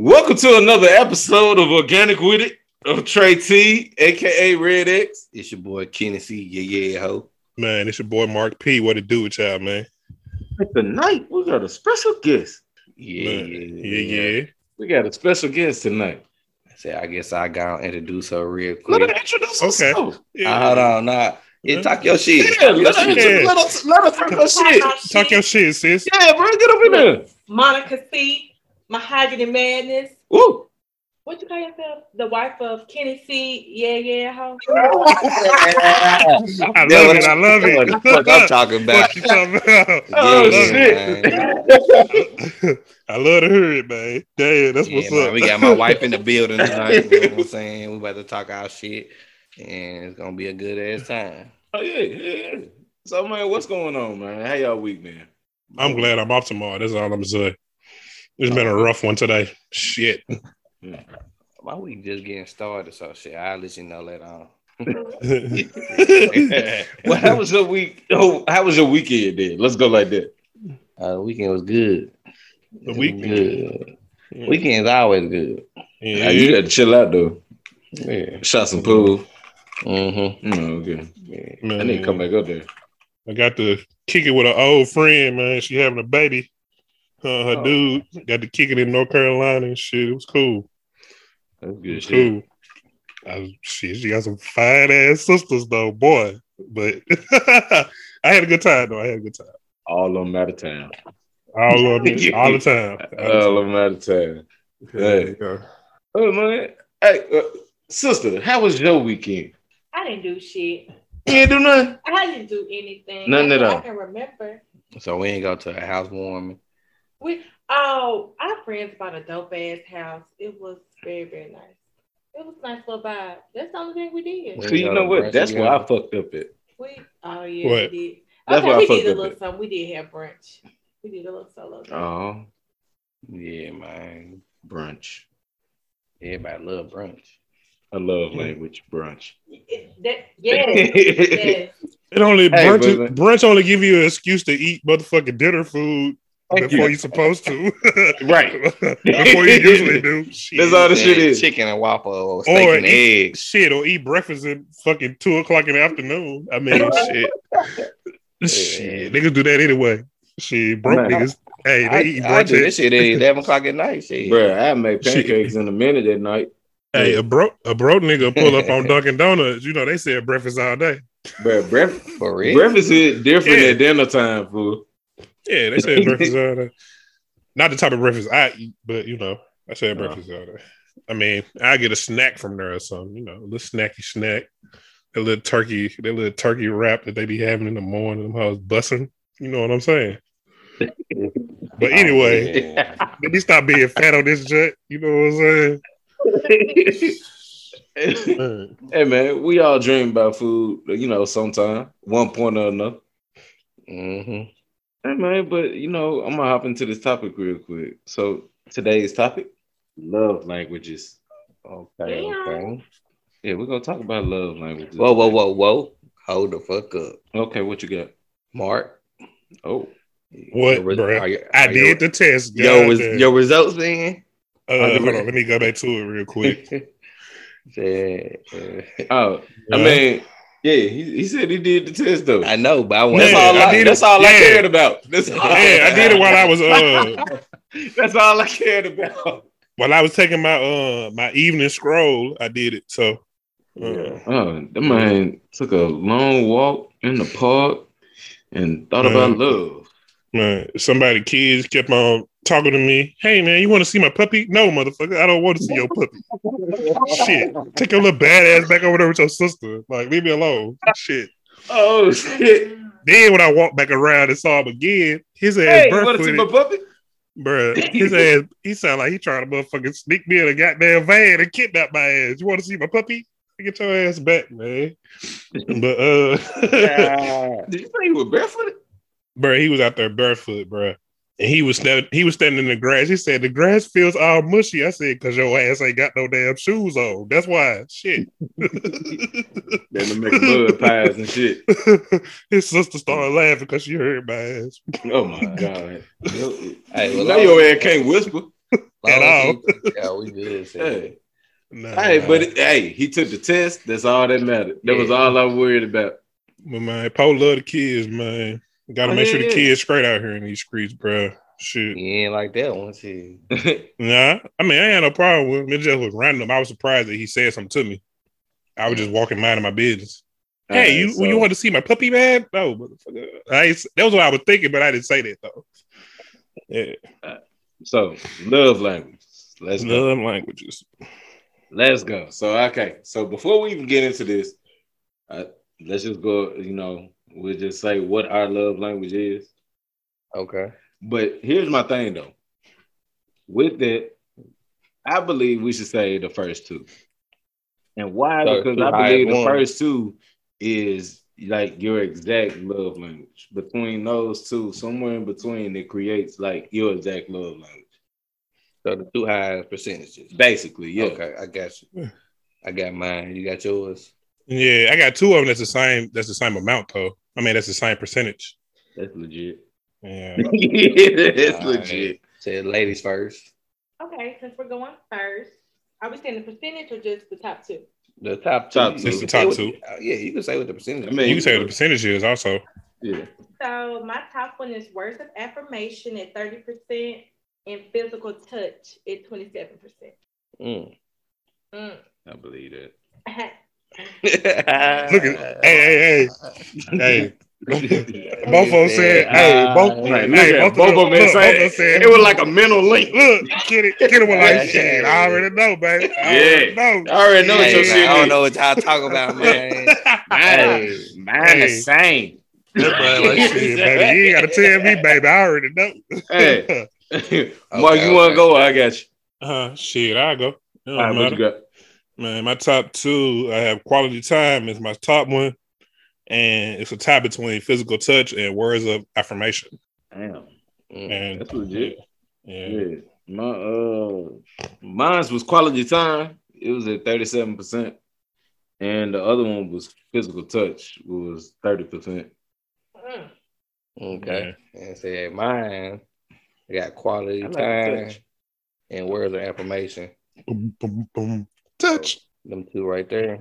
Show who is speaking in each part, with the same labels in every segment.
Speaker 1: Welcome to another episode of Organic With It of Trey T, aka Red X. It's your boy Kenny C, yeah, yeah, ho.
Speaker 2: Man, it's your boy Mark P. What it do with y'all, man?
Speaker 1: Tonight we got a special guest.
Speaker 2: Yeah, yeah, yeah.
Speaker 1: We got a special guest tonight.
Speaker 3: So I guess I gotta introduce her real quick.
Speaker 1: Let her
Speaker 3: quick.
Speaker 1: introduce
Speaker 2: Okay.
Speaker 1: herself.
Speaker 2: yeah.
Speaker 3: Hold on, nah. Yeah, talk your shit.
Speaker 1: Yeah,
Speaker 3: Talk your
Speaker 1: let her,
Speaker 3: shit.
Speaker 1: introduce- let her, let her talk her shit.
Speaker 2: Talk your shit, sis.
Speaker 1: Yeah, bro, get up in there.
Speaker 4: Monica C, Mahogany Madness.
Speaker 1: Woo.
Speaker 4: What you call yourself? The wife of Kenny C. Yeah, yeah, ho.
Speaker 2: I love
Speaker 3: Yeah,
Speaker 2: it. I love
Speaker 3: What the
Speaker 2: it.
Speaker 3: fuck I'm talking about?
Speaker 2: What you talking about?
Speaker 1: Oh,
Speaker 3: Yeah,
Speaker 1: shit.
Speaker 2: I love to hear it, man. Damn, that's
Speaker 3: Yeah,
Speaker 2: what's
Speaker 3: man,
Speaker 2: up.
Speaker 3: we got my wife in the building tonight. You know what I'm saying? We about to talk our shit, and it's gonna be a good ass time.
Speaker 1: Oh yeah, yeah, yeah. So man, what's going on, man? How y'all week, man?
Speaker 2: I'm glad I'm off tomorrow. That's all I'm saying. It's been a rough one today. Shit.
Speaker 3: Why we just getting started? So shit, I'll let you know later on.
Speaker 1: well, how was your week? Oh, how was your weekend then? Let's go like that.
Speaker 3: Uh, the weekend was good.
Speaker 2: The weekend.
Speaker 3: good. Weekend's always good.
Speaker 2: Yeah,
Speaker 1: Hey, you got to chill out though.
Speaker 3: Yeah.
Speaker 1: Shot some pool.
Speaker 3: Mm-hmm.
Speaker 1: No, okay.
Speaker 3: Yeah.
Speaker 2: man.
Speaker 1: I need to come back up there.
Speaker 2: I got to kick it with an old friend, man. She having a baby. Uh, her
Speaker 1: Oh.
Speaker 2: dude got to kick it in North Carolina and shit. It was cool.
Speaker 1: That's
Speaker 2: It
Speaker 1: good
Speaker 2: was
Speaker 1: shit.
Speaker 2: cool. I was, shit, she got some fine ass sisters though, boy. But I had a good time though. I had a good time.
Speaker 1: All of them out of town.
Speaker 2: All of them, all the time.
Speaker 1: All of them out of town. Hey.
Speaker 2: Yeah.
Speaker 1: Oh man. Hey, uh, sister, how was your weekend?
Speaker 4: I didn't do shit.
Speaker 1: You didn't do nothing.
Speaker 4: I didn't do anything.
Speaker 1: Nothing
Speaker 4: I,
Speaker 1: at all.
Speaker 4: I can remember.
Speaker 3: So we ain't go to a housewarming.
Speaker 4: We oh, our friends bought a dope ass house. It was very, very nice. It was a nice little vibe. That's the only thing we did.
Speaker 3: Yeah.
Speaker 1: So you know what? That's where I fucked up at.
Speaker 4: We oh yeah,
Speaker 2: What?
Speaker 4: we did.
Speaker 1: That's
Speaker 4: okay,
Speaker 1: why I
Speaker 4: we
Speaker 1: fucked
Speaker 4: did a
Speaker 1: up
Speaker 4: little something. We did have brunch. We did a little solo.
Speaker 1: Oh,
Speaker 3: Yeah, man.
Speaker 1: brunch.
Speaker 3: Everybody love brunch.
Speaker 1: I love language brunch.
Speaker 4: It- that, yes, yes.
Speaker 2: It only
Speaker 1: Hey,
Speaker 2: brunch,
Speaker 1: but-
Speaker 2: brunch only give you an excuse to eat motherfucking dinner food
Speaker 1: Thank
Speaker 2: before
Speaker 1: you.
Speaker 2: you supposed to.
Speaker 1: Right.
Speaker 2: before you usually do. Shit.
Speaker 1: That's all the shit is.
Speaker 3: chicken and waffle or steak
Speaker 2: Or
Speaker 3: and
Speaker 2: eat-
Speaker 3: eggs.
Speaker 2: Shit, or eat breakfast at fucking two o'clock in the afternoon. I mean, shit. Shit, niggas do that anyway. Shit, broke
Speaker 1: Man,
Speaker 2: niggas. Hey, they
Speaker 3: I,
Speaker 2: eat
Speaker 3: I do
Speaker 2: at-
Speaker 3: this shit at eleven o'clock at night. Shit.
Speaker 1: Bro, I make
Speaker 2: Shit.
Speaker 1: pancakes in a minute at night.
Speaker 2: Hey, a broke a broke nigga pull up on Dunkin' Donuts. You know they sell breakfast all day.
Speaker 1: Bruh, bref-
Speaker 3: For real.
Speaker 1: breakfast is different
Speaker 2: Yeah.
Speaker 1: at dinner time, fool.
Speaker 2: Yeah, they sell breakfast all day. Not the type of breakfast I eat, but you know, I sell
Speaker 1: No.
Speaker 2: breakfast all day. I mean, I get a snack from there or something. You know, a little snacky snack, a little turkey, that little turkey wrap that they be having in the morning. Them hoes bussing. You know what I'm saying? But anyway,
Speaker 3: Yeah.
Speaker 2: let me stop being fat on this jet. You know what I'm saying?
Speaker 1: hey man, we all dream about food, you know, sometime, one point or another.
Speaker 3: Mhm.
Speaker 1: Hey man, but you know, I'm gonna hop into this topic real quick. So today's topic, love languages.
Speaker 3: Okay,
Speaker 4: Yeah.
Speaker 3: okay.
Speaker 1: Yeah, we're gonna talk about love languages.
Speaker 3: Whoa, whoa, whoa, whoa. Hold the fuck up.
Speaker 1: Okay, what you got?
Speaker 3: Mark.
Speaker 1: Oh,
Speaker 2: What,
Speaker 3: Your res-
Speaker 2: bruh?
Speaker 3: are you-
Speaker 2: I
Speaker 3: are your-
Speaker 2: did the test.
Speaker 3: Yo,
Speaker 2: God
Speaker 3: was your results then?
Speaker 2: uh, hold on, let me go back to it real quick.
Speaker 3: Yeah,
Speaker 1: oh, I mean, yeah, he, he said he did the test though.
Speaker 3: I know, but I want
Speaker 1: That's all I,
Speaker 2: I did
Speaker 1: that's
Speaker 2: it.
Speaker 1: all I cared about. That's all,
Speaker 2: yeah, I did it while I was uh
Speaker 1: That's all I cared about.
Speaker 2: while I was taking my uh my evening scroll. I did it. So uh,
Speaker 1: Oh, that man took a long walk in the park and thought about love.
Speaker 2: Man, somebody kids kept on talking to me. Hey man, you want to see my puppy? No, motherfucker, I don't want to see your puppy. Shit, take your little badass back over there with your sister. Like leave me alone. Shit.
Speaker 1: Oh shit!
Speaker 2: Then when I walked back around and saw him again, his ass
Speaker 1: Hey, you want to see my
Speaker 2: barefooted,
Speaker 1: puppy?
Speaker 2: bruh. His ass, he sound like he trying to motherfucking sneak me in a goddamn van and kidnap my ass. You want to see my puppy? Get your ass back, man. But uh,
Speaker 1: Did you say you were barefooted?
Speaker 2: Bro, he was out there barefoot, bro. And he was standing, he was standing in the grass. He said, The grass feels all mushy. I said, Cause your ass ain't got no damn shoes on. That's why. Shit.
Speaker 1: Then to make mud pies and shit.
Speaker 2: His sister started laughing because she heard my ass.
Speaker 1: Oh my god!
Speaker 3: Hey,
Speaker 1: you
Speaker 3: well,
Speaker 1: know your ass can't whisper.
Speaker 2: at all.
Speaker 3: Yeah, we good. sis.
Speaker 1: Hey,
Speaker 2: Nah,
Speaker 1: hey,
Speaker 2: nah.
Speaker 1: but it- hey, he took the test. That's all that mattered. That was all I worried about.
Speaker 2: But man, Poe love the kids, man. Got to
Speaker 1: Oh,
Speaker 2: make
Speaker 1: yeah,
Speaker 2: sure the
Speaker 1: yeah.
Speaker 2: kids straight out here in these streets, bro. Shit.
Speaker 3: He ain't like that one. Shit.
Speaker 2: Nah, I mean, I ain't had no problem with him. It just was random. I was surprised that he said something to me. I was just walking minding my business. Hey,
Speaker 1: Alright,
Speaker 2: you
Speaker 1: so-
Speaker 2: you want to see my puppy, man? No, motherfucker. I that was what I was thinking, but I didn't say that though. Yeah,
Speaker 1: So love language. Let's go.
Speaker 2: love languages.
Speaker 1: Let's go. So okay. So before we even get into this, uh, let's just go. You know, we'll just say what our love language is.
Speaker 3: Okay.
Speaker 1: But here's my thing though. With that, I believe we should say the first two. And why?
Speaker 3: So,
Speaker 1: because I believe the
Speaker 3: ones.
Speaker 1: first two is like your exact love language. Between those two, somewhere in between, it creates like your exact love language.
Speaker 3: So the two highest percentages.
Speaker 1: Basically, yeah.
Speaker 3: Okay, I got you. I got mine. You got yours.
Speaker 2: Yeah, I got two of them. That's the same. That's the same amount though. I mean, that's the same percentage.
Speaker 1: That's legit.
Speaker 2: Yeah.
Speaker 1: That's
Speaker 3: All right.
Speaker 1: legit.
Speaker 3: Say ladies first.
Speaker 4: Okay, since we're going first, are we saying the percentage or just the top two?
Speaker 3: The top two.
Speaker 1: Top
Speaker 3: you
Speaker 1: two.
Speaker 2: Just the top two.
Speaker 3: uh, yeah, you can say what the percentage.
Speaker 1: I mean-
Speaker 2: You can say what the percentage is also.
Speaker 1: Yeah.
Speaker 4: So my top one is words of affirmation at 30% and physical touch at 27%.
Speaker 3: Mm.
Speaker 4: Mm.
Speaker 1: I believe that.
Speaker 2: Look at hey, hey, hey, hey. Both of them said, "Hey, both,
Speaker 1: Right,
Speaker 2: hey,
Speaker 1: look at
Speaker 2: both,
Speaker 1: both
Speaker 2: of
Speaker 1: of them
Speaker 2: them, look, both of them
Speaker 1: saying
Speaker 2: said,
Speaker 1: it was like a mental link.
Speaker 2: look, kid it, kid it was
Speaker 3: Yeah.
Speaker 2: like, shit, I already know, baby. I already know.
Speaker 1: I already know what
Speaker 3: Hey,
Speaker 1: your
Speaker 3: man,
Speaker 1: shit
Speaker 3: I don't
Speaker 1: is.
Speaker 3: know what y'all talk about, man.
Speaker 1: Mine, mine
Speaker 2: Hey.
Speaker 1: the same.
Speaker 2: That man like, shit, baby, you ain't gotta tell me, baby. I already know.
Speaker 1: Hey. Mark,
Speaker 3: Okay,
Speaker 1: you want to
Speaker 3: okay.
Speaker 1: go? I got you.
Speaker 2: uh, shit, I go. It don't
Speaker 1: All right, what
Speaker 2: matter.
Speaker 1: you got?
Speaker 2: Man, my top two, I have quality time is my top one, and it's a tie between physical touch and words of affirmation.
Speaker 1: Damn,
Speaker 3: Mm.
Speaker 2: And
Speaker 1: that's legit.
Speaker 2: Yeah,
Speaker 1: Yeah, my uh, mine's was quality time. It was at thirty seven percent, and the other one was physical touch. Was thirty percent.
Speaker 4: Mm.
Speaker 3: Okay. And say mine. I got quality
Speaker 1: like
Speaker 3: time
Speaker 1: touch.
Speaker 3: and words of affirmation.
Speaker 2: boom, boom, boom, touch.
Speaker 3: Them two right there.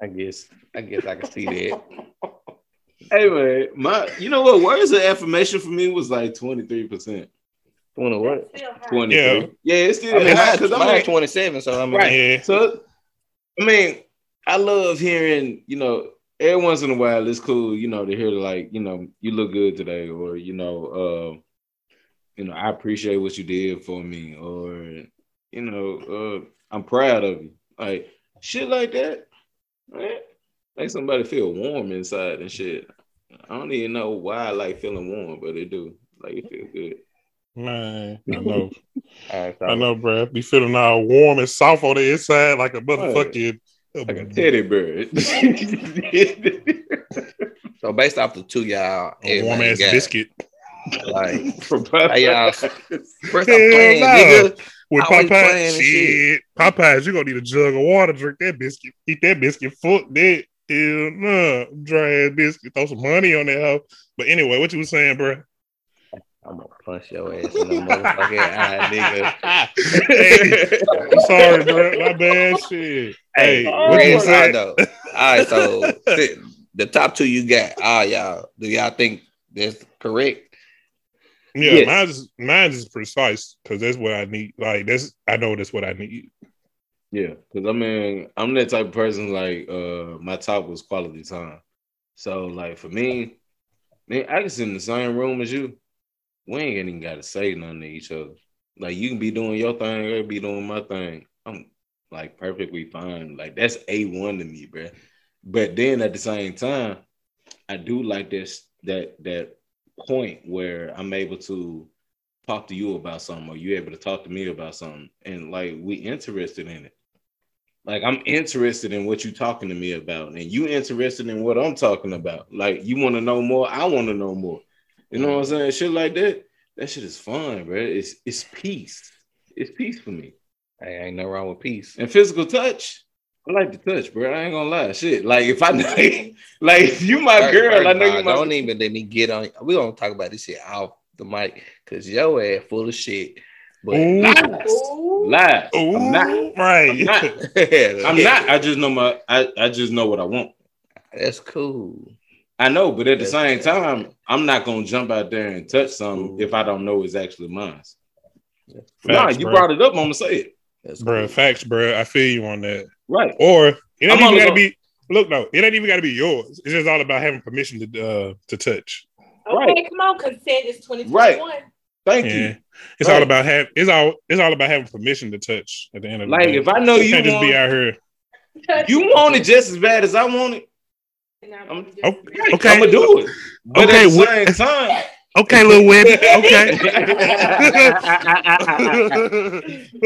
Speaker 3: I guess. I guess I can see that.
Speaker 1: Anyway, my you know what? Words of affirmation for me was like twenty three percent.
Speaker 3: Twenty what?
Speaker 1: Twenty
Speaker 2: Yeah.
Speaker 1: Yeah, it's still
Speaker 3: I mean,
Speaker 1: high because
Speaker 3: I'm
Speaker 1: mean,
Speaker 3: twenty seven. So I mean,
Speaker 1: Right.
Speaker 2: Yeah,
Speaker 1: So, I mean, I love hearing, you know, every once in a while it's cool, you know, to hear like, you know, you look good today, or you know, uh, you know, I appreciate what you did for me, or you know, uh, I'm proud of you, like shit like that, right? Make somebody feel warm inside and shit. I don't even know why I like feeling warm, but it do. Like it feel good.
Speaker 2: man, I know,
Speaker 3: all right,
Speaker 2: I know, bro. Be feeling all warm and soft on the inside like a motherfucking.
Speaker 1: Oh, like a teddy bear.
Speaker 3: so based off the two y'all,
Speaker 2: a warm ass
Speaker 3: got,
Speaker 2: biscuit
Speaker 3: Like
Speaker 1: From
Speaker 3: Hey, y'all. First I'm playing,
Speaker 2: no.
Speaker 3: nigga.
Speaker 2: With
Speaker 3: Always
Speaker 2: Popeyes.
Speaker 3: playing and
Speaker 2: Shit, Popeyes, you gonna need a jug of water. Drink that biscuit. Eat that biscuit. Fuck that. Hell no, dry ass biscuit. Throw some honey on that hoe. But anyway, what you was saying, bro?
Speaker 3: I'm gonna punch your ass in the motherfucking eye, nigga.
Speaker 2: hey, I'm sorry, bro. My bad. Shit. Hey,
Speaker 1: oh,
Speaker 2: what you
Speaker 3: Real
Speaker 2: saying?
Speaker 3: though. All right, so the top two you got, all y'all. Do y'all think that's correct?
Speaker 2: Yeah,
Speaker 1: Yes.
Speaker 2: mine's mine's is precise because that's what I need. Like that's I know that's what I need.
Speaker 1: Yeah, because I mean, I'm that type of person. Like, uh, my top was quality time. So, like, for me, man, I can sit in the same room as you. We ain't even got to say nothing to each other. Like, you can be doing your thing, I can be doing my thing. I'm like perfectly fine. Like, that's a one to me, bro. But then at the same time, I do like this that that point where I'm able to talk to you about something, or you able to talk to me about something, and like we interested in it. Like I'm interested in what you talking to me about, and you interested in what I'm talking about. Like you want to know more, I want to know more. You know what I'm saying? Shit like that. That shit is fun, bro. It's it's peace. It's peace for me.
Speaker 3: Hey, ain't no wrong with peace.
Speaker 1: And physical touch. I like to touch, bro. I ain't gonna lie. Shit. Like if I like if you my
Speaker 3: First-
Speaker 1: girl,
Speaker 3: first
Speaker 1: I know
Speaker 3: of
Speaker 1: you my
Speaker 3: Don't even let me get on. We gonna talk about this shit off the mic because your ass full of shit. But
Speaker 2: Ooh.
Speaker 1: Lies.
Speaker 4: Ooh.
Speaker 1: Lies.
Speaker 2: Ooh,
Speaker 1: I'm not.
Speaker 2: right.
Speaker 1: I'm not. I'm not. I just know my. I, I just know what I want.
Speaker 3: That's cool.
Speaker 1: I know, but at the
Speaker 3: That's-
Speaker 1: same time, I'm not gonna jump out there and touch something if I don't know it's actually mine. nah, you
Speaker 2: bro.
Speaker 1: brought it up. I'm gonna say it.
Speaker 3: That's
Speaker 2: Bro,
Speaker 3: cool.
Speaker 2: facts, bro. I feel you on that.
Speaker 1: Right.
Speaker 2: Or it ain't
Speaker 1: I'm
Speaker 2: even gotta
Speaker 1: gonna-
Speaker 2: be. Look, no, it ain't even gotta be yours. It's just all about having permission to uh to touch.
Speaker 4: Okay,
Speaker 1: Right.
Speaker 4: come on. Consent is 2021.
Speaker 1: Thank
Speaker 2: Yeah,
Speaker 1: you.
Speaker 2: it's
Speaker 1: Right.
Speaker 2: all about have. It's all. It's all about having permission to touch. At the end of the day.
Speaker 1: Like if I know
Speaker 2: you
Speaker 1: you
Speaker 2: can't just be out here.
Speaker 1: you want it just as bad as I want it.
Speaker 4: I'm
Speaker 1: I'm-
Speaker 2: Okay. Okay.
Speaker 1: I'm gonna do it. But
Speaker 2: Okay,
Speaker 1: at the
Speaker 2: what-
Speaker 1: same time,
Speaker 2: Okay, little Webby. Okay.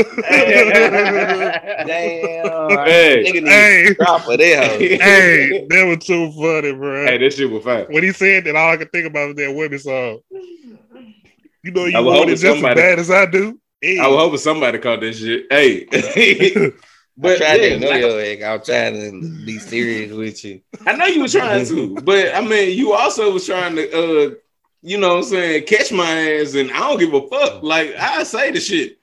Speaker 3: Damn.
Speaker 1: Hey.
Speaker 3: Nigga need
Speaker 2: hey,
Speaker 3: to drop of that
Speaker 2: hey, that was too funny, bro.
Speaker 1: hey, this shit was fine.
Speaker 2: when he said that, all I could think about was that women song. You know,
Speaker 1: I
Speaker 2: you
Speaker 1: was
Speaker 2: want
Speaker 1: hoping
Speaker 2: it just
Speaker 1: somebody-
Speaker 2: as bad as I do. Hey.
Speaker 1: I was hoping somebody caught this shit. Hey,
Speaker 3: I
Speaker 1: but
Speaker 3: tried
Speaker 1: yeah,
Speaker 3: to ignore
Speaker 1: like-
Speaker 3: your egg. I'm trying to be serious with you.
Speaker 1: I know you were trying to, but I mean, you also was trying to, uh, you know, what I'm saying, catch my ass, and I don't give a fuck. Mm. Like I say the shit.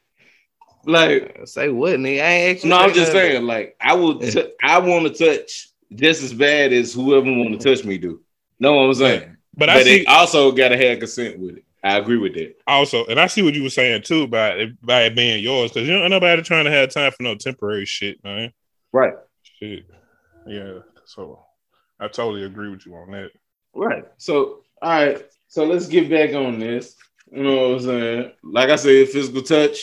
Speaker 1: Like
Speaker 3: Say what, nigga? I ain't actually.
Speaker 1: no, I'm just saying. Like I will, t- I want to touch just as bad as whoever want to touch me do. Know what I'm saying?
Speaker 2: but
Speaker 1: But,
Speaker 2: I see
Speaker 1: also got to have consent with it. I agree with that.
Speaker 2: also, and I see what you were saying too about it, about it being yours because you don't nobody trying to have time for no temporary shit, man.
Speaker 1: Right.
Speaker 2: Shit. Yeah. So I totally agree with you on that.
Speaker 1: Right. So, all right. So let's get back on this. You know what I'm saying? Like I said, physical touch.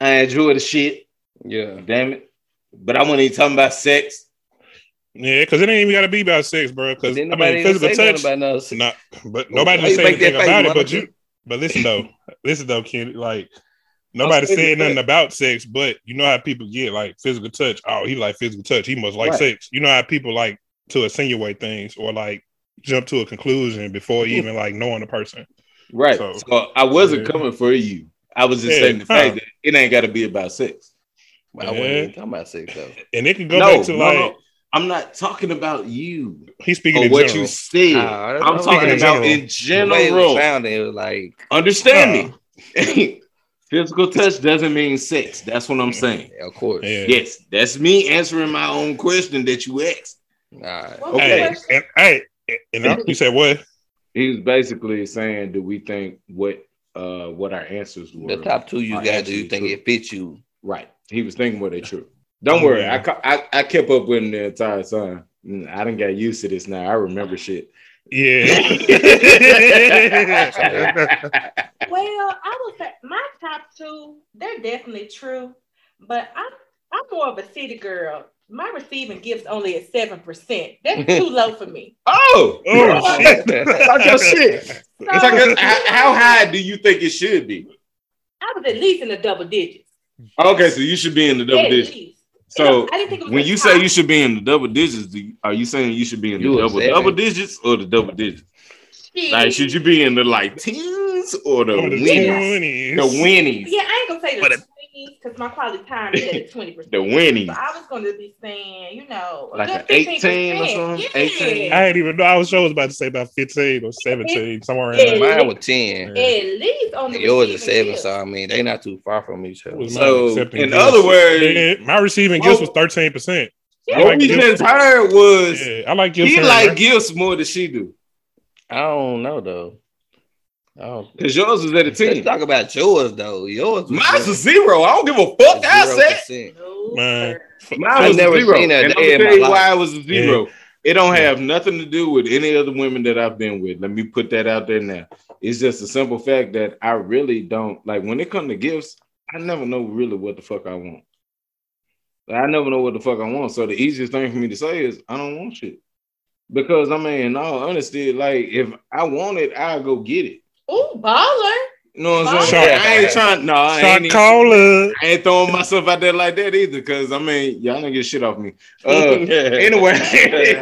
Speaker 1: I enjoy the shit.
Speaker 3: Yeah.
Speaker 1: Damn it. But I wasn't even talking about sex.
Speaker 2: Yeah, because it ain't even got to be about sex, bro. Because I
Speaker 3: nobody
Speaker 2: mean, physical touch.
Speaker 3: about no.
Speaker 2: Not, but
Speaker 3: Well,
Speaker 2: nobody
Speaker 3: why
Speaker 2: say anything
Speaker 3: face,
Speaker 2: about it. But
Speaker 3: Monica?
Speaker 2: you, but listen though, listen though, Ken. Like nobody
Speaker 1: saying
Speaker 2: said
Speaker 1: that.
Speaker 2: nothing about sex, but you know how people get like physical touch. Oh, he like physical touch. He must like
Speaker 1: Right.
Speaker 2: sex. You know how people like to insinuate things or like jump to a conclusion before even like knowing the person.
Speaker 1: Right.
Speaker 2: So-
Speaker 1: So, I wasn't
Speaker 2: Yeah.
Speaker 1: coming for you. I was just
Speaker 2: Yeah,
Speaker 1: saying the
Speaker 2: huh.
Speaker 1: fact that it ain't got to be about sex.
Speaker 3: I wasn't even talking about sex though.
Speaker 2: And it can go
Speaker 1: no,
Speaker 2: back to
Speaker 1: no,
Speaker 2: like.
Speaker 1: No. I'm not talking about you
Speaker 2: he's speaking
Speaker 1: or
Speaker 2: in
Speaker 1: what
Speaker 2: general.
Speaker 1: you said.
Speaker 3: Nah,
Speaker 1: I'm
Speaker 3: what
Speaker 1: talking
Speaker 2: in
Speaker 1: about
Speaker 2: general.
Speaker 1: in
Speaker 3: The way it was
Speaker 1: general.
Speaker 3: sounding, it was like
Speaker 1: Understand me. Physical touch doesn't mean sex. That's what I'm saying.
Speaker 3: of course.
Speaker 2: Yeah.
Speaker 1: Yes, that's me answering my own question that you asked.
Speaker 3: Nah.
Speaker 4: What was the
Speaker 1: Okay.
Speaker 2: Hey, and hey, and I- you said what?
Speaker 1: He was basically saying, "Do we think what uh what our answers were?"
Speaker 3: The top two you got, do you think
Speaker 1: true.
Speaker 3: it fits you?
Speaker 1: Right. He was thinking, "Were they true?" Don't worry, I, I I kept up with him the entire time. I didn't get used to this now. I remember shit.
Speaker 2: Yeah.
Speaker 4: Well, I would say my top two, they're definitely true, but I'm I'm more of a city girl. My receiving gifts only at seven percent. That's too low for me.
Speaker 1: oh,
Speaker 2: oh shit.
Speaker 1: Talk your shit.
Speaker 4: So,
Speaker 1: Talk your- how, how high do you think it should be?
Speaker 4: I was at least in the double digits.
Speaker 1: Okay, so you should be in the double
Speaker 4: At
Speaker 1: digits.
Speaker 4: least.
Speaker 1: So
Speaker 4: I didn't think it was
Speaker 1: when you
Speaker 4: top.
Speaker 1: say you should be in the double digits, do you, are you saying you should be in the
Speaker 3: You a
Speaker 1: double
Speaker 3: seven.
Speaker 1: double digits or the double digits?
Speaker 4: Shit.
Speaker 1: Like, should you be in the like tens or the
Speaker 2: Oh, the
Speaker 1: winnies?
Speaker 2: 20s.
Speaker 1: The winnies.
Speaker 4: Yeah, I ain't gonna say the
Speaker 2: But
Speaker 4: because my quality time is at twenty percent.
Speaker 1: The winnies.
Speaker 4: So I was gonna be saying, you know,
Speaker 1: Like an 18 or something?
Speaker 4: Yeah.
Speaker 1: 18?
Speaker 2: I didn't even know. I was sure I was about to say about 15 or 17, somewhere
Speaker 4: Yeah.
Speaker 2: around there.
Speaker 3: Mine was ten.
Speaker 4: At least on the
Speaker 3: yours is seven,
Speaker 4: gift.
Speaker 3: so I mean they not too far from each other.
Speaker 1: So, in
Speaker 2: gifts.
Speaker 1: other words-
Speaker 2: Yeah, my receiving gifts was 13%. I
Speaker 1: What
Speaker 2: like
Speaker 1: we just heard was
Speaker 2: Yeah, I like gifts.
Speaker 1: he like gifts more than she do.
Speaker 3: I don't know though. I don't.
Speaker 1: Cause yours was at a
Speaker 3: Let's
Speaker 1: 10.
Speaker 3: talk about yours though. Yours was
Speaker 1: Mine's a zero. I don't give a fuck. I said
Speaker 3: 0%.
Speaker 4: No,
Speaker 2: Man.
Speaker 1: mine
Speaker 3: I've
Speaker 1: was
Speaker 3: never
Speaker 1: a zero.
Speaker 3: seen a
Speaker 1: and I'm
Speaker 3: day in
Speaker 1: gonna tell you
Speaker 3: life.
Speaker 1: why it was a zero. It don't have nothing to do with any other women that I've been with. Let me put that out there now. It's just a simple fact that I really don't like when it comes to gifts. I never know really what the fuck I want. Like, I never know what the fuck I want. So the easiest thing for me to say is I don't want shit. Because I mean, in all honesty, like if I want it, I'll go get it.
Speaker 4: Ooh, baller.
Speaker 1: You know what I'm
Speaker 2: Shot-
Speaker 1: saying? I ain't trying. No, I
Speaker 2: Shot
Speaker 1: ain't. even-
Speaker 2: caller.
Speaker 1: I ain't throwing myself out there like that either, because I mean, y'all don't get shit off me. Uh, anyway,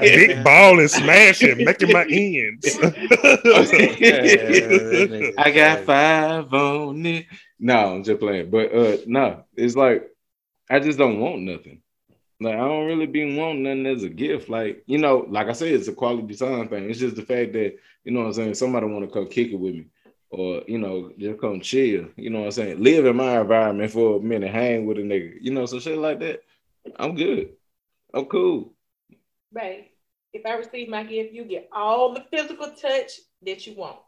Speaker 2: Big ball and smashing, making my ends.
Speaker 1: I got five on it. No, I'm just playing. But uh no, it's like I just don't want nothing. Like I don't really be wanting nothing as a gift. Like, you know, like I said, it's a quality time thing. It's just the fact that, you know what I'm saying, somebody want to come kick it with me. Or you know, just come chill. You know what I'm saying? Live in my environment for a minute, hang with a nigga. You know, some shit like that. I'm good. I'm cool.
Speaker 4: Right. If I receive my gift, you get all the physical touch that you want.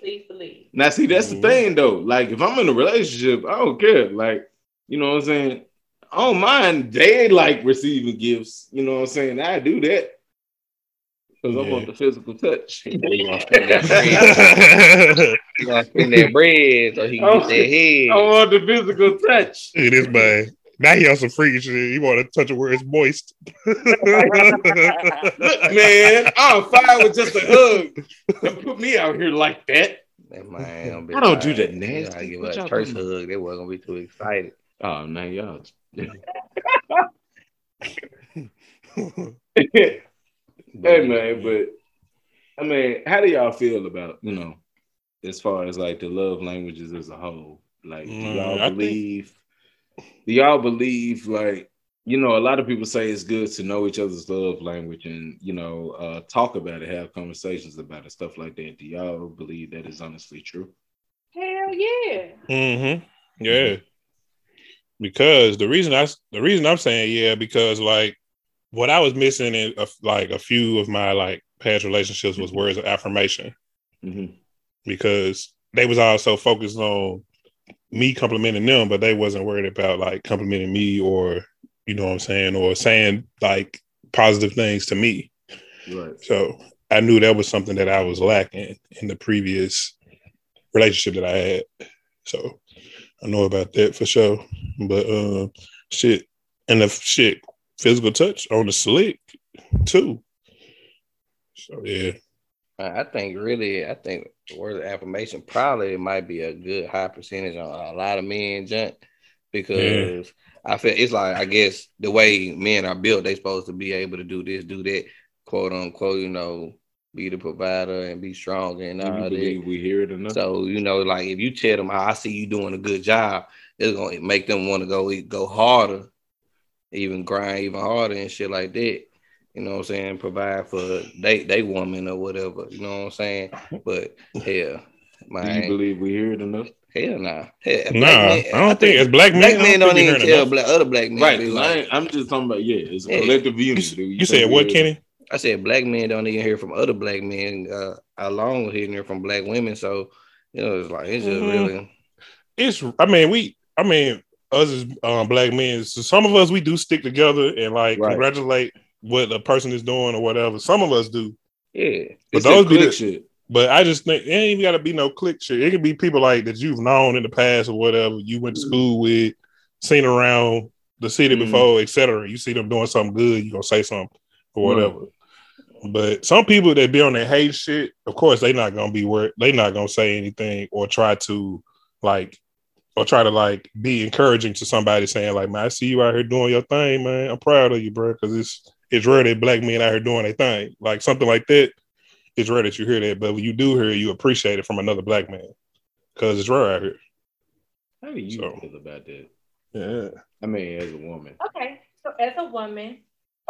Speaker 4: Please believe.
Speaker 1: Now, see, that's the
Speaker 2: Mhm.
Speaker 1: thing though. Like, if I'm in a relationship, I don't care. Like, you know what I'm saying? I don't mind they like receiving gifts. You know what I'm saying? I do that. Because I want the physical touch.
Speaker 3: You gonna spend that bread. You gonna spend that bread so he can get that
Speaker 1: I want the physical touch.
Speaker 2: Look at this man. Now he on some freaky shit. He want to touch it where it's moist.
Speaker 1: Look, man, I'm fine with just a hug. Don't put me out here like that.
Speaker 3: That man,
Speaker 1: I don't do
Speaker 3: that
Speaker 1: that nasty.
Speaker 3: I give
Speaker 1: What
Speaker 3: a
Speaker 1: y'all
Speaker 3: church
Speaker 1: talking
Speaker 3: hug. They wasn't gonna be too excited.
Speaker 1: Oh, man, y'all.
Speaker 2: hey,
Speaker 1: Hey man, but I mean, how do y'all feel about you know, as far as like the love languages as a whole? Like, do
Speaker 2: Mm,
Speaker 1: y'all
Speaker 2: I think-
Speaker 1: believe? Do y'all believe like you know? A lot of people say it's good to know each other's love language and you know uh, talk about it, have conversations about it, stuff like that. Do y'all believe that is honestly true?
Speaker 4: Hell yeah.
Speaker 2: Mm-hmm. Yeah. Because the reason I the reason I'm saying yeah because like what I was missing in a, like a few of my like past relationships was words of affirmation
Speaker 1: hmm
Speaker 2: because they was all so focused on me complimenting them, but they wasn't worried about like complimenting me or you know what I'm saying or saying like positive things to me.
Speaker 1: Right.
Speaker 2: So I knew that was something that I was lacking in the previous relationship that I had. So I know about that for sure. But uh shit and the shit physical touch on the slick too. So yeah.
Speaker 3: I think really, I think the word of affirmation probably might be a good high percentage on a lot of men junk because I feel it's like I guess the way men are built, they're supposed to be able to do this, do that, quote unquote, you know, be the provider and be strong and all that.
Speaker 1: we hear it enough?
Speaker 3: So you know, like if you tell them how I see you doing a good job, it's gonna make them want to go go harder, even grind even harder and shit like that. You know what I'm saying? Provide for they they woman or whatever. You know what I'm saying? But hell,
Speaker 1: do you believe we hear it enough?
Speaker 3: hell nah. Hell,
Speaker 2: Nah,
Speaker 3: black
Speaker 2: I don't think as black men,
Speaker 3: black men
Speaker 2: don't
Speaker 3: don't even
Speaker 2: heard
Speaker 3: tell black, other black men.
Speaker 1: Right.
Speaker 3: like-
Speaker 1: I ain't, I'm just talking about yeah, it's
Speaker 3: Yeah.
Speaker 1: collective
Speaker 2: You,
Speaker 1: unit.
Speaker 2: you said what, Kenny?
Speaker 3: I said black men don't even hear from other black men uh, along with hearing from black women. So you know, it's like it's just
Speaker 2: Mhm.
Speaker 3: really
Speaker 2: It's I mean, we I mean, us as um, black men, so some of us we do stick together and like
Speaker 1: Right.
Speaker 2: congratulate what a person is doing or whatever. Some of us do.
Speaker 3: yeah.
Speaker 2: But
Speaker 1: It's
Speaker 2: those be the-
Speaker 1: shit.
Speaker 2: But I just think it ain't even gotta be no click shit. It can be people like that you've known in the past or whatever, you went to school with, seen around the city
Speaker 1: Mhm.
Speaker 2: before, etc. You see them doing something good, you gonna say something or whatever. But some people that be on that hate shit, of course, they not gonna be where they not gonna say anything or try to like or try to like be encouraging to somebody saying like, man, I see you out here doing your thing, man. I'm proud of you, bro, because it's it's rare that black men out here doing their thing. Like something like that, it's rare that you hear that. But when you do hear it, you appreciate it from another black man. Cause it's rare out here.
Speaker 1: How do you
Speaker 2: So-
Speaker 1: feel about that?
Speaker 2: Yeah.
Speaker 1: I mean, as a woman.
Speaker 4: Okay, so as a woman,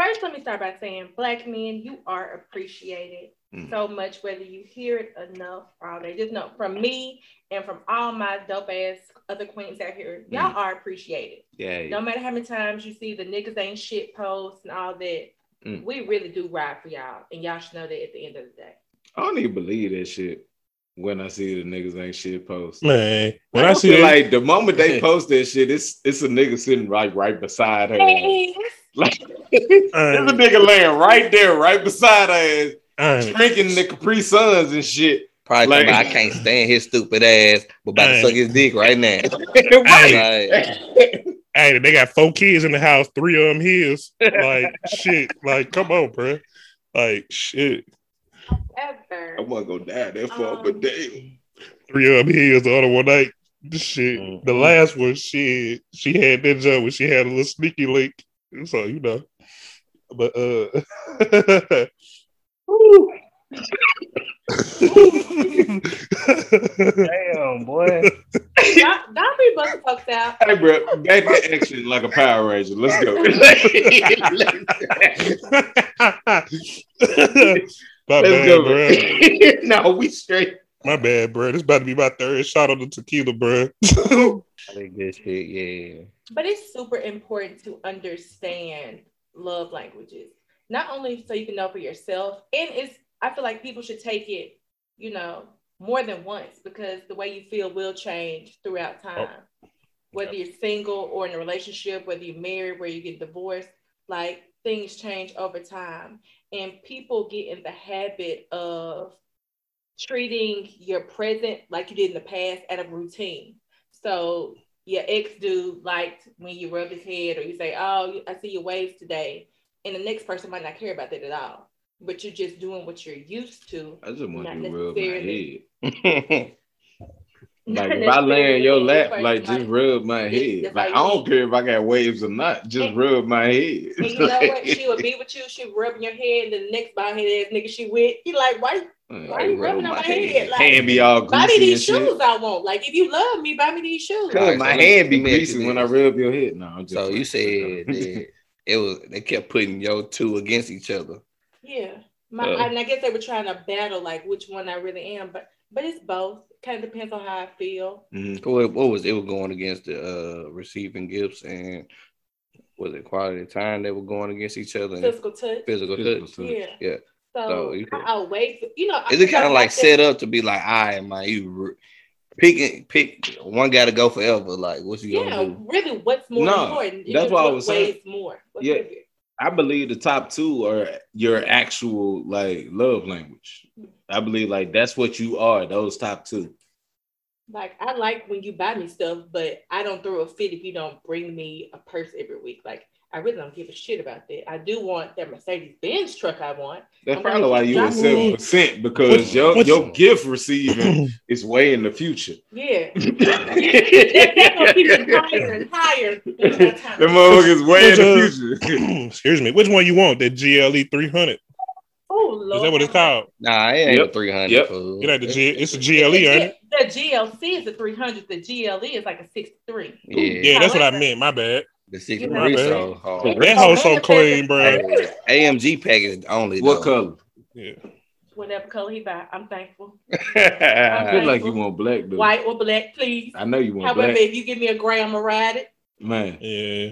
Speaker 4: first let me start by saying, black men, you are appreciated
Speaker 1: Mm.
Speaker 4: so much, whether you hear it enough or they. Just know from me and from all my dope ass other queens out here, y'all
Speaker 1: Mm.
Speaker 4: are appreciated.
Speaker 1: Yeah.
Speaker 4: No matter how many times you see the niggas ain't shit posts and all that,
Speaker 1: Mm.
Speaker 4: we really do ride for y'all, and y'all should know that at the end of the day.
Speaker 1: I don't even believe that shit when I see the niggas ain't shit post.
Speaker 2: Man, when
Speaker 1: I,
Speaker 2: I, see
Speaker 1: feel
Speaker 2: that,
Speaker 1: like the moment they post that shit, it's it's a nigga sitting right right beside her. Like there's a nigga laying right there, right beside her ass,
Speaker 2: I
Speaker 1: drinking the Capri Suns and shit.
Speaker 3: Probably
Speaker 1: Like-
Speaker 3: about, I can't stand his stupid ass, but about to suck his dick right now.
Speaker 1: Right.
Speaker 3: Like,
Speaker 2: hey, they got four kids in the house, three of them his. Like shit. Like, come on, bro. Like shit.
Speaker 4: Ever.
Speaker 1: I wasn't gonna go die that far,
Speaker 4: Um,
Speaker 1: but damn.
Speaker 2: Three of them his the other one night. Shit.
Speaker 1: Mhm.
Speaker 2: The last one, she she had that job when she had a little sneaky link. So you know. But uh
Speaker 3: damn, boy.
Speaker 4: Don't, don't be busting folks out.
Speaker 1: Hey, bro, back to action like a Power Ranger. Let's go.
Speaker 2: My
Speaker 1: Let's
Speaker 2: bad,
Speaker 1: go.
Speaker 2: bro.
Speaker 1: no, we straight.
Speaker 2: My bad, bro. This about to be my third shot of the tequila, bro.
Speaker 3: I think good shit. Yeah.
Speaker 4: But it's super important to understand love languages, not only so you can know for yourself, and it's I feel like people should take it, you know, more than once because the way you feel will change throughout oh, time. Whether you're single or in a relationship, whether you're married, where you get divorced, like things change over time, and people get in the habit of treating your present like you did in the past out of routine. So your ex dude liked when you rub his head or you say, "Oh, I see your waves today," and the next person might not care about that at all. But you're just doing what you're used to.
Speaker 1: I just want you to rub my head. Like if I lay in your lap, like just
Speaker 4: might-
Speaker 1: rub my head.
Speaker 4: it's
Speaker 1: Like I don't care if I got waves or not. Just
Speaker 4: And-
Speaker 1: rub my head.
Speaker 4: And you know what? She would be with you, she would rub your head, and the next bald head ass nigga she with, you like, why, why you
Speaker 3: rub
Speaker 4: rubbing on
Speaker 3: my
Speaker 4: my
Speaker 3: head.
Speaker 4: head? Like,
Speaker 1: Hand be all greasy.
Speaker 4: buy me
Speaker 1: greasy and
Speaker 4: these
Speaker 1: shit.
Speaker 4: shoes I want. Like, if you love me, buy me these shoes.
Speaker 3: Cause-
Speaker 1: Cause my
Speaker 3: so
Speaker 1: hand be
Speaker 3: let me ask you
Speaker 1: greasy when I rub your head. No, I'm just
Speaker 3: so you said that it was they kept putting your two against each other.
Speaker 4: Yeah. My,
Speaker 3: Uh.
Speaker 4: and I guess they were trying to battle like which one I really am, but but it's both. Kind of depends on how I feel.
Speaker 1: Mhm.
Speaker 3: What, what was it? Was going against the uh, receiving gifts and was it quality time they were going against each other
Speaker 4: Physical touch.
Speaker 3: physical
Speaker 1: Physical
Speaker 3: touch?
Speaker 1: touch.
Speaker 4: Yeah.
Speaker 3: Yeah.
Speaker 4: So,
Speaker 3: So you
Speaker 4: I,
Speaker 3: could-
Speaker 4: I'll wait. You know,
Speaker 3: Is it kind of like
Speaker 4: that-
Speaker 3: set up to be like, I am man, you re- picking pick one got to go forever? Like, what you
Speaker 4: Yeah,
Speaker 3: gonna do?
Speaker 4: really, what's more
Speaker 1: No,
Speaker 4: important?
Speaker 1: That's
Speaker 4: just
Speaker 1: what I was saying.
Speaker 4: weighs more. What's
Speaker 1: Yeah.
Speaker 4: bigger?
Speaker 1: I believe the top two are your actual like love language. I believe like that's what you are. Those top two.
Speaker 4: Like I like when you buy me stuff, but I don't throw a fit if you don't bring me a purse every week. Like I really don't give a shit about that. I do want that Mercedes Benz truck I want.
Speaker 1: That's
Speaker 4: I'm
Speaker 1: probably why you at
Speaker 4: dropping
Speaker 1: seven percent because
Speaker 2: What-
Speaker 1: your
Speaker 2: what's-
Speaker 1: your gift receiving is way in the future.
Speaker 4: Yeah. that, that's gonna keep it higher and higher. That's my time.
Speaker 1: The motherfuckers way in the
Speaker 2: uh,
Speaker 1: future.
Speaker 2: Excuse me. Which one you want? That GLE 300?
Speaker 4: Oh Lord.
Speaker 2: Is that what it's called?
Speaker 3: Nah, it ain't
Speaker 1: Yep.
Speaker 3: a three hundred.
Speaker 1: Yep.
Speaker 2: It ain't the G. It's a
Speaker 4: The,
Speaker 2: GLE, ain't it?
Speaker 4: the GLC is a 300. The GLE is like a 63.
Speaker 3: Yeah,
Speaker 2: Yeah, that's what I
Speaker 4: However-
Speaker 2: mean. My bad.
Speaker 3: The sixty
Speaker 4: You
Speaker 2: know,
Speaker 3: so hard.
Speaker 2: That hoe so clean, bro.
Speaker 3: AMG package only.
Speaker 1: what
Speaker 3: though.
Speaker 1: color?
Speaker 2: Yeah.
Speaker 4: Whatever color he buy, I'm thankful.
Speaker 1: I feel
Speaker 4: Okay.
Speaker 1: like you want black though.
Speaker 4: White or black, please.
Speaker 1: I know you want
Speaker 4: However,
Speaker 1: black.
Speaker 4: if you give me a gray, I'm gonna ride it.
Speaker 1: Man,
Speaker 2: Yeah.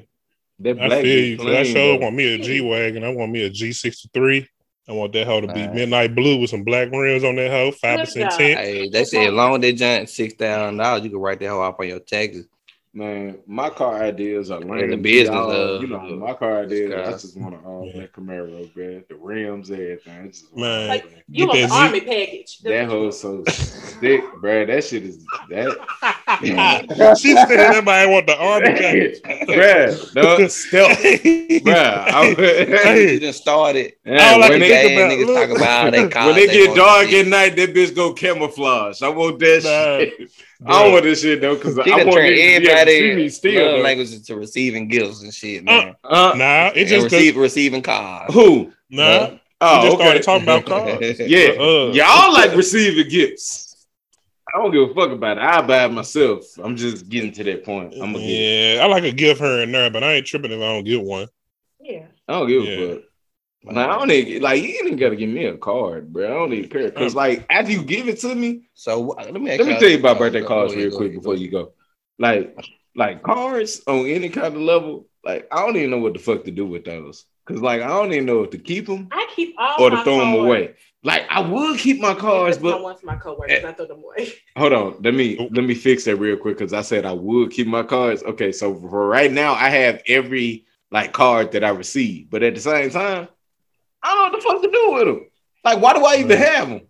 Speaker 1: that
Speaker 2: I
Speaker 1: black
Speaker 2: feel
Speaker 1: is
Speaker 2: you. 'cause I
Speaker 1: clean,
Speaker 2: sure want me a G Wagon. I want me a G63. I want that hoe to be
Speaker 3: Alright.
Speaker 2: midnight blue with some black rims on that hoe, 5%
Speaker 4: Look,
Speaker 2: tint.
Speaker 3: Hey, they said as long that they jump six thousand dollars, you can write that hoe off on your taxes.
Speaker 1: Man, my car ideas are lame.
Speaker 3: the business,
Speaker 1: Y'all,
Speaker 3: uh,
Speaker 1: you know, my car ideas. I just want an all
Speaker 2: Yeah.
Speaker 1: black Camaro, man. The rims, everything. Just
Speaker 2: Man.
Speaker 4: Like, You
Speaker 2: Get
Speaker 4: want
Speaker 2: that
Speaker 4: the
Speaker 2: Z-
Speaker 4: army package.
Speaker 1: that
Speaker 4: That's what you
Speaker 1: hoe's so thick, bro. That shit is that,
Speaker 4: want.
Speaker 2: she said everybody want the army package.
Speaker 1: bruh. No, still, bruh. I,
Speaker 2: Hey.
Speaker 3: You done started.
Speaker 1: Yeah,
Speaker 2: All I
Speaker 1: when
Speaker 2: can
Speaker 1: they,
Speaker 2: think
Speaker 3: Gang
Speaker 2: about-
Speaker 3: niggas
Speaker 2: look.
Speaker 3: talk about they cars.
Speaker 1: when they get dark at night, that bitch go camouflage. I want that
Speaker 2: Nah.
Speaker 1: shit. I don't want this shit though, cause
Speaker 3: She
Speaker 1: I
Speaker 3: done
Speaker 1: want
Speaker 3: turned
Speaker 1: niggas to be able to see me still.
Speaker 3: love
Speaker 1: though.
Speaker 3: languages to receiving gifts and shit, man.
Speaker 1: Uh,
Speaker 2: Nah, it just
Speaker 3: receive, receiving cars.
Speaker 1: who?
Speaker 2: nah.
Speaker 3: Huh?
Speaker 2: We
Speaker 1: Oh,
Speaker 2: just
Speaker 1: okay.
Speaker 2: started talking about cars.
Speaker 1: Yeah,
Speaker 2: Uh,
Speaker 1: y'all like receiving gifts. I don't give a fuck about it. I buy it myself. I'm just getting to that point. I'm gonna get.
Speaker 2: Yeah, I like a gift here and there, but I ain't tripping if I don't get one.
Speaker 4: Yeah.
Speaker 1: I don't give
Speaker 2: Yeah.
Speaker 1: a fuck. Like, I don't even like you ain't even gotta give me a card, bro. I don't even care because like after you give it to me,
Speaker 3: So let me
Speaker 1: let me tell you about
Speaker 3: oh,
Speaker 1: birthday cards real quick
Speaker 3: ahead,
Speaker 1: before
Speaker 3: go
Speaker 1: you go. Like, like cards on any kind of level. Like I don't even know what the fuck to do with those. Cause like I don't even know if to keep them
Speaker 4: I keep all
Speaker 1: or to
Speaker 4: my
Speaker 1: throw them away. Like I would keep my cards,
Speaker 4: I
Speaker 1: but
Speaker 4: want my coworkers. I throw them away.
Speaker 1: Hold on, let me let me fix that real quick because I said I would keep my cards. Okay, so for right now, I have every like card that I receive, but at the same time, I don't know what the fuck to do with them. Like, why do I even
Speaker 2: mm.
Speaker 1: have them?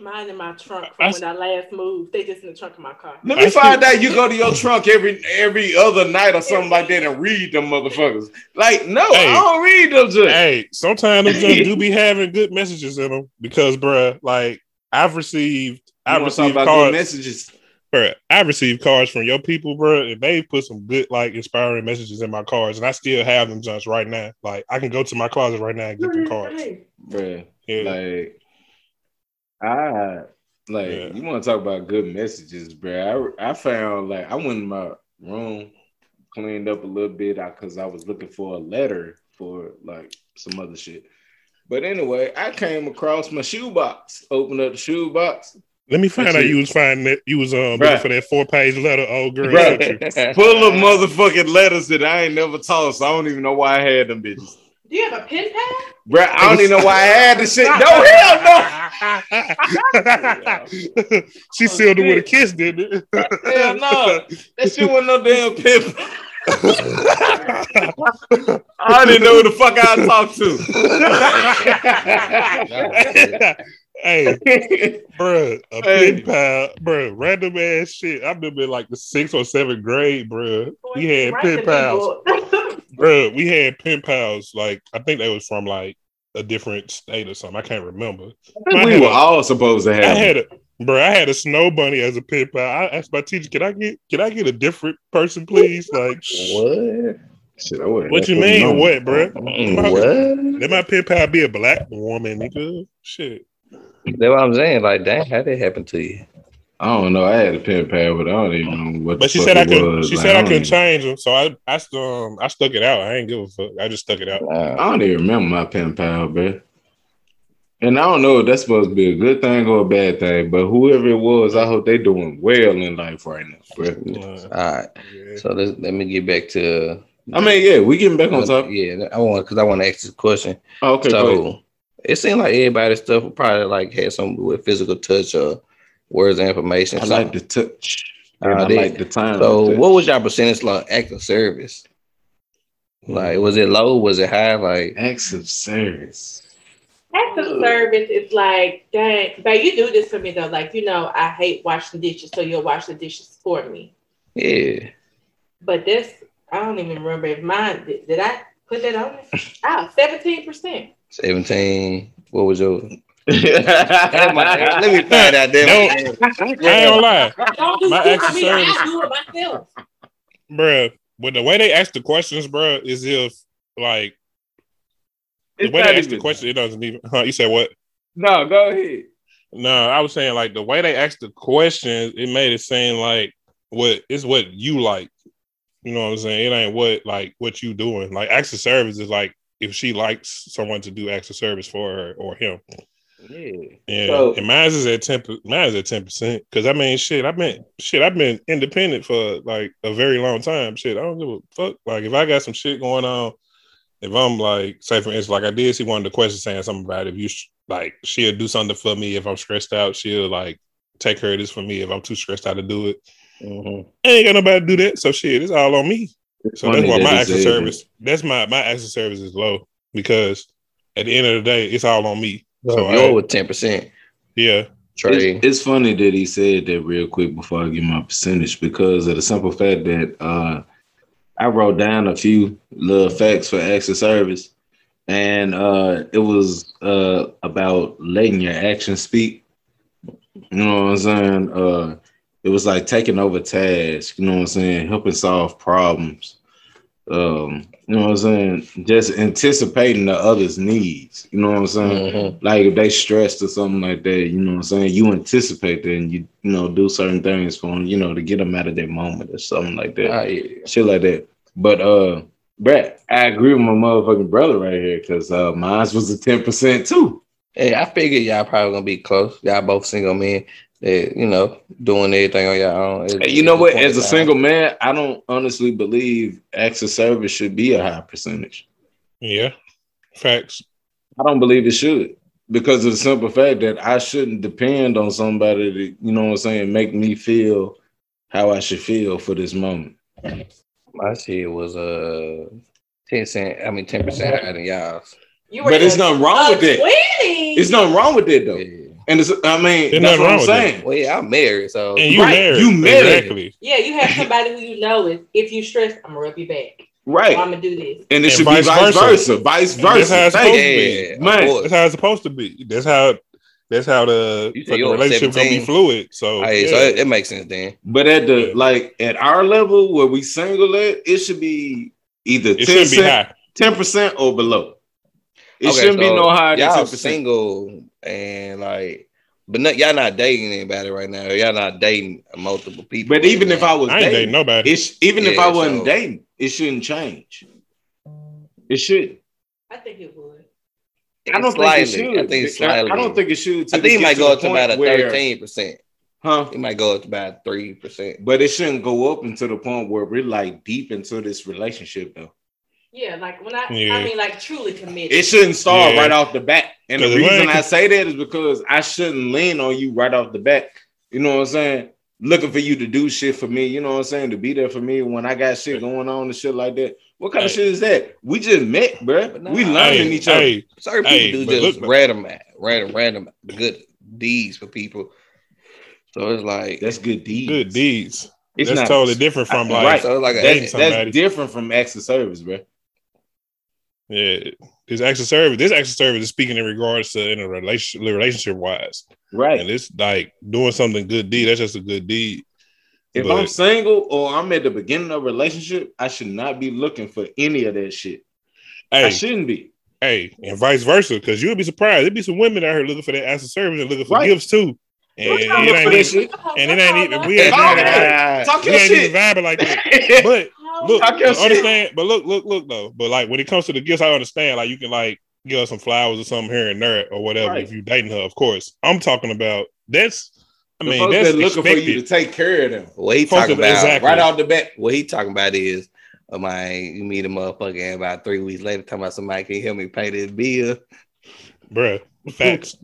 Speaker 4: Mine in my trunk
Speaker 2: I-
Speaker 4: from when I last moved. They just in the trunk of my car.
Speaker 1: Let me
Speaker 2: still-
Speaker 1: find out you go to your trunk every every other night or something like that and read them motherfuckers. Like, no,
Speaker 2: Hey.
Speaker 1: I don't read them. Just.
Speaker 2: Hey, sometimes them just do be having good messages in them because, bruh, like I've received, I've
Speaker 1: wanna talk
Speaker 2: received
Speaker 1: about good
Speaker 2: cards,
Speaker 1: messages.
Speaker 2: Bruh, I've received cards from your people, bro, and they put some good, like, inspiring messages in my cards, and I still have them just right now. Like, I can go to my closet right now and get them cards.
Speaker 1: bro.
Speaker 2: Yeah,
Speaker 1: Like, I like
Speaker 2: Yeah.
Speaker 1: you want to talk about good messages, bro. I I found like I went in my room, cleaned up a little bit because I was looking for a letter for like some other shit. But anyway, I came across my shoebox. Opened up the shoebox.
Speaker 2: Let me find
Speaker 1: That's
Speaker 2: out
Speaker 1: it.
Speaker 2: you was finding that you was um
Speaker 1: Bruh.
Speaker 2: looking for that four page letter old girl.
Speaker 1: Bruh.
Speaker 2: sent.
Speaker 1: Full of motherfucking letters that I ain't never tossed. I don't even know why I had them bitches.
Speaker 4: Do you have a pen pal?
Speaker 1: Bruh, I don't even know why I had the shit. No, hell no.
Speaker 2: she sealed it with a kiss, didn't it?
Speaker 1: Hell no. That shit wasn't no damn pimp. I didn't know who the fuck I talked
Speaker 2: hey, bruh, a
Speaker 1: Hey.
Speaker 2: pen pal, bruh, random ass shit. I remember in like the sixth or seventh grade, bruh. We had
Speaker 4: Right
Speaker 2: pen pals,
Speaker 4: people.
Speaker 2: bruh. We had pen pals. Like I think they was from like a different state or something. I can't remember.
Speaker 1: to. We were all supposed to have.
Speaker 2: I
Speaker 1: have.
Speaker 2: had a bro. I had a snow bunny as a pen pal. I asked my teacher, "Can I get can I get a different person, please?" Like,
Speaker 3: What?
Speaker 1: Shit, I wouldn't
Speaker 2: what you mean?
Speaker 1: known.
Speaker 2: What, bro?
Speaker 3: Mm, What?
Speaker 2: Let my pen pal be a black woman, nigga. Shit.
Speaker 3: That's what I'm saying. Like, dang, how did that happen to you?
Speaker 1: I don't know. I had a pen pal, but I don't even know what.
Speaker 2: But
Speaker 1: the
Speaker 2: she
Speaker 1: fuck
Speaker 2: said I could. She
Speaker 1: Like,
Speaker 2: said I
Speaker 1: don't
Speaker 2: couldn't change them, so I I st- um I stuck it out. I ain't give a fuck. I just stuck it out.
Speaker 3: Nah.
Speaker 1: I don't even remember my pen pal, bro. And I don't know if that's supposed to be a good thing or a bad thing, but whoever it was, I hope they doing well in life right now, bro.
Speaker 2: Uh,
Speaker 3: All right.
Speaker 2: yeah.
Speaker 3: So let's, let me get back to.
Speaker 1: I mean, yeah, we getting back on top.
Speaker 3: Yeah, I want because I want to ask this question.
Speaker 1: Oh, okay, go ahead.
Speaker 3: so it seemed like everybody's stuff would probably like had something to do with physical touch or words of affirmation.
Speaker 1: I like the touch.
Speaker 3: Uh,
Speaker 1: I
Speaker 3: they-
Speaker 1: like the time.
Speaker 3: So
Speaker 1: touch.
Speaker 3: what was your percentage like act of service? Like was it low? Was it high? Like
Speaker 1: acts of service?
Speaker 4: Acts of service is like, dang, but you do this for me though. Like, you know, I hate washing dishes, so you'll wash the dishes for me.
Speaker 3: yeah.
Speaker 4: But this, I don't even remember if mine did, did I put that on there? Oh, 17%.
Speaker 3: 17. What was your
Speaker 1: Let
Speaker 3: let me find out there.
Speaker 2: I ain't gonna lie,
Speaker 4: Don't do
Speaker 2: My
Speaker 4: shit
Speaker 2: acts
Speaker 4: for
Speaker 2: of
Speaker 4: me. I
Speaker 2: service.
Speaker 4: do it myself.
Speaker 2: bruh. But the way they ask the questions, bruh, is if like the
Speaker 1: It's
Speaker 2: way they ask the question, it doesn't even. Huh? You said what?
Speaker 1: No, go ahead.
Speaker 2: No, I was saying like the way they asked the questions, it made it seem like what it's what you like. You know what I'm saying? It ain't what like what you doing. Like acts of service is like if she likes someone to do acts of service for her or him.
Speaker 3: Yeah.
Speaker 2: Yeah,
Speaker 1: So-
Speaker 2: and mine is at ten. Mine is at ten percent. Because I mean, shit, I've been shit. I've been independent for like a very long time. Shit, I don't give a fuck. Like if I got some shit going on, if I'm like, say for instance, like I did see one of the questions saying something about if you like she'll do something for me if I'm stressed out. She'll like take care of this for me if I'm too stressed out to do it.
Speaker 3: Mhm.
Speaker 2: I ain't got nobody to do that. So shit, it's all on me. So that's why my
Speaker 1: he
Speaker 2: acts of
Speaker 1: said
Speaker 2: service. That's my my acts of service is low because at the end of the day, it's all on me.
Speaker 3: So
Speaker 2: So
Speaker 3: yours
Speaker 2: I-
Speaker 3: was 10%.
Speaker 2: Yeah.
Speaker 3: Trey.
Speaker 1: It's, it's funny that he said that real quick before I give my percentage because of the simple fact that uh, I wrote down a few little facts for acts of service, and uh, it was uh, about letting your actions speak. You know what I'm saying? Uh, it was like taking over tasks. You know what I'm saying? Helping solve problems. Um, you know what I'm saying? Just anticipating the other's needs. You know what I'm saying?
Speaker 3: Mhm.
Speaker 1: like if they stressed or something like that, you know what I'm saying? You anticipate that and you, you know, do certain things for them, you know, to get them out of that moment or something like that.
Speaker 3: Yeah.
Speaker 1: Shit like that. But uh Brett, I agree with my motherfucking brother right here because uh mine was a 10% too.
Speaker 3: Hey, I figured y'all probably gonna be close. Y'all both single men that you know doing everything on your own.
Speaker 1: Hey, you know what? As a single man, I don't honestly believe acts of service should be a high percentage.
Speaker 2: Yeah. Facts.
Speaker 1: I don't believe it should because of the simple fact that I shouldn't depend on somebody to, you know what I'm saying, make me feel how I should feel for this moment.
Speaker 3: my shit was uh ten cent. I mean ten percent higher than y'all's.
Speaker 4: You
Speaker 1: But there's nothing wrong with that.
Speaker 4: 20.
Speaker 1: It's nothing wrong with it though.
Speaker 3: Yeah.
Speaker 1: And it's, I mean,
Speaker 2: There's
Speaker 1: that's
Speaker 2: nothing
Speaker 1: what I'm
Speaker 2: with that.
Speaker 1: saying.
Speaker 3: Well, yeah, I'm married, so
Speaker 2: And you
Speaker 1: Right,
Speaker 2: married.
Speaker 1: you married.
Speaker 2: Exactly.
Speaker 4: yeah, you have somebody who you know is if you stress, I'm gonna rub you back.
Speaker 1: Right.
Speaker 4: Or I'm gonna do this.
Speaker 1: And it
Speaker 2: And
Speaker 1: should
Speaker 2: vice
Speaker 1: be vice
Speaker 2: versa.
Speaker 1: versa. Vice
Speaker 2: And that's how
Speaker 1: versa.
Speaker 2: it's supposed
Speaker 1: you.
Speaker 2: to be.
Speaker 1: Man.
Speaker 3: of.
Speaker 2: That's how it's supposed to be. That's how that's how the,
Speaker 3: You said
Speaker 2: fucking relationship gonna be fluid. So,
Speaker 3: Hey,
Speaker 2: yeah.
Speaker 3: so it, it makes sense then.
Speaker 1: But at the
Speaker 2: Yeah.
Speaker 1: like at our level where we single at, it should be either
Speaker 2: it
Speaker 1: 10
Speaker 2: shouldn't be high.
Speaker 1: ten percent or below. It
Speaker 3: Okay,
Speaker 1: shouldn't be no higher than ten percent.
Speaker 3: single and like, but not, y'all not dating anybody right now. Y'all not dating multiple people.
Speaker 1: But
Speaker 3: right
Speaker 1: even if
Speaker 3: now.
Speaker 1: I was
Speaker 2: I ain't dating
Speaker 1: dating,
Speaker 2: nobody.
Speaker 1: it's even if I wasn't
Speaker 3: so-
Speaker 1: dating, it shouldn't change. It should.
Speaker 4: I think it would.
Speaker 1: I don't
Speaker 3: Slightly.
Speaker 1: think it should.
Speaker 3: I think
Speaker 1: I,
Speaker 3: slightly.
Speaker 1: I don't think it should.
Speaker 3: I think he
Speaker 1: get
Speaker 3: might go up to about a thirteen percent.
Speaker 1: Huh?
Speaker 3: It might go up to about three percent.
Speaker 1: But it shouldn't go up until the point where we're like deep into this relationship, though.
Speaker 4: Yeah, like when I,
Speaker 2: Yeah.
Speaker 4: I mean, like truly committed.
Speaker 1: It shouldn't start
Speaker 2: Yeah.
Speaker 1: right off the bat. And the reason
Speaker 2: ain't-
Speaker 1: I say that is because I shouldn't lean on you right off the bat. You know what I'm saying? Looking for you to do shit for me. You know what I'm saying? To be there for me when I got shit going on and shit like that. What kind of shit is that? We just met, bruh.
Speaker 3: But nah.
Speaker 1: we learning
Speaker 2: Hey,
Speaker 1: each other.
Speaker 2: hey,
Speaker 3: Certain people
Speaker 2: but
Speaker 3: do just
Speaker 2: look-
Speaker 3: random, random, random good deeds for people. So it's like
Speaker 1: That's good deeds.
Speaker 2: good deeds.
Speaker 1: It's
Speaker 2: That's
Speaker 1: not
Speaker 2: totally different from like
Speaker 1: Right.
Speaker 3: so like a,
Speaker 2: dating
Speaker 1: That's, that's different from acts of service, bro.
Speaker 2: Yeah. This extra service, this extra service is speaking in regards to in a relationship, relationship wise,
Speaker 1: Right.
Speaker 2: and it's like doing something good deed. That's just a good deed.
Speaker 1: If
Speaker 2: But-
Speaker 1: I'm single or I'm at the beginning of a relationship, I should not be looking for any of that shit. I shouldn't be.
Speaker 2: hey, and vice versa, because you'll be surprised. There'd be some women out here looking for that extra service and looking for
Speaker 1: Right.
Speaker 2: gifts too. And it ain't even, and it ain't even we ain't even, we ain't even vibing like that. But look,
Speaker 1: Talk your
Speaker 2: but
Speaker 1: shit.
Speaker 2: understand. But look, look, look though. But like when it comes to the gifts, I understand. Like you can like give her some flowers or something here and there or whatever
Speaker 1: Right.
Speaker 2: if you dating her. Of course, I'm talking about that's. I
Speaker 1: The
Speaker 2: mean,
Speaker 1: folks
Speaker 2: that's
Speaker 1: that looking for you to take care of them
Speaker 3: what he talking about.
Speaker 2: exactly.
Speaker 1: right off the bat.
Speaker 3: What he talking about is, oh my, you meet a motherfucker and about three weeks later, talking about somebody can help me pay this bill.
Speaker 2: Bruh, facts.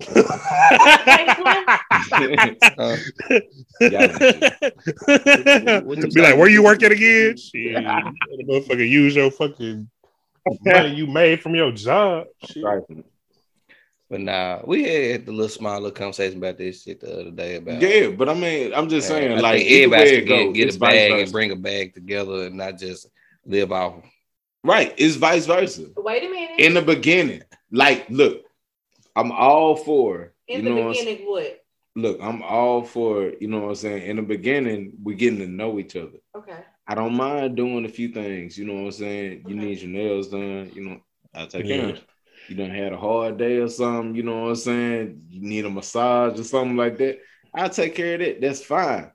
Speaker 3: Uh,
Speaker 2: Be like, where you working again? Shit, motherfucker use your fucking money you made from your job. Shit.
Speaker 1: Right.
Speaker 3: but nah, we had the little small little conversation about this shit the other day about
Speaker 1: Yeah, but I mean, I'm just saying,
Speaker 3: I
Speaker 1: like,
Speaker 3: everybody
Speaker 1: way
Speaker 3: should get, get a bag
Speaker 1: versa.
Speaker 3: and bring a bag together and not just live off.
Speaker 1: Right, it's vice versa.
Speaker 4: Wait a minute.
Speaker 1: In the beginning, like, look, I'm all for
Speaker 4: In
Speaker 1: you
Speaker 4: the
Speaker 1: know. what
Speaker 4: beginning, what?
Speaker 1: look, I'm all for, you know what I'm saying? In the beginning, we're getting to know each other.
Speaker 4: Okay.
Speaker 1: I don't mind doing a few things, you know what I'm saying? You need your nails done, you know, I'll take
Speaker 2: Yeah.
Speaker 1: care. You done had a hard day or something, you know what I'm saying? You need a massage or something like that. I'll take care of that. That's fine.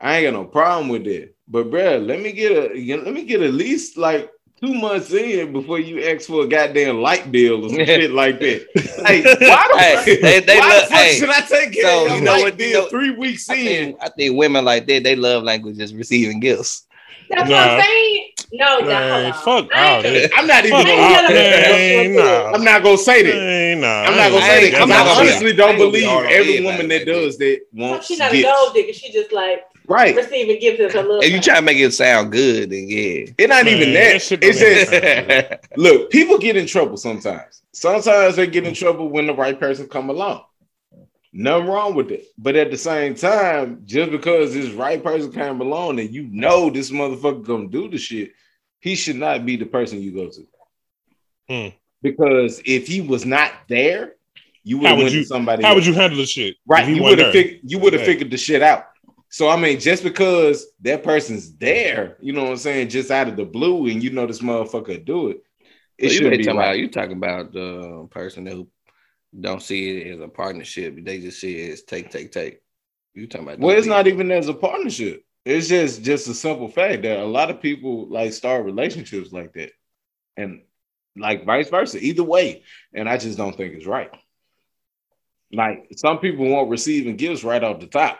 Speaker 1: I ain't got no problem with that. But bruh, let me get a let me get at least like two months in before you ask for a goddamn light bill or some shit like that. Like, why the,
Speaker 3: Hey, they- they
Speaker 1: why
Speaker 3: look-
Speaker 1: the fuck
Speaker 3: hey,
Speaker 1: should I take care
Speaker 3: so
Speaker 1: of your
Speaker 3: you know
Speaker 1: light
Speaker 3: what- you know-
Speaker 1: three weeks
Speaker 3: I
Speaker 1: in?
Speaker 3: think, I think women like that, they love languages receiving gifts.
Speaker 4: That's
Speaker 2: Nah.
Speaker 4: what I'm saying. No, no,
Speaker 2: Man, fuck
Speaker 4: I
Speaker 2: all.
Speaker 1: I'm not even gonna
Speaker 2: all man, nah.
Speaker 1: I'm not gonna say that.
Speaker 2: Nah.
Speaker 1: I'm not gonna say that
Speaker 3: I'm not
Speaker 1: honestly don't
Speaker 3: ain't gonna be
Speaker 1: believe every woman that does that wants
Speaker 4: she's not a
Speaker 1: gifts.
Speaker 4: gold digger. She just like
Speaker 1: Right.
Speaker 4: receiving gifts as a little.
Speaker 3: If you try to make it sound good, then yeah.
Speaker 1: It not
Speaker 2: Man,
Speaker 1: even
Speaker 2: that
Speaker 1: that.
Speaker 2: shit
Speaker 1: It's just look, people get in trouble sometimes. Sometimes they get in trouble when the right person come along. Nothing wrong with it. But at the same time, just because this right person came along and you know this motherfucker gonna do the shit, he should not be the person you go to.
Speaker 2: Hmm.
Speaker 1: Because if he was not there, you would
Speaker 2: How
Speaker 1: have went
Speaker 2: you-
Speaker 1: to somebody
Speaker 2: How
Speaker 1: else.
Speaker 2: would you handle the shit?
Speaker 1: Right, you would have
Speaker 2: there?
Speaker 1: figured you would have
Speaker 2: Okay.
Speaker 1: figured the shit out. So I mean, just because that person's there, you know what I'm saying, just out of the blue, and you know this motherfucker do it, it
Speaker 3: So you
Speaker 1: should be
Speaker 3: talking
Speaker 1: right.
Speaker 3: about you talking about the person who don't see it as a partnership. They just see it as take, take, take. You talking about?
Speaker 1: Well,
Speaker 3: those
Speaker 1: it's not even as a partnership. It's just just a simple fact that a lot of people like start relationships like that, and like vice versa, either way. And I just don't think it's right. Like some people won't receiving gifts right off the top,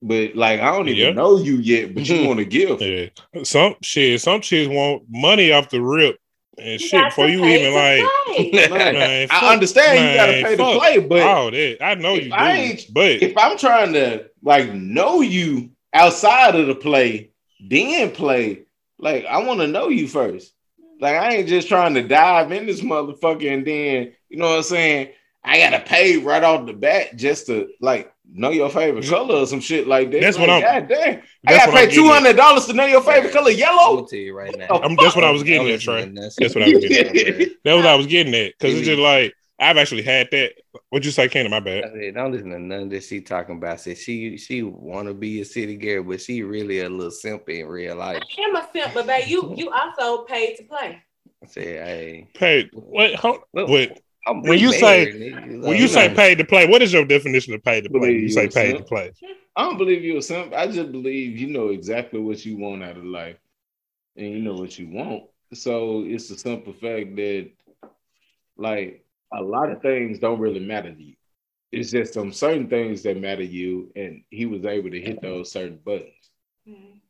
Speaker 1: but like I don't even
Speaker 2: Yeah.
Speaker 1: know you yet, but you mm-hmm. want to give.
Speaker 2: Yeah. Some shit, some chicks want money off the rip and
Speaker 4: You
Speaker 2: shit before you even like.
Speaker 4: play.
Speaker 2: Man, fuck-
Speaker 1: I understand you gotta pay to
Speaker 2: fuck
Speaker 1: play, but
Speaker 2: all that. I know you do,
Speaker 1: I ain't-
Speaker 2: but
Speaker 1: if I'm trying to like know you outside of the play, then play, like I want to know you first. Like I ain't just trying to dive in this motherfucker and then you know what I'm saying. I gotta pay right off the bat just to like know your favorite color or some shit like that.
Speaker 2: That's what I'm-
Speaker 1: God damn, I gotta
Speaker 2: what I'm
Speaker 1: pay two
Speaker 2: getting
Speaker 1: dollars to know your favorite color,
Speaker 3: I'm
Speaker 1: yellow.
Speaker 3: gonna you right now.
Speaker 2: I'm, that's what I was
Speaker 3: Don't
Speaker 2: getting at, Trey. That's what I was getting at. That's what I was getting at. Because it's just like I've actually had that. What'd you say, Candy? My
Speaker 3: I
Speaker 2: bad.
Speaker 3: said, don't listen to none that she talking about. I said she she want to be a city girl, but she really a little simp in real life.
Speaker 4: I am a simp, but babe, you you also paid to play.
Speaker 3: I said, hey,
Speaker 2: Paid. Wait, hold,
Speaker 3: Look,
Speaker 2: wait.
Speaker 3: I'm
Speaker 2: When you say-
Speaker 3: nigga.
Speaker 2: When you say
Speaker 3: Like,
Speaker 2: paid to play, what is your definition of paid to play?
Speaker 1: Believe
Speaker 2: You
Speaker 1: you
Speaker 2: say paid
Speaker 1: simp.
Speaker 2: to play.
Speaker 1: I don't believe you a simp. I just believe you know exactly what you want out of life, and you know what you want. So it's a simple fact that, like, a lot of things don't really matter to you. It's just some certain things that matter to you, and he was able to hit those certain buttons.
Speaker 4: Mhm.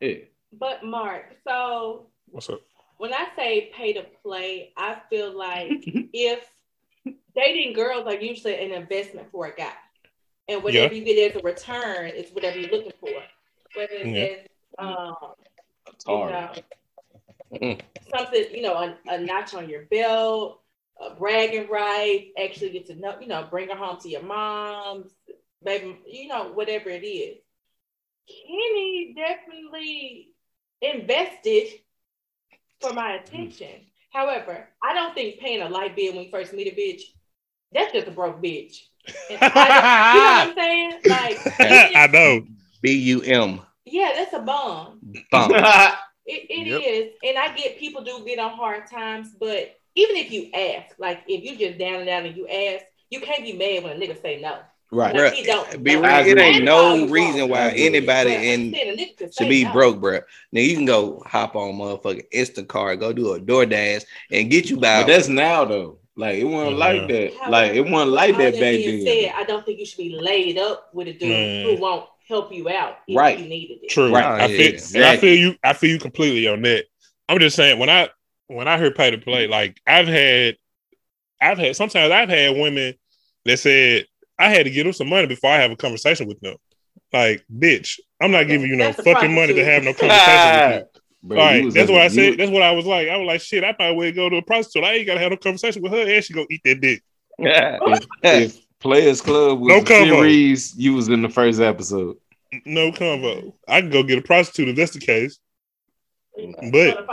Speaker 1: Yeah.
Speaker 4: But Mark, so
Speaker 2: What's up?
Speaker 4: when I say pay to play, I feel like if dating girls are usually an investment for a guy, and whatever you get as a return is whatever you're looking for, whether it's
Speaker 2: Yeah.
Speaker 4: um,
Speaker 1: It's
Speaker 4: you know,
Speaker 3: Mm.
Speaker 4: something, you know, a, a notch on your belt, a bragging right, actually get to know, you know, bring her home to your mom's, baby, you know, whatever it is. Kenny definitely invested for my mm. attention. However, I don't think paying a light bill when you first meet a bitch, that's just a broke bitch. I- you know what I'm saying? Like,
Speaker 2: I know.
Speaker 3: B U M.
Speaker 4: yeah, that's a bum.
Speaker 3: Bump.
Speaker 4: It, it
Speaker 2: Yep.
Speaker 4: is, and I get people do get on hard times, but even if you ask, like if you just down and down and you ask, you can't be mad when a nigga say no.
Speaker 1: right.
Speaker 4: Like, he don't.
Speaker 3: Be
Speaker 4: No.
Speaker 3: real, it ain't no reason why anybody
Speaker 4: But
Speaker 3: in
Speaker 4: understand, a nigga could say
Speaker 3: should be
Speaker 4: no.
Speaker 3: broke, bro. Now you can go hop on motherfucking Instacart, go do a DoorDash, and get you about.
Speaker 1: But that's now though. Like it wasn't
Speaker 2: Mhm.
Speaker 1: like that. Like it wasn't like that back
Speaker 4: being
Speaker 1: then.
Speaker 4: Said, I don't think you should be laid up with a dude
Speaker 2: Man.
Speaker 4: who won't help you out if
Speaker 1: Right.
Speaker 4: you needed it.
Speaker 2: True.
Speaker 1: Right.
Speaker 2: I
Speaker 3: Yeah,
Speaker 2: feel and I feel you I feel you completely on that. I'm just saying when I when I heard pay to play, mm-hmm. like I've had I've had sometimes I've had women that said I had to give them some money before I have a conversation with them. Like, bitch, I'm not giving you no
Speaker 4: That's
Speaker 2: fucking money to have no conversation with you.
Speaker 1: Bro,
Speaker 2: All
Speaker 1: you
Speaker 2: that's
Speaker 1: a-
Speaker 2: what I
Speaker 1: you-
Speaker 2: said. That's what I was like. I was like, shit, I might well go to a prostitute. I ain't gotta have no conversation with her, and she go eat that dick.
Speaker 1: if Players Club was
Speaker 2: No
Speaker 1: a series, you was in the first episode.
Speaker 2: No convo. I can go get a prostitute if that's the case. But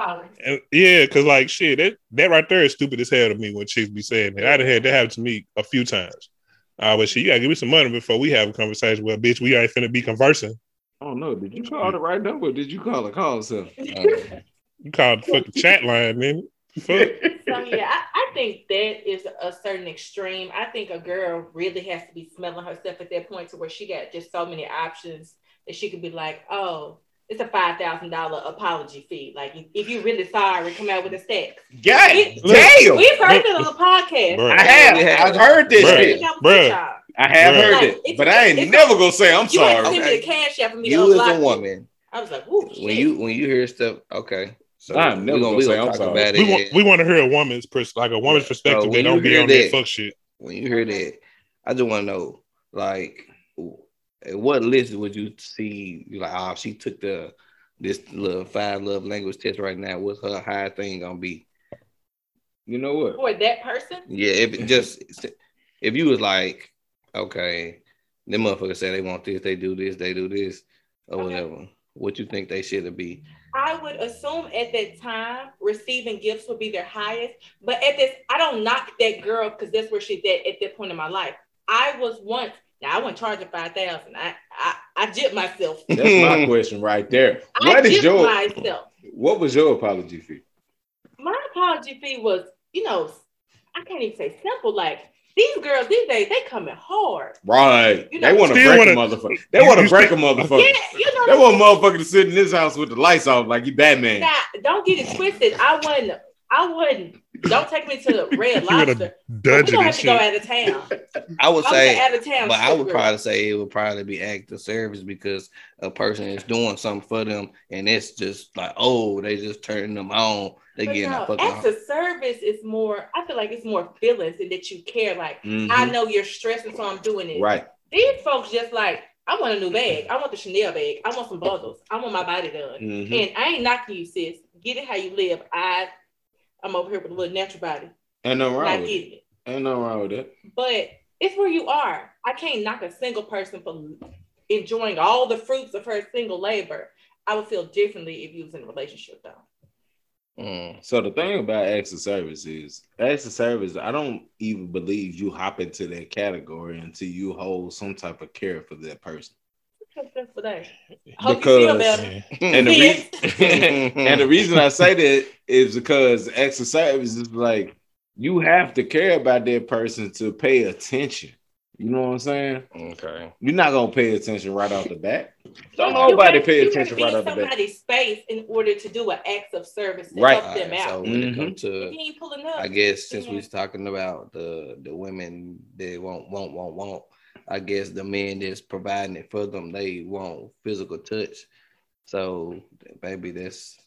Speaker 2: yeah, cause like shit, that that right there is stupid as hell to me when chicks be saying that. I'd have had that happen to me a few times. Uh, but shit, you gotta give me some money before we have a conversation. Well, bitch, we ain't finna be conversing.
Speaker 1: I don't know. Did you call the right number? Or did you call a call center?
Speaker 2: You called the fucking chat line, man. Fuck.
Speaker 4: So yeah, I, I think that is a certain extreme. I think a girl really has to be smelling herself at that point to where she got just so many options that she could be like, oh, it's a five thousand dollar apology fee. Like if, if you really sorry, come out with a stack.
Speaker 1: Yeah,
Speaker 4: We-
Speaker 1: damn!
Speaker 4: We've heard it on the podcast.
Speaker 2: Bruh.
Speaker 1: I have. I've heard this
Speaker 2: Bruh.
Speaker 1: shit.
Speaker 2: Bruh.
Speaker 1: I have
Speaker 2: Bruh.
Speaker 1: heard
Speaker 4: Like,
Speaker 1: it, but I ain't
Speaker 4: it's-
Speaker 1: never gonna say I'm
Speaker 4: You had to
Speaker 1: sorry.
Speaker 4: send me the cash app for me to
Speaker 3: you as a woman,
Speaker 4: I was like, ooh,
Speaker 3: when
Speaker 4: shit.
Speaker 3: you when you hear stuff, okay. So
Speaker 1: I'm never
Speaker 3: we
Speaker 1: gonna
Speaker 3: we
Speaker 1: say I'm
Speaker 3: talk
Speaker 1: sorry.
Speaker 3: about
Speaker 2: We
Speaker 3: it.
Speaker 2: want we want to hear a woman's pers- like a woman's perspective.
Speaker 3: So
Speaker 2: they
Speaker 3: when
Speaker 2: don't
Speaker 3: you
Speaker 2: be
Speaker 3: hear
Speaker 2: on that
Speaker 3: that-
Speaker 2: fuck shit.
Speaker 3: when you hear that, I just want to know, like, at what list would you see? You like, oh, she took the this little five love language test right now. What's her high thing gonna be?
Speaker 1: You know what?
Speaker 4: for that person,
Speaker 3: Yeah, if it just if you was like, okay, them motherfuckers say they want this, they do this, they do this, or
Speaker 4: Okay.
Speaker 3: whatever. What you think they should be?
Speaker 4: I would assume at that time receiving gifts would be their highest. But at this, I don't knock that girl because that's where she's at at that point in my life. I was once. Now I wasn't charging five thousand. I I I jipped myself.
Speaker 1: That's my question right there.
Speaker 4: I
Speaker 1: What is your
Speaker 4: myself.
Speaker 1: what was your apology fee?
Speaker 4: My apology fee was, you know, I can't even say simple. Like these girls these days, they coming hard.
Speaker 1: Right.
Speaker 4: You know, they
Speaker 1: want to break a
Speaker 2: wanna-
Speaker 1: motherfucker. They want to break a motherfucker.
Speaker 4: Yeah, you know.
Speaker 1: They want motherfucker to sit in this house with the lights off like you Batman.
Speaker 4: Now, don't get it twisted. I wouldn't. I wouldn't. Don't take me to the Red
Speaker 2: You wanna
Speaker 4: Lobster. We
Speaker 2: Dungeon
Speaker 4: gonna
Speaker 2: and
Speaker 4: have to go out of town.
Speaker 3: I would
Speaker 4: I'm
Speaker 3: say,
Speaker 4: out of town.
Speaker 3: but I would probably say it would probably be act of service because a person is doing something for them, and it's just like, oh, they just turning them on. They
Speaker 4: But
Speaker 3: getting
Speaker 4: no,
Speaker 3: a fucking.
Speaker 4: acts of service is more. I feel like it's more feelings and that you care. Like
Speaker 1: Mhm.
Speaker 4: I know you're stressing, so I'm doing it.
Speaker 1: Right.
Speaker 4: These folks just like I want a new bag. I want the Chanel bag. I want some bundles. I want my body done.
Speaker 1: Mhm.
Speaker 4: And I ain't knocking you, sis. Get it how you live. I I'm over here with a little natural body.
Speaker 1: Ain't no wrong
Speaker 4: Not
Speaker 1: with it.
Speaker 4: getting it.
Speaker 1: Ain't nothing wrong with that.
Speaker 4: But it's where you are. I can't knock a single person for enjoying all the fruits of her single labor. I would feel differently if you was in a relationship though.
Speaker 3: Mm.
Speaker 1: So the thing about acts of service is acts of service, I don't even believe you hop into that category until you hold some type of care for that person.
Speaker 4: Because that's what I hope
Speaker 1: Because- And the, re- and the reason I say that is because acts of service is like you have to care about that person to pay attention. You know what I'm saying?
Speaker 3: Okay.
Speaker 1: You're not gonna pay attention right off the bat. Don't
Speaker 4: You
Speaker 1: nobody
Speaker 4: have-
Speaker 1: pay attention
Speaker 4: have
Speaker 1: right off the bat.
Speaker 4: somebody's space in order to do an act of service to
Speaker 1: Right.
Speaker 4: help them
Speaker 3: Alright, so
Speaker 4: out.
Speaker 3: when it
Speaker 1: Mhm.
Speaker 3: comes to
Speaker 4: you ain't pulling up,
Speaker 3: I guess since we
Speaker 4: Yeah.
Speaker 3: was talking about the the women that won't won't won't won't, I guess the men that's providing it for them they want physical touch. So maybe that's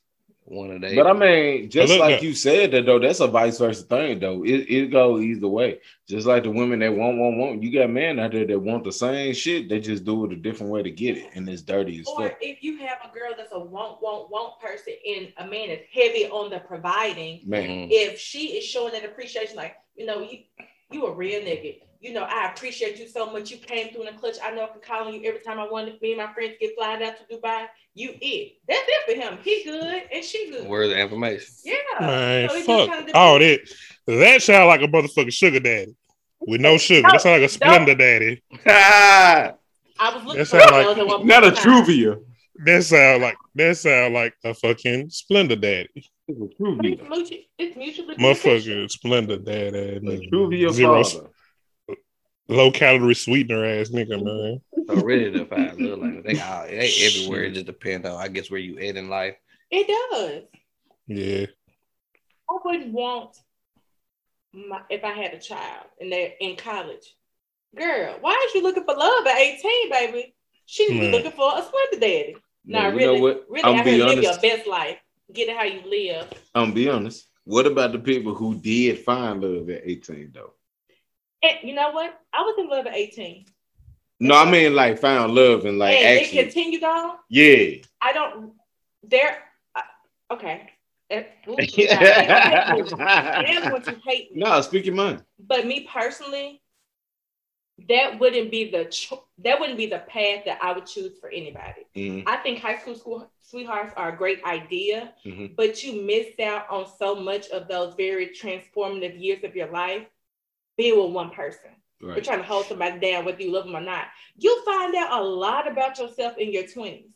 Speaker 3: one of they.
Speaker 1: But I mean, just
Speaker 2: look,
Speaker 1: like
Speaker 2: look.
Speaker 1: you said that though, that's a vice versa thing though. It it go either way. Just like the women that want, want, want. You got men out there that want the same shit. They just do it a different way to get it, and it's dirty as
Speaker 4: or
Speaker 1: fuck.
Speaker 4: if you have a girl that's a want, want, want person, and a man is heavy on the providing,
Speaker 1: Man,
Speaker 4: if she is showing that appreciation, like you know, you you a real nigga. You know, I appreciate you so much. You came through in the clutch. I know I can call on you every time I wanted me and my friends get flying out to Dubai. You it. That's it for him. He good and she good.
Speaker 3: Where's the information?
Speaker 4: Yeah.
Speaker 2: Man,
Speaker 4: So
Speaker 2: fuck
Speaker 4: kinda
Speaker 2: all that. That sound like a motherfucking sugar daddy with no sugar.
Speaker 4: No,
Speaker 2: that sound like a Splenda daddy.
Speaker 4: I was looking
Speaker 2: That
Speaker 4: for
Speaker 2: sound
Speaker 4: those
Speaker 2: like-
Speaker 4: one
Speaker 1: not a
Speaker 4: point.
Speaker 1: Truvia.
Speaker 2: That sound like that sound like a fucking Splenda daddy.
Speaker 1: It's a
Speaker 4: But
Speaker 1: Truvia.
Speaker 4: It's mutually, it's.
Speaker 2: Motherfucking Splenda daddy.
Speaker 1: A. Truvia
Speaker 2: Zero
Speaker 1: father.
Speaker 2: Low calorie sweetener ass nigga, man.
Speaker 3: So really the five little like they all they everywhere. It just depends on I guess where you at in life.
Speaker 4: It does.
Speaker 2: Yeah.
Speaker 4: I wouldn't want my, if I had a child and they're in college. Girl, why is you looking for love at 18, baby? She She's
Speaker 2: Man.
Speaker 4: looking for a Splenda daddy.
Speaker 1: Now,
Speaker 4: Nah, really,
Speaker 1: what?
Speaker 4: really,
Speaker 1: I'm
Speaker 4: out
Speaker 1: be
Speaker 4: here live your best life. Get it how you live.
Speaker 1: I'm be honest. What about the people who did find love at 18 though?
Speaker 4: And you know what? I was in love at 18.
Speaker 1: No, I mean like found love and like
Speaker 4: and it
Speaker 1: actually,
Speaker 4: continued on.
Speaker 1: yeah.
Speaker 4: I don't. There. Uh, okay. Ooh, I am going to hate
Speaker 1: no, speak your mind.
Speaker 4: But me personally, that wouldn't be the cho- that wouldn't be the path that I would choose for anybody.
Speaker 1: Mhm,
Speaker 4: I think high school school sweethearts are a great idea,
Speaker 1: mhm.
Speaker 4: but you miss out on so much of those very transformative years of your life being with one person. You're trying to hold somebody down, whether you love them or not. You'll find out a lot about yourself in your 20s.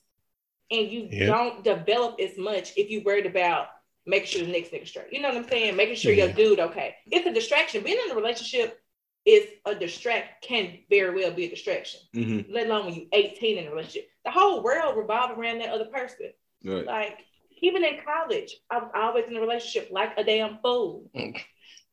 Speaker 4: And you
Speaker 2: Yeah.
Speaker 4: don't develop as much if you're worried about making sure the next nigga straight. You know what I'm saying? Making sure
Speaker 2: Yeah.
Speaker 4: your dude okay. It's a distraction. Being in a relationship is a distract, can very well be a distraction,
Speaker 1: Mhm,
Speaker 4: let alone when you're 18 in a relationship. The whole world revolves around that other person.
Speaker 1: Right.
Speaker 4: Like, even in college, I was always in a relationship like a damn fool.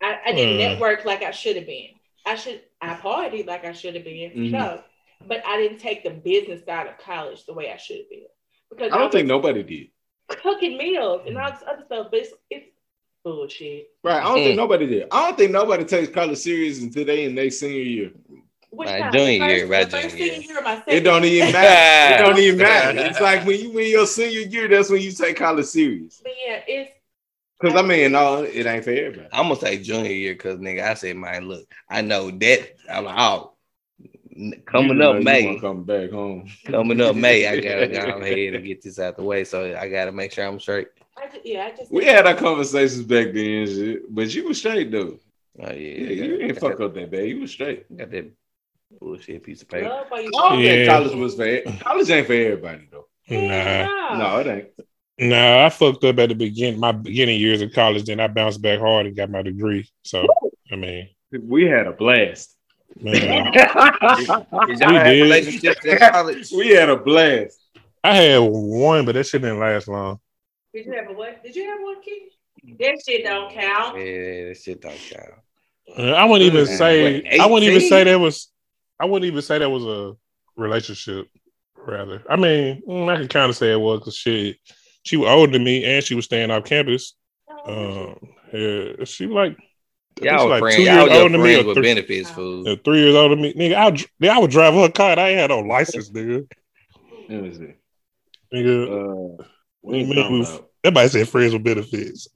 Speaker 4: I, I didn't
Speaker 2: Mm.
Speaker 4: network like I should have been. I should I partied like I should have been,
Speaker 1: Mhm.
Speaker 4: no. But I didn't take the business side of college the way I should have been. Because
Speaker 1: I don't
Speaker 4: was
Speaker 1: think nobody did.
Speaker 4: cooking meals and all this other stuff, but it's, it's bullshit.
Speaker 1: Right. I don't
Speaker 3: Mm.
Speaker 1: think nobody did. I don't think nobody takes college serious until they in their senior year.
Speaker 4: Which
Speaker 3: My junior year, my
Speaker 4: the first
Speaker 3: junior year.
Speaker 4: senior year or my second?
Speaker 1: It don't even matter. It don't even matter. It's like when you in your senior year, that's when you take college serious.
Speaker 4: But yeah, it's
Speaker 1: Because I mean, no, it ain't for everybody.
Speaker 3: I'm gonna say junior year because nigga, I said, man, look, I know that I'm like, oh, coming up
Speaker 1: you
Speaker 3: May,
Speaker 1: wanna come back home.
Speaker 3: coming up May, I gotta go ahead and get this out the way. So I gotta make sure I'm straight.
Speaker 4: I just, yeah, I just
Speaker 1: We had our conversations back then, shit, but you was straight though.
Speaker 3: Oh yeah,
Speaker 1: Yeah, you
Speaker 3: got,
Speaker 1: ain't
Speaker 3: got
Speaker 1: fuck
Speaker 3: that,
Speaker 1: up that bad. You was straight.
Speaker 3: got that bullshit piece of paper.
Speaker 4: love
Speaker 1: I don't think
Speaker 2: Yeah.
Speaker 1: college was for college ain't for everybody though.
Speaker 2: Nah.
Speaker 1: No, it ain't.
Speaker 2: Nah, I fucked up at the beginning, my beginning years of college. Then I bounced back hard and got my degree. So, I mean,
Speaker 1: We had a blast.
Speaker 2: man,
Speaker 3: Did y'all
Speaker 2: We
Speaker 3: have
Speaker 2: did.
Speaker 3: relationships college?
Speaker 1: we had a blast.
Speaker 2: I had one, but that shit didn't last long.
Speaker 4: Did you have a what? Did you have one kid? That shit don't count.
Speaker 3: Yeah, that shit don't count.
Speaker 2: Uh, I wouldn't even
Speaker 1: Man,
Speaker 2: say.
Speaker 3: what,
Speaker 2: I wouldn't even say that was. I wouldn't even say that was a relationship. Rather, I mean, mm, I can kind of say it was because shit, she was older than me and she was staying off campus.
Speaker 4: Oh,
Speaker 2: Um, yeah, she like
Speaker 3: Y'all
Speaker 2: like
Speaker 3: friends.
Speaker 2: two
Speaker 3: Y'all
Speaker 2: years
Speaker 3: was your
Speaker 2: older than me or
Speaker 3: with
Speaker 2: three-
Speaker 3: benefits, fool.
Speaker 2: uh, three years older than me. Nigga, I, would- nigga, I would drive her car. and I ain't had no license, nigga.
Speaker 1: Let me see.
Speaker 2: Nigga,
Speaker 1: Uh, what you
Speaker 2: we-
Speaker 1: about?
Speaker 2: everybody said friends with benefits.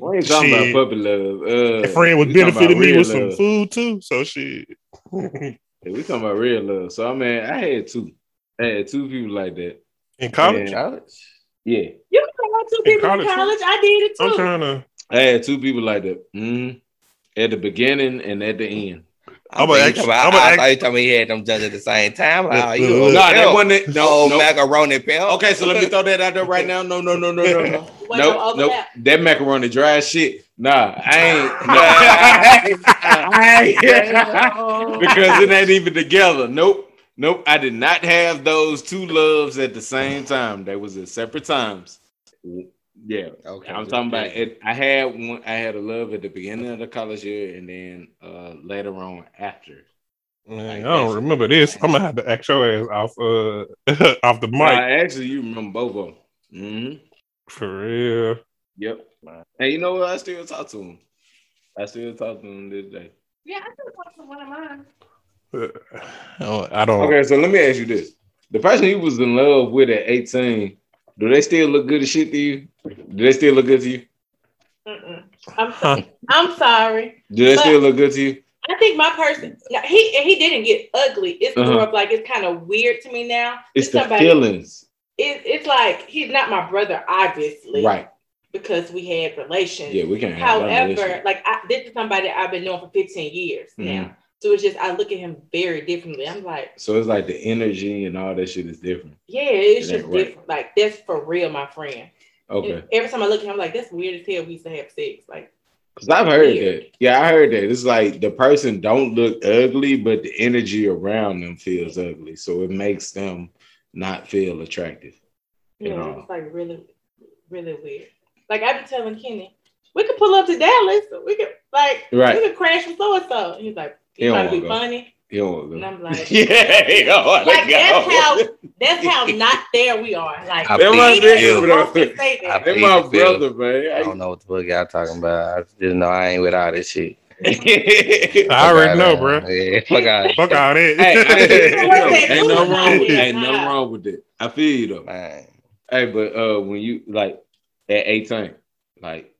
Speaker 1: We ain't talking
Speaker 2: Shit.
Speaker 1: about puppy love. Uh,
Speaker 2: A friend was
Speaker 1: we
Speaker 2: benefiting me
Speaker 1: real
Speaker 2: with some food too. So shit.
Speaker 1: Yeah, we talking about real love. So I mean, I had two. I had two people like that.
Speaker 2: In college,
Speaker 1: Yeah.
Speaker 3: College?
Speaker 1: Yeah,
Speaker 4: You can have two people
Speaker 2: college,
Speaker 4: in college. I did it too.
Speaker 2: I'm trying to.
Speaker 1: I had two people like that. hmm At the beginning and at the end.
Speaker 3: I
Speaker 2: I'm gonna
Speaker 3: you
Speaker 2: ask- I'm gonna
Speaker 3: I
Speaker 2: ask-
Speaker 3: thought you he had them judges at the same time. Like, oh, you
Speaker 2: Look,
Speaker 3: a.
Speaker 1: Nah, that
Speaker 3: pimp.
Speaker 1: wasn't it. No,
Speaker 3: oh,
Speaker 1: no.
Speaker 3: macaroni pimp.
Speaker 1: Okay, so let me throw that out there right now. No, no, no, no, no, no.
Speaker 4: What
Speaker 1: Nope,
Speaker 4: no
Speaker 1: nope.
Speaker 4: overlap?
Speaker 1: That macaroni dry as shit. Nah, I ain't. I ain't. because it ain't even together. Nope. Nope. I did not have those two loves at the same time. They was at separate times. Yeah.
Speaker 3: Okay,
Speaker 1: I'm talking about it. I had one. I had a love at the beginning of the college year, and then uh later on after.
Speaker 2: Man, I don't remember this. I'm gonna have to ask your ass off uh off the mic
Speaker 1: Nah, actually, you remember both of them. hmm
Speaker 2: for real.
Speaker 1: Yep. And you know what? I still talk to him. I still talk to him this day.
Speaker 4: Yeah, I still talk to one of mine.
Speaker 2: Uh, I don't.
Speaker 1: Okay, so let me ask you this: the person you was in love with at 18, do they still look good as shit to you? Do they still look good to you?
Speaker 4: Mm-mm. I'm so, I'm sorry.
Speaker 1: Do they still look good to you?
Speaker 4: I think my person now, he he didn't get ugly. It's
Speaker 1: Uh-huh.
Speaker 4: more of like it's kind of weird to me now.
Speaker 1: It's the
Speaker 4: somebody-
Speaker 1: feelings,
Speaker 4: It, it's like he's not my brother, obviously,
Speaker 1: right?
Speaker 4: Because we had relations.
Speaker 1: Yeah, we can. Have
Speaker 4: However,
Speaker 1: relationship.
Speaker 4: like I, this is somebody I've been knowing for 15 years
Speaker 1: Mhm.
Speaker 4: now. So it's just I look at him very differently. I'm like,
Speaker 1: so it's like the energy and all that shit is different.
Speaker 4: yeah, it's
Speaker 1: It
Speaker 4: just
Speaker 1: right.
Speaker 4: different. Like that's for real, my friend.
Speaker 1: Okay,
Speaker 4: And every time I look at him, I'm like, that's weird as hell. We used to have sex. Like,
Speaker 1: because I've heard
Speaker 4: Weird.
Speaker 1: that. Yeah, I heard that. It's like the person don't look ugly, but the energy around them feels ugly, so it makes them not feel attractive.
Speaker 4: you know,
Speaker 1: all.
Speaker 4: it's like really, really weird. Like I be telling Kenny, we could pull up to Dallas. We could like
Speaker 1: Right.
Speaker 4: we could crash with so and so. He's like, you
Speaker 1: don't
Speaker 4: trying to be
Speaker 1: wanna go.
Speaker 4: funny.
Speaker 1: You don't
Speaker 4: And
Speaker 1: go.
Speaker 4: I'm like,
Speaker 1: yeah, you don't wanna
Speaker 4: like that's
Speaker 1: go.
Speaker 4: how that's how not there we are. Like
Speaker 3: I
Speaker 1: That
Speaker 3: feel
Speaker 1: my
Speaker 3: you.
Speaker 1: nigga,
Speaker 4: Peter
Speaker 1: bro.
Speaker 4: wants to say that.
Speaker 1: They
Speaker 3: feel
Speaker 1: my brother, man.
Speaker 3: I don't know what the fuck y'all talking about. I just know I ain't with all this shit.
Speaker 2: I already know, bro.
Speaker 3: Yeah, fuck out.
Speaker 2: Fuck all
Speaker 1: hey,
Speaker 2: that.
Speaker 1: hey,
Speaker 4: You know what they
Speaker 1: ain't
Speaker 4: do
Speaker 1: no wrong with
Speaker 4: not
Speaker 1: ain't
Speaker 4: there.
Speaker 1: nothing wrong with it. I feel you though.
Speaker 3: Man.
Speaker 1: Hey, but uh, when you like at eighteen, like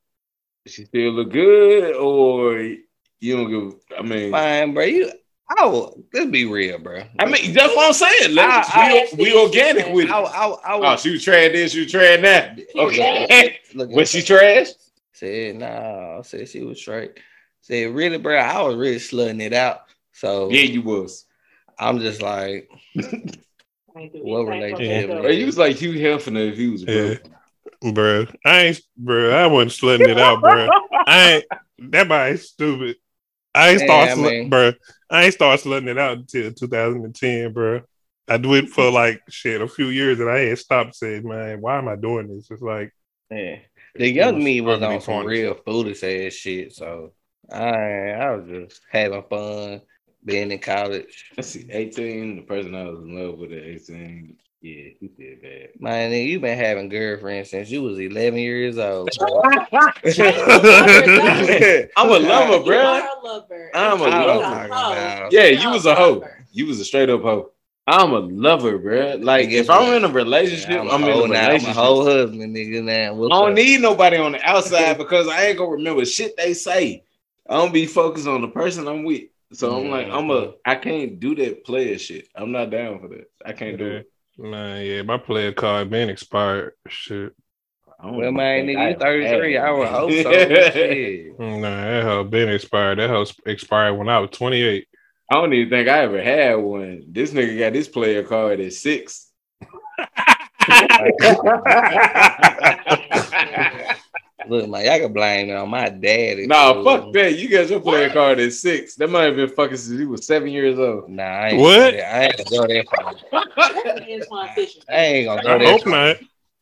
Speaker 1: she still look good, or you don't give? I mean,
Speaker 3: fine, bro, you oh, let's be real, bro.
Speaker 1: I mean that's what I'm saying. Let's,
Speaker 3: I-
Speaker 1: we, we organic with it.
Speaker 3: I, I,
Speaker 1: Oh, she was trash this, she was trash that. Okay,
Speaker 3: Look,
Speaker 1: was she trash?
Speaker 3: said no. Said she was straight. Said really, bro. I was really slutting it out. So
Speaker 1: Yeah, you was.
Speaker 3: I'm just like,
Speaker 4: Ain't do
Speaker 3: What relationship
Speaker 4: me,
Speaker 3: is
Speaker 1: Bro, you was like Hugh Hefner if he was
Speaker 2: Yeah. bro. I ain't, bro. I wasn't slutting it out, bro. I ain't. That boy is stupid. I ain't
Speaker 3: Yeah,
Speaker 2: start,
Speaker 3: I
Speaker 2: slut,
Speaker 3: mean-
Speaker 2: bro. I ain't start slutting it out until 2010, bro. I do it for like shit a few years, and I had stopped saying, man, why am I doing this? It's like,
Speaker 3: yeah. The young
Speaker 2: was
Speaker 3: me was
Speaker 2: ugly
Speaker 3: on some
Speaker 2: corners.
Speaker 3: real foolish ass shit. So I, I was just having fun being in college.
Speaker 1: Let's see, 18, the person I was in love with at 18. Yeah, he did bad.
Speaker 3: Man, nigga, you been having girlfriends since you was 11 years old.
Speaker 1: I'm a lover,
Speaker 4: You
Speaker 1: bro.
Speaker 4: are a lover.
Speaker 1: I'm a
Speaker 4: You
Speaker 1: lover.
Speaker 4: a. Oh
Speaker 1: yeah,
Speaker 4: You're
Speaker 1: you
Speaker 4: a
Speaker 1: was a hoe. You was a straight up hoe. I'm a lover, bro. Like
Speaker 3: Guess
Speaker 1: if I'm in a relationship,
Speaker 3: I'm,
Speaker 1: I'm,
Speaker 3: a
Speaker 1: in
Speaker 3: whole
Speaker 1: a
Speaker 3: now. I'm a whole husband, nigga. Now,
Speaker 1: I don't
Speaker 3: up?
Speaker 1: need nobody on the outside because I ain't gonna remember shit they say. I don't be focused on the person I'm with. So I'm like, I'm a I can't do that player shit. I'm not down for that. I can't do it.
Speaker 2: Man, yeah, my player card been expired. Shit.
Speaker 1: I
Speaker 3: Well, man, nigga, you 33. I would
Speaker 1: have
Speaker 3: hope so.
Speaker 1: that.
Speaker 3: Shit.
Speaker 2: Nah, that hoe been expired. That hoe expired when I was 28.
Speaker 1: I don't even think I ever had one. This nigga got this player card at six.
Speaker 3: Look, man, y'all can blame it on my daddy.
Speaker 1: nah, fuck that. You got your playing card at six. That might have been fucking since he was seven years old.
Speaker 3: Nah, I ain't
Speaker 2: What?
Speaker 3: I ain't gonna go there. far.
Speaker 4: That is.
Speaker 3: I ain't gonna go
Speaker 2: I
Speaker 3: there.
Speaker 2: Hope not.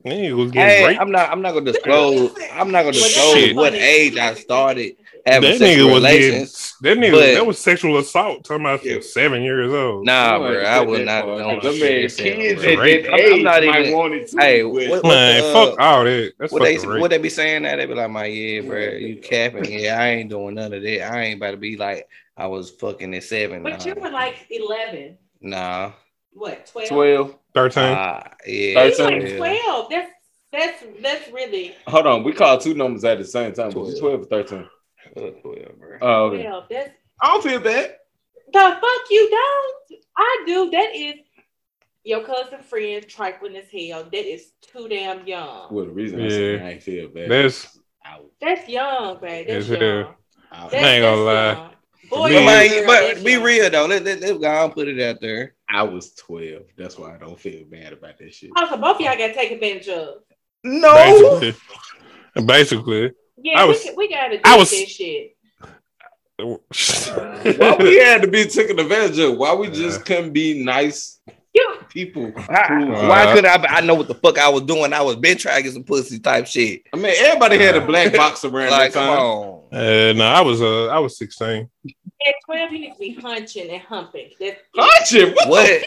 Speaker 2: Man,
Speaker 3: hey, I'm not. I'm not gonna disclose. I'm not gonna
Speaker 4: Well, that's
Speaker 3: disclose what age I started having
Speaker 2: that
Speaker 3: sexual
Speaker 2: nigga was. Getting, that nigga,
Speaker 3: but,
Speaker 2: that was sexual assault. Talking about
Speaker 1: yeah.
Speaker 2: seven years old.
Speaker 3: Nah, bro, I would not. Don't the
Speaker 1: man, kids at that
Speaker 2: age
Speaker 3: I'm not even,
Speaker 1: want it too.
Speaker 3: Hey, what,
Speaker 2: man,
Speaker 3: uh,
Speaker 2: fuck all that. That's
Speaker 3: what they
Speaker 2: rape.
Speaker 3: what they be saying that they be like, my yeah, bro, you capping? Yeah, I ain't doing none of that. I ain't about to be like I was fucking at seven.
Speaker 4: But
Speaker 3: nah.
Speaker 4: you were like eleven.
Speaker 3: Nah.
Speaker 4: What 12?
Speaker 1: 12
Speaker 2: 13
Speaker 3: uh, yeah
Speaker 1: 13.
Speaker 4: Like 12 that's that's that's really
Speaker 1: hold on we call two numbers at the same time 12. 12 or
Speaker 3: 13 whatever.
Speaker 1: Oh, okay. I don't feel bad.
Speaker 4: The fuck you don't? I do. That is your cousin friend trifling as hell. That is too damn young.
Speaker 1: Well, the reason
Speaker 2: yeah.
Speaker 1: I say I feel bad.
Speaker 2: That's
Speaker 1: out.
Speaker 4: That's young, man. That's, young. That's,
Speaker 2: I ain't gonna lie.
Speaker 4: Boy,
Speaker 2: me,
Speaker 3: but be real though. Let, let, let God put it out there.
Speaker 1: I was 12. That's why I don't feel bad about this shit.
Speaker 4: Oh, so both of y'all got taken advantage of.
Speaker 1: No.
Speaker 2: Basically. Basically.
Speaker 4: Yeah,
Speaker 2: I was-
Speaker 4: we, we got to do
Speaker 2: I was-
Speaker 4: this shit.
Speaker 1: Why we had to be taken advantage of? Why we just couldn't be nice
Speaker 4: You,
Speaker 1: people?
Speaker 3: I-
Speaker 1: who-
Speaker 3: why could I? I know what the fuck I was doing. I was been trying to get some pussy type shit.
Speaker 1: I mean, everybody had a black box around
Speaker 3: Like,
Speaker 1: that
Speaker 3: come
Speaker 1: time.
Speaker 3: on.
Speaker 2: uh, no, I was uh, I was sixteen.
Speaker 4: at 12, you need to be hunching and humping. That's,
Speaker 1: Hunching? What?
Speaker 3: What?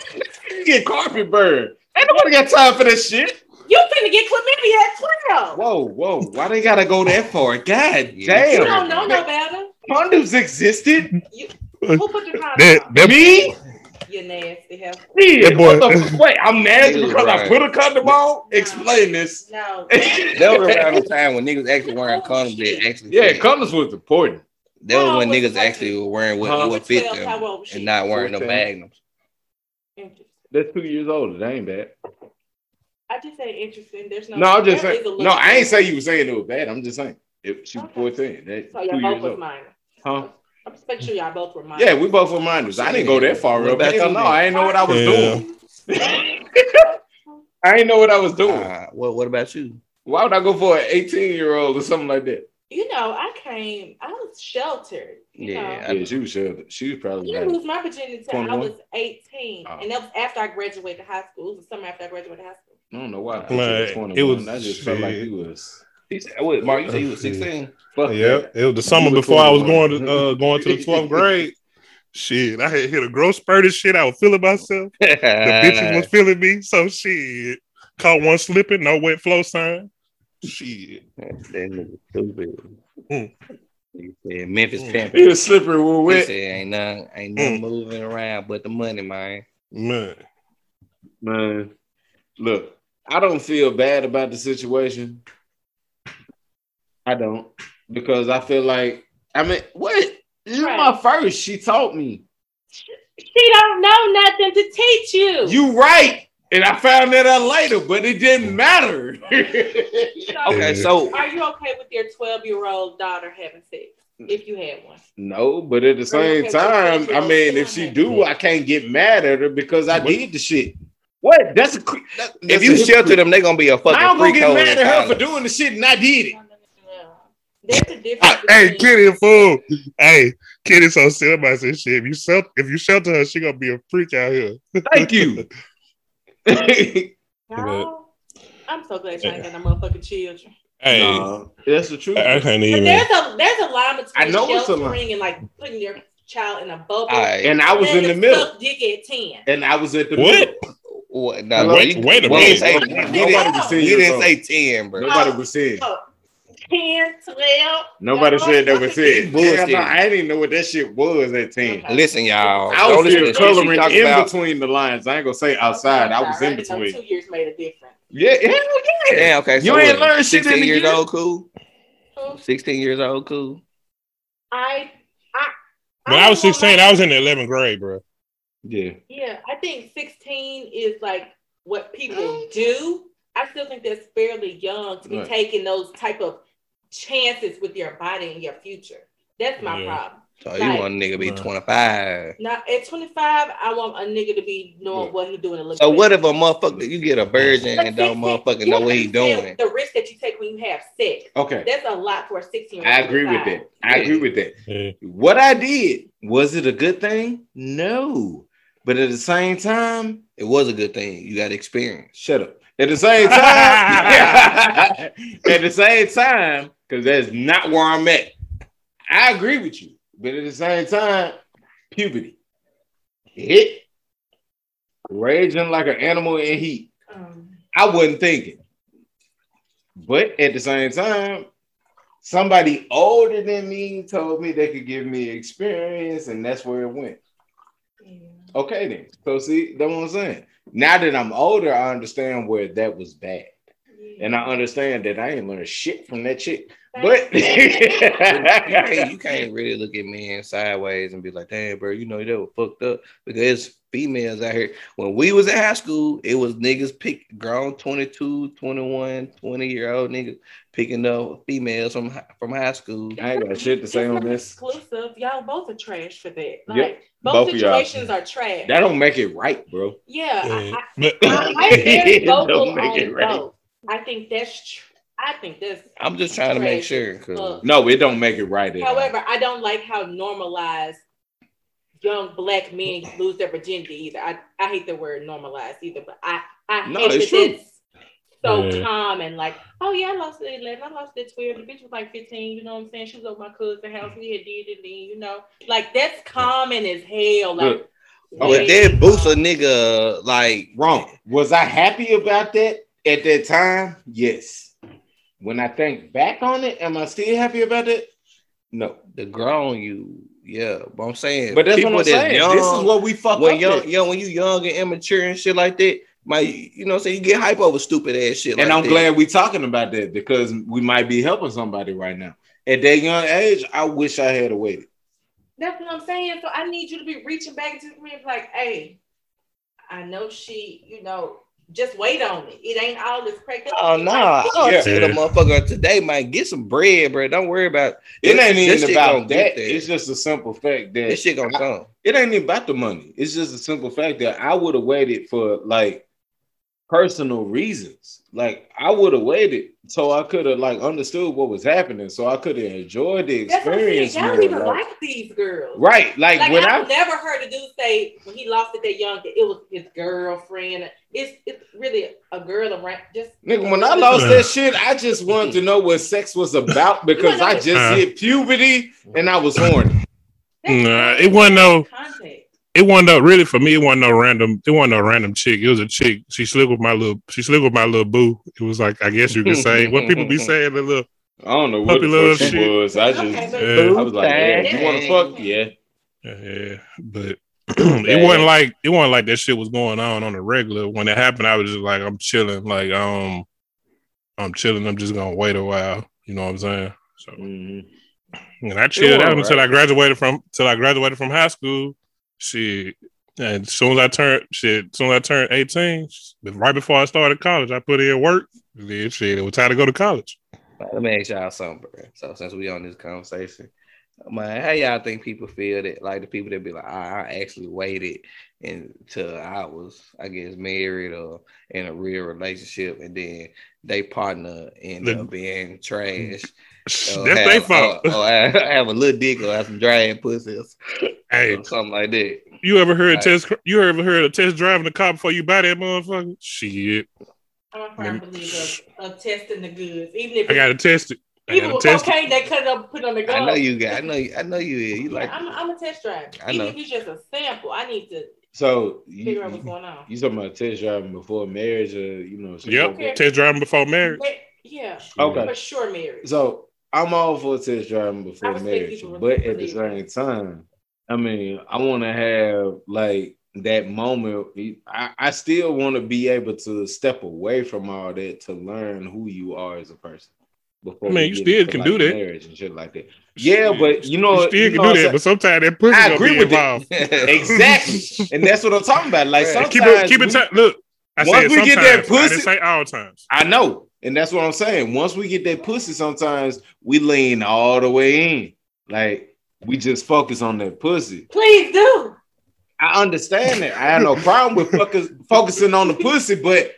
Speaker 1: You get carpet burned. Ain't nobody got time for that shit.
Speaker 4: You finna get chlamydia at 12.
Speaker 1: Whoa, whoa. Why they gotta go that far? God
Speaker 3: Yeah.
Speaker 4: You don't know no better.
Speaker 1: Condoms existed.
Speaker 4: Who put the condom
Speaker 2: That,
Speaker 4: on?
Speaker 2: that,
Speaker 1: Me?
Speaker 4: You nasty hell.
Speaker 1: Yeah,
Speaker 2: boy-
Speaker 1: the- Wait, I'm nasty
Speaker 3: He was
Speaker 1: because I put a condom on? Explain this.
Speaker 4: No.
Speaker 3: That was around the time when niggas actually wearing oh, condoms. That actually,
Speaker 1: yeah,
Speaker 3: fit.
Speaker 1: condoms was important.
Speaker 3: That was when niggas actually were wearing what,
Speaker 1: Huh?
Speaker 3: what fit them
Speaker 4: old was she?
Speaker 3: and not wearing the
Speaker 1: 14.
Speaker 3: magnums.
Speaker 1: That's two years older. That ain't bad.
Speaker 4: I just say interesting. There's no.
Speaker 1: No, I'm just
Speaker 4: there
Speaker 1: saying.
Speaker 4: is a little-
Speaker 1: No, I ain't say you were saying it was bad. I'm just saying. If she was
Speaker 4: Okay.
Speaker 1: 14, that
Speaker 4: So y'all both
Speaker 1: years
Speaker 4: was
Speaker 1: old.
Speaker 4: minor.
Speaker 1: Huh?
Speaker 4: I'm just making sure y'all both were minor.
Speaker 1: Yeah, we both were minors. I didn't go that far
Speaker 3: What
Speaker 1: up.
Speaker 3: about
Speaker 1: Hell no. I didn't know what I was
Speaker 2: Yeah.
Speaker 1: doing. I didn't know what I was doing.
Speaker 3: Uh, what What about you?
Speaker 1: Why would I go for an 18 year old or something like that?
Speaker 4: You know, I came. I was sheltered. You
Speaker 3: Yeah,
Speaker 4: know.
Speaker 1: Yeah, she was sheltered. She was probably
Speaker 4: didn't
Speaker 1: like,
Speaker 4: lose my virginity until I was 18.
Speaker 1: Oh.
Speaker 4: And that was after I graduated high school. It was the summer after I graduated high school.
Speaker 1: I don't know why. I
Speaker 3: Like,
Speaker 1: pictured her
Speaker 2: it was-
Speaker 1: I just felt like he was.
Speaker 3: He said, "What, Mark? You said you was 16?
Speaker 1: Fuck
Speaker 2: yeah,
Speaker 1: that.
Speaker 2: it was the summer
Speaker 1: You were
Speaker 2: before I was going to uh, going to the twelfth grade. Shit, I had hit a growth spurt and shit. I was feeling myself. The bitches was feeling me. So shit, caught one slipping, no wet flow sign. Shit,
Speaker 3: that nigga stupid.
Speaker 2: Hmm.
Speaker 3: He said Memphis
Speaker 2: Hmm.
Speaker 1: He was slippery with
Speaker 3: He
Speaker 1: wet.
Speaker 3: said ain't nothing, ain't nothing moving around but the money, man.
Speaker 2: man.
Speaker 1: Man, look, I don't feel bad about the situation. I don't because I feel like I mean, what? You're
Speaker 4: Right.
Speaker 1: my first. She taught me.
Speaker 4: She don't know nothing to teach you.
Speaker 1: You right, and I found that out later, but it didn't matter.
Speaker 4: So,
Speaker 3: Okay, so
Speaker 4: Are you okay with your 12 year old daughter having sex? If you had one.
Speaker 1: no, but at the same
Speaker 4: Okay,
Speaker 1: time, I mean, if she do, I can't get mad at her because I did the shit. What? That's a. cre- That,
Speaker 3: if
Speaker 1: that's
Speaker 3: you
Speaker 1: a
Speaker 3: shelter
Speaker 1: hypocrite.
Speaker 3: them, they're gonna be a fucking
Speaker 1: I'm gonna get
Speaker 3: hole
Speaker 1: mad at her for doing the shit, and I did it.
Speaker 4: No, no, no, no. There's a difference.
Speaker 2: I, hey,
Speaker 4: between-
Speaker 2: Kitty a fool. Hey, Kitty so silly about this shit. If you shelter, if you shelter her, she gonna be a freak out here.
Speaker 1: Thank you.
Speaker 4: No, I'm so glad y'all ain't got no motherfucking children.
Speaker 2: Hey,
Speaker 1: Nah, that's the truth.
Speaker 2: I can't
Speaker 4: But
Speaker 2: even.
Speaker 4: there's a there's a line between
Speaker 1: I know it's a line.
Speaker 4: sheltering and like putting your child in a bubble.
Speaker 3: Alright.
Speaker 1: and I was in the middle,
Speaker 4: suck Dick at ten.
Speaker 1: and I was at the
Speaker 2: What?
Speaker 1: middle.
Speaker 3: What? Nah,
Speaker 1: Hello?
Speaker 3: bro, you-
Speaker 2: Wait a minute.
Speaker 3: didn't say-
Speaker 1: Nobody
Speaker 3: you didn't-
Speaker 1: was saying
Speaker 3: You
Speaker 1: you
Speaker 3: didn't say ten, bro.
Speaker 1: Nobody was saying.
Speaker 4: Oh, 10, 12.
Speaker 1: Nobody
Speaker 4: no,
Speaker 1: said that was
Speaker 3: Bullshit.
Speaker 1: it. Hell no, I didn't know what that shit was at ten.
Speaker 4: Okay.
Speaker 3: Listen, y'all.
Speaker 1: I was
Speaker 3: listen
Speaker 1: still
Speaker 3: to shit she
Speaker 1: coloring in
Speaker 3: about.
Speaker 1: between the lines. I ain't gonna say outside. I was in
Speaker 4: already know
Speaker 1: between.
Speaker 4: Two years made a difference.
Speaker 1: Yeah, hell yeah.
Speaker 3: Yeah, okay.
Speaker 1: You ain't
Speaker 3: what,
Speaker 1: learned shit
Speaker 3: 16
Speaker 1: the
Speaker 3: years
Speaker 1: year?
Speaker 3: old, cool.
Speaker 4: Who?
Speaker 3: 16 years old, cool.
Speaker 4: I, I,
Speaker 2: When I was
Speaker 4: don't know,
Speaker 2: 16, I was in the 11th grade, bro.
Speaker 1: Yeah.
Speaker 4: Yeah, I think 16 is like what people do. I still think that's fairly young to be
Speaker 1: Right.
Speaker 4: taking those type of chances with your body and your future. That's my
Speaker 2: Yeah.
Speaker 4: problem.
Speaker 3: So you want a nigga to be 25.
Speaker 4: Now at 25, I want a nigga to be knowing
Speaker 1: Yeah.
Speaker 4: what he doing a
Speaker 3: So
Speaker 4: bit.
Speaker 3: what if a motherfucker, you get a virgin
Speaker 4: But
Speaker 3: and don't
Speaker 4: 16
Speaker 3: motherfucking know what he doing?
Speaker 4: The risk that you take when you have sex.
Speaker 1: Okay.
Speaker 4: That's a lot for a 16 year
Speaker 1: I
Speaker 4: old.
Speaker 1: agree with that. I
Speaker 3: Yeah.
Speaker 1: agree with that.
Speaker 2: Yeah.
Speaker 1: What I did, was it a good thing? No. But at the same time,
Speaker 3: It was a good thing. You got experience.
Speaker 1: shut up. At the same time, at the same time, because that's not where I'm at. I agree with you. But at the same time, puberty. Hit. Raging like an animal in heat.
Speaker 4: Um,
Speaker 1: I wasn't thinking. But at the same time, somebody older than me told me they could give me experience, and that's where it went.
Speaker 4: Yeah.
Speaker 1: Okay, then. So see, that's what I'm saying. Now that I'm older, I understand where that was bad. And I understand that I ain't learned shit from that chick. But
Speaker 3: you, can't, you can't really look at men sideways and be like, damn, bro, you know, they were fucked up. Because females out here. When we was in high school, it was niggas pick grown 22, 21, 20 year old niggas picking up females from from high school.
Speaker 1: I ain't got shit to say
Speaker 4: It's
Speaker 1: on this.
Speaker 4: Exclusive. Y'all both are trash for that. Like
Speaker 1: Yep.
Speaker 4: both,
Speaker 1: Both
Speaker 4: situations are trash.
Speaker 1: That don't make it right, bro.
Speaker 4: yeah.
Speaker 2: Yeah.
Speaker 4: I, I, I'm very
Speaker 1: don't
Speaker 4: vocal
Speaker 1: make
Speaker 4: on
Speaker 1: it right.
Speaker 4: both. I think that's true. I think that's
Speaker 3: I'm just trying to make sure because.
Speaker 1: No, it don't make it right. at all.
Speaker 4: However, I don't like how normalized young black men lose their virginity either. I, I hate the word normalized either, but I, I
Speaker 1: No,
Speaker 4: hate
Speaker 1: it's
Speaker 4: that
Speaker 1: true.
Speaker 4: it's so
Speaker 2: Yeah.
Speaker 4: common. Like, oh yeah, I lost it at 11, I lost it at 12. The bitch was like 15, you know what I'm saying? She was over my cousin's house. We had did it, then, you know, like that's common as hell. Like,
Speaker 1: Look,
Speaker 3: but
Speaker 4: way oh,
Speaker 3: that boosts a nigga like
Speaker 1: Wrong. Was I happy about that at that time? Yes. When I think back on it, am I still happy about it? No.
Speaker 3: the grown you. Yeah, but I'm saying,
Speaker 1: But that's
Speaker 3: people
Speaker 1: what I'm saying.
Speaker 3: young,
Speaker 1: this is what we fuck
Speaker 3: when
Speaker 1: up.
Speaker 3: young,
Speaker 1: at.
Speaker 3: young, when you young and immature and shit like that, my, you know, what I'm saying you get hype over stupid ass shit.
Speaker 1: and
Speaker 3: like
Speaker 1: I'm
Speaker 3: that.
Speaker 1: glad we talking about that because we might be helping somebody right now. At that young age, I wish I had waited.
Speaker 4: That's what I'm saying. So I need you to be reaching back to me and be like, hey, I know she, you know, just wait on it. It ain't all this crack.
Speaker 3: Oh no! Nah. I
Speaker 1: Yeah.
Speaker 3: tell the motherfucker today, man, get some bread, bro. Don't worry about
Speaker 1: It
Speaker 3: This-
Speaker 1: ain't even about that.
Speaker 3: there.
Speaker 1: It's just a simple fact that
Speaker 3: this shit gonna come.
Speaker 1: it ain't even about the money. It's just a simple fact that I would have waited for like personal reasons. Like I would have waited so I could have like understood what was happening, so I could have enjoyed the
Speaker 4: That's I'm
Speaker 1: experience.
Speaker 4: Y'all don't even
Speaker 1: like-
Speaker 4: like these girls.
Speaker 1: right, like,
Speaker 4: Like
Speaker 1: when
Speaker 4: I've
Speaker 1: I
Speaker 4: never heard a dude say when he lost it that young it was his girlfriend. It's it's really a girl around just
Speaker 1: nigga when I lost that shit, I just wanted to know what sex was about because I just
Speaker 2: Uh.
Speaker 1: hit puberty and I was horny.
Speaker 4: That's
Speaker 2: Nah, it wasn't no-
Speaker 4: context.
Speaker 2: It wasn't no really for me. It wasn't no random. It wasn't no random chick. It was a chick. She slept with my little. She slept with my little boo. It was like I guess you could say what people be saying. The little.
Speaker 1: I don't know what
Speaker 2: Puppy
Speaker 1: the
Speaker 2: love
Speaker 1: fuck she
Speaker 2: shit.
Speaker 1: was. I just
Speaker 4: Okay,
Speaker 2: Yeah.
Speaker 1: I was like, yeah, you want to fuck? Yeah.
Speaker 2: Yeah, yeah. but it wasn't like it wasn't like that shit was going on on the regular. When it happened, I was just like, I'm chilling. Like um, I'm chilling. I'm just gonna wait a while. You know what I'm saying? So
Speaker 1: Mhm.
Speaker 2: and I chilled out
Speaker 1: wasn't
Speaker 2: until. I graduated from till I graduated from high school. Shit. And as soon as I turned shit, as soon as I turned 18, right before I started college, I put in work. And then shit, it was time to go to college.
Speaker 3: Let me ask y'all something, bro. So since we on this conversation, man, how y'all think people feel that like the people that be like, I, I actually waited until I was, I guess, married or in a real relationship, and then they partner end
Speaker 2: The-
Speaker 3: up being trash.
Speaker 2: That's
Speaker 3: or
Speaker 2: their
Speaker 3: have-
Speaker 2: fault.
Speaker 3: Or, or have have a little dick or have some dry ass pussies
Speaker 2: hey,
Speaker 3: or something like that.
Speaker 2: you ever heard
Speaker 3: Right.
Speaker 2: test? You ever heard of test driving the car before you buy that motherfucker? Shit,
Speaker 4: I'm a firm believer of, of testing the goods, even if
Speaker 2: I gotta test it. I
Speaker 4: even
Speaker 2: gotta
Speaker 4: with
Speaker 2: test it.
Speaker 4: they cut it up, put it on the gun.
Speaker 3: I know you got. I know. You, I know you. is. You like.
Speaker 4: I'm, I'm a test driver.
Speaker 3: I know.
Speaker 4: Even
Speaker 3: know.
Speaker 4: if it's just a sample, I need to
Speaker 1: So
Speaker 4: figure out what's going on.
Speaker 1: you talking about test driving before marriage, or you know?
Speaker 2: Yep,
Speaker 1: like that?
Speaker 2: test driving before marriage.
Speaker 4: Ma- Yeah,
Speaker 1: Okay.
Speaker 4: for sure, marriage.
Speaker 1: So I'm all for test driving before marriage, but at the
Speaker 4: believe
Speaker 1: same time, I mean, I want to have like that moment. I, I still want to be able to step away from all that to learn who you are as a person. Before
Speaker 2: I mean, you still
Speaker 1: into,
Speaker 2: can
Speaker 1: like,
Speaker 2: do that.
Speaker 1: marriage and shit like that. Yeah, but you know,
Speaker 2: you still
Speaker 1: you
Speaker 2: can
Speaker 1: know
Speaker 2: do that,
Speaker 1: I'm
Speaker 2: but sometimes that pussy
Speaker 1: I
Speaker 2: gonna
Speaker 1: agree with that.
Speaker 2: involved.
Speaker 1: exactly, and that's what I'm talking about. Like
Speaker 3: Right.
Speaker 1: sometimes
Speaker 2: Keep it, keep it.
Speaker 1: we-
Speaker 2: tight. Look, I
Speaker 1: Once
Speaker 2: said
Speaker 1: we get
Speaker 2: sometimes.
Speaker 1: that
Speaker 2: I
Speaker 1: pussy-
Speaker 2: didn't say all times.
Speaker 1: I know, and that's what I'm saying. Once we get that pussy, sometimes we lean all the way in. Like we just focus on that pussy.
Speaker 4: Please do.
Speaker 1: I understand that. I have no problem with focus, focusing on the pussy, but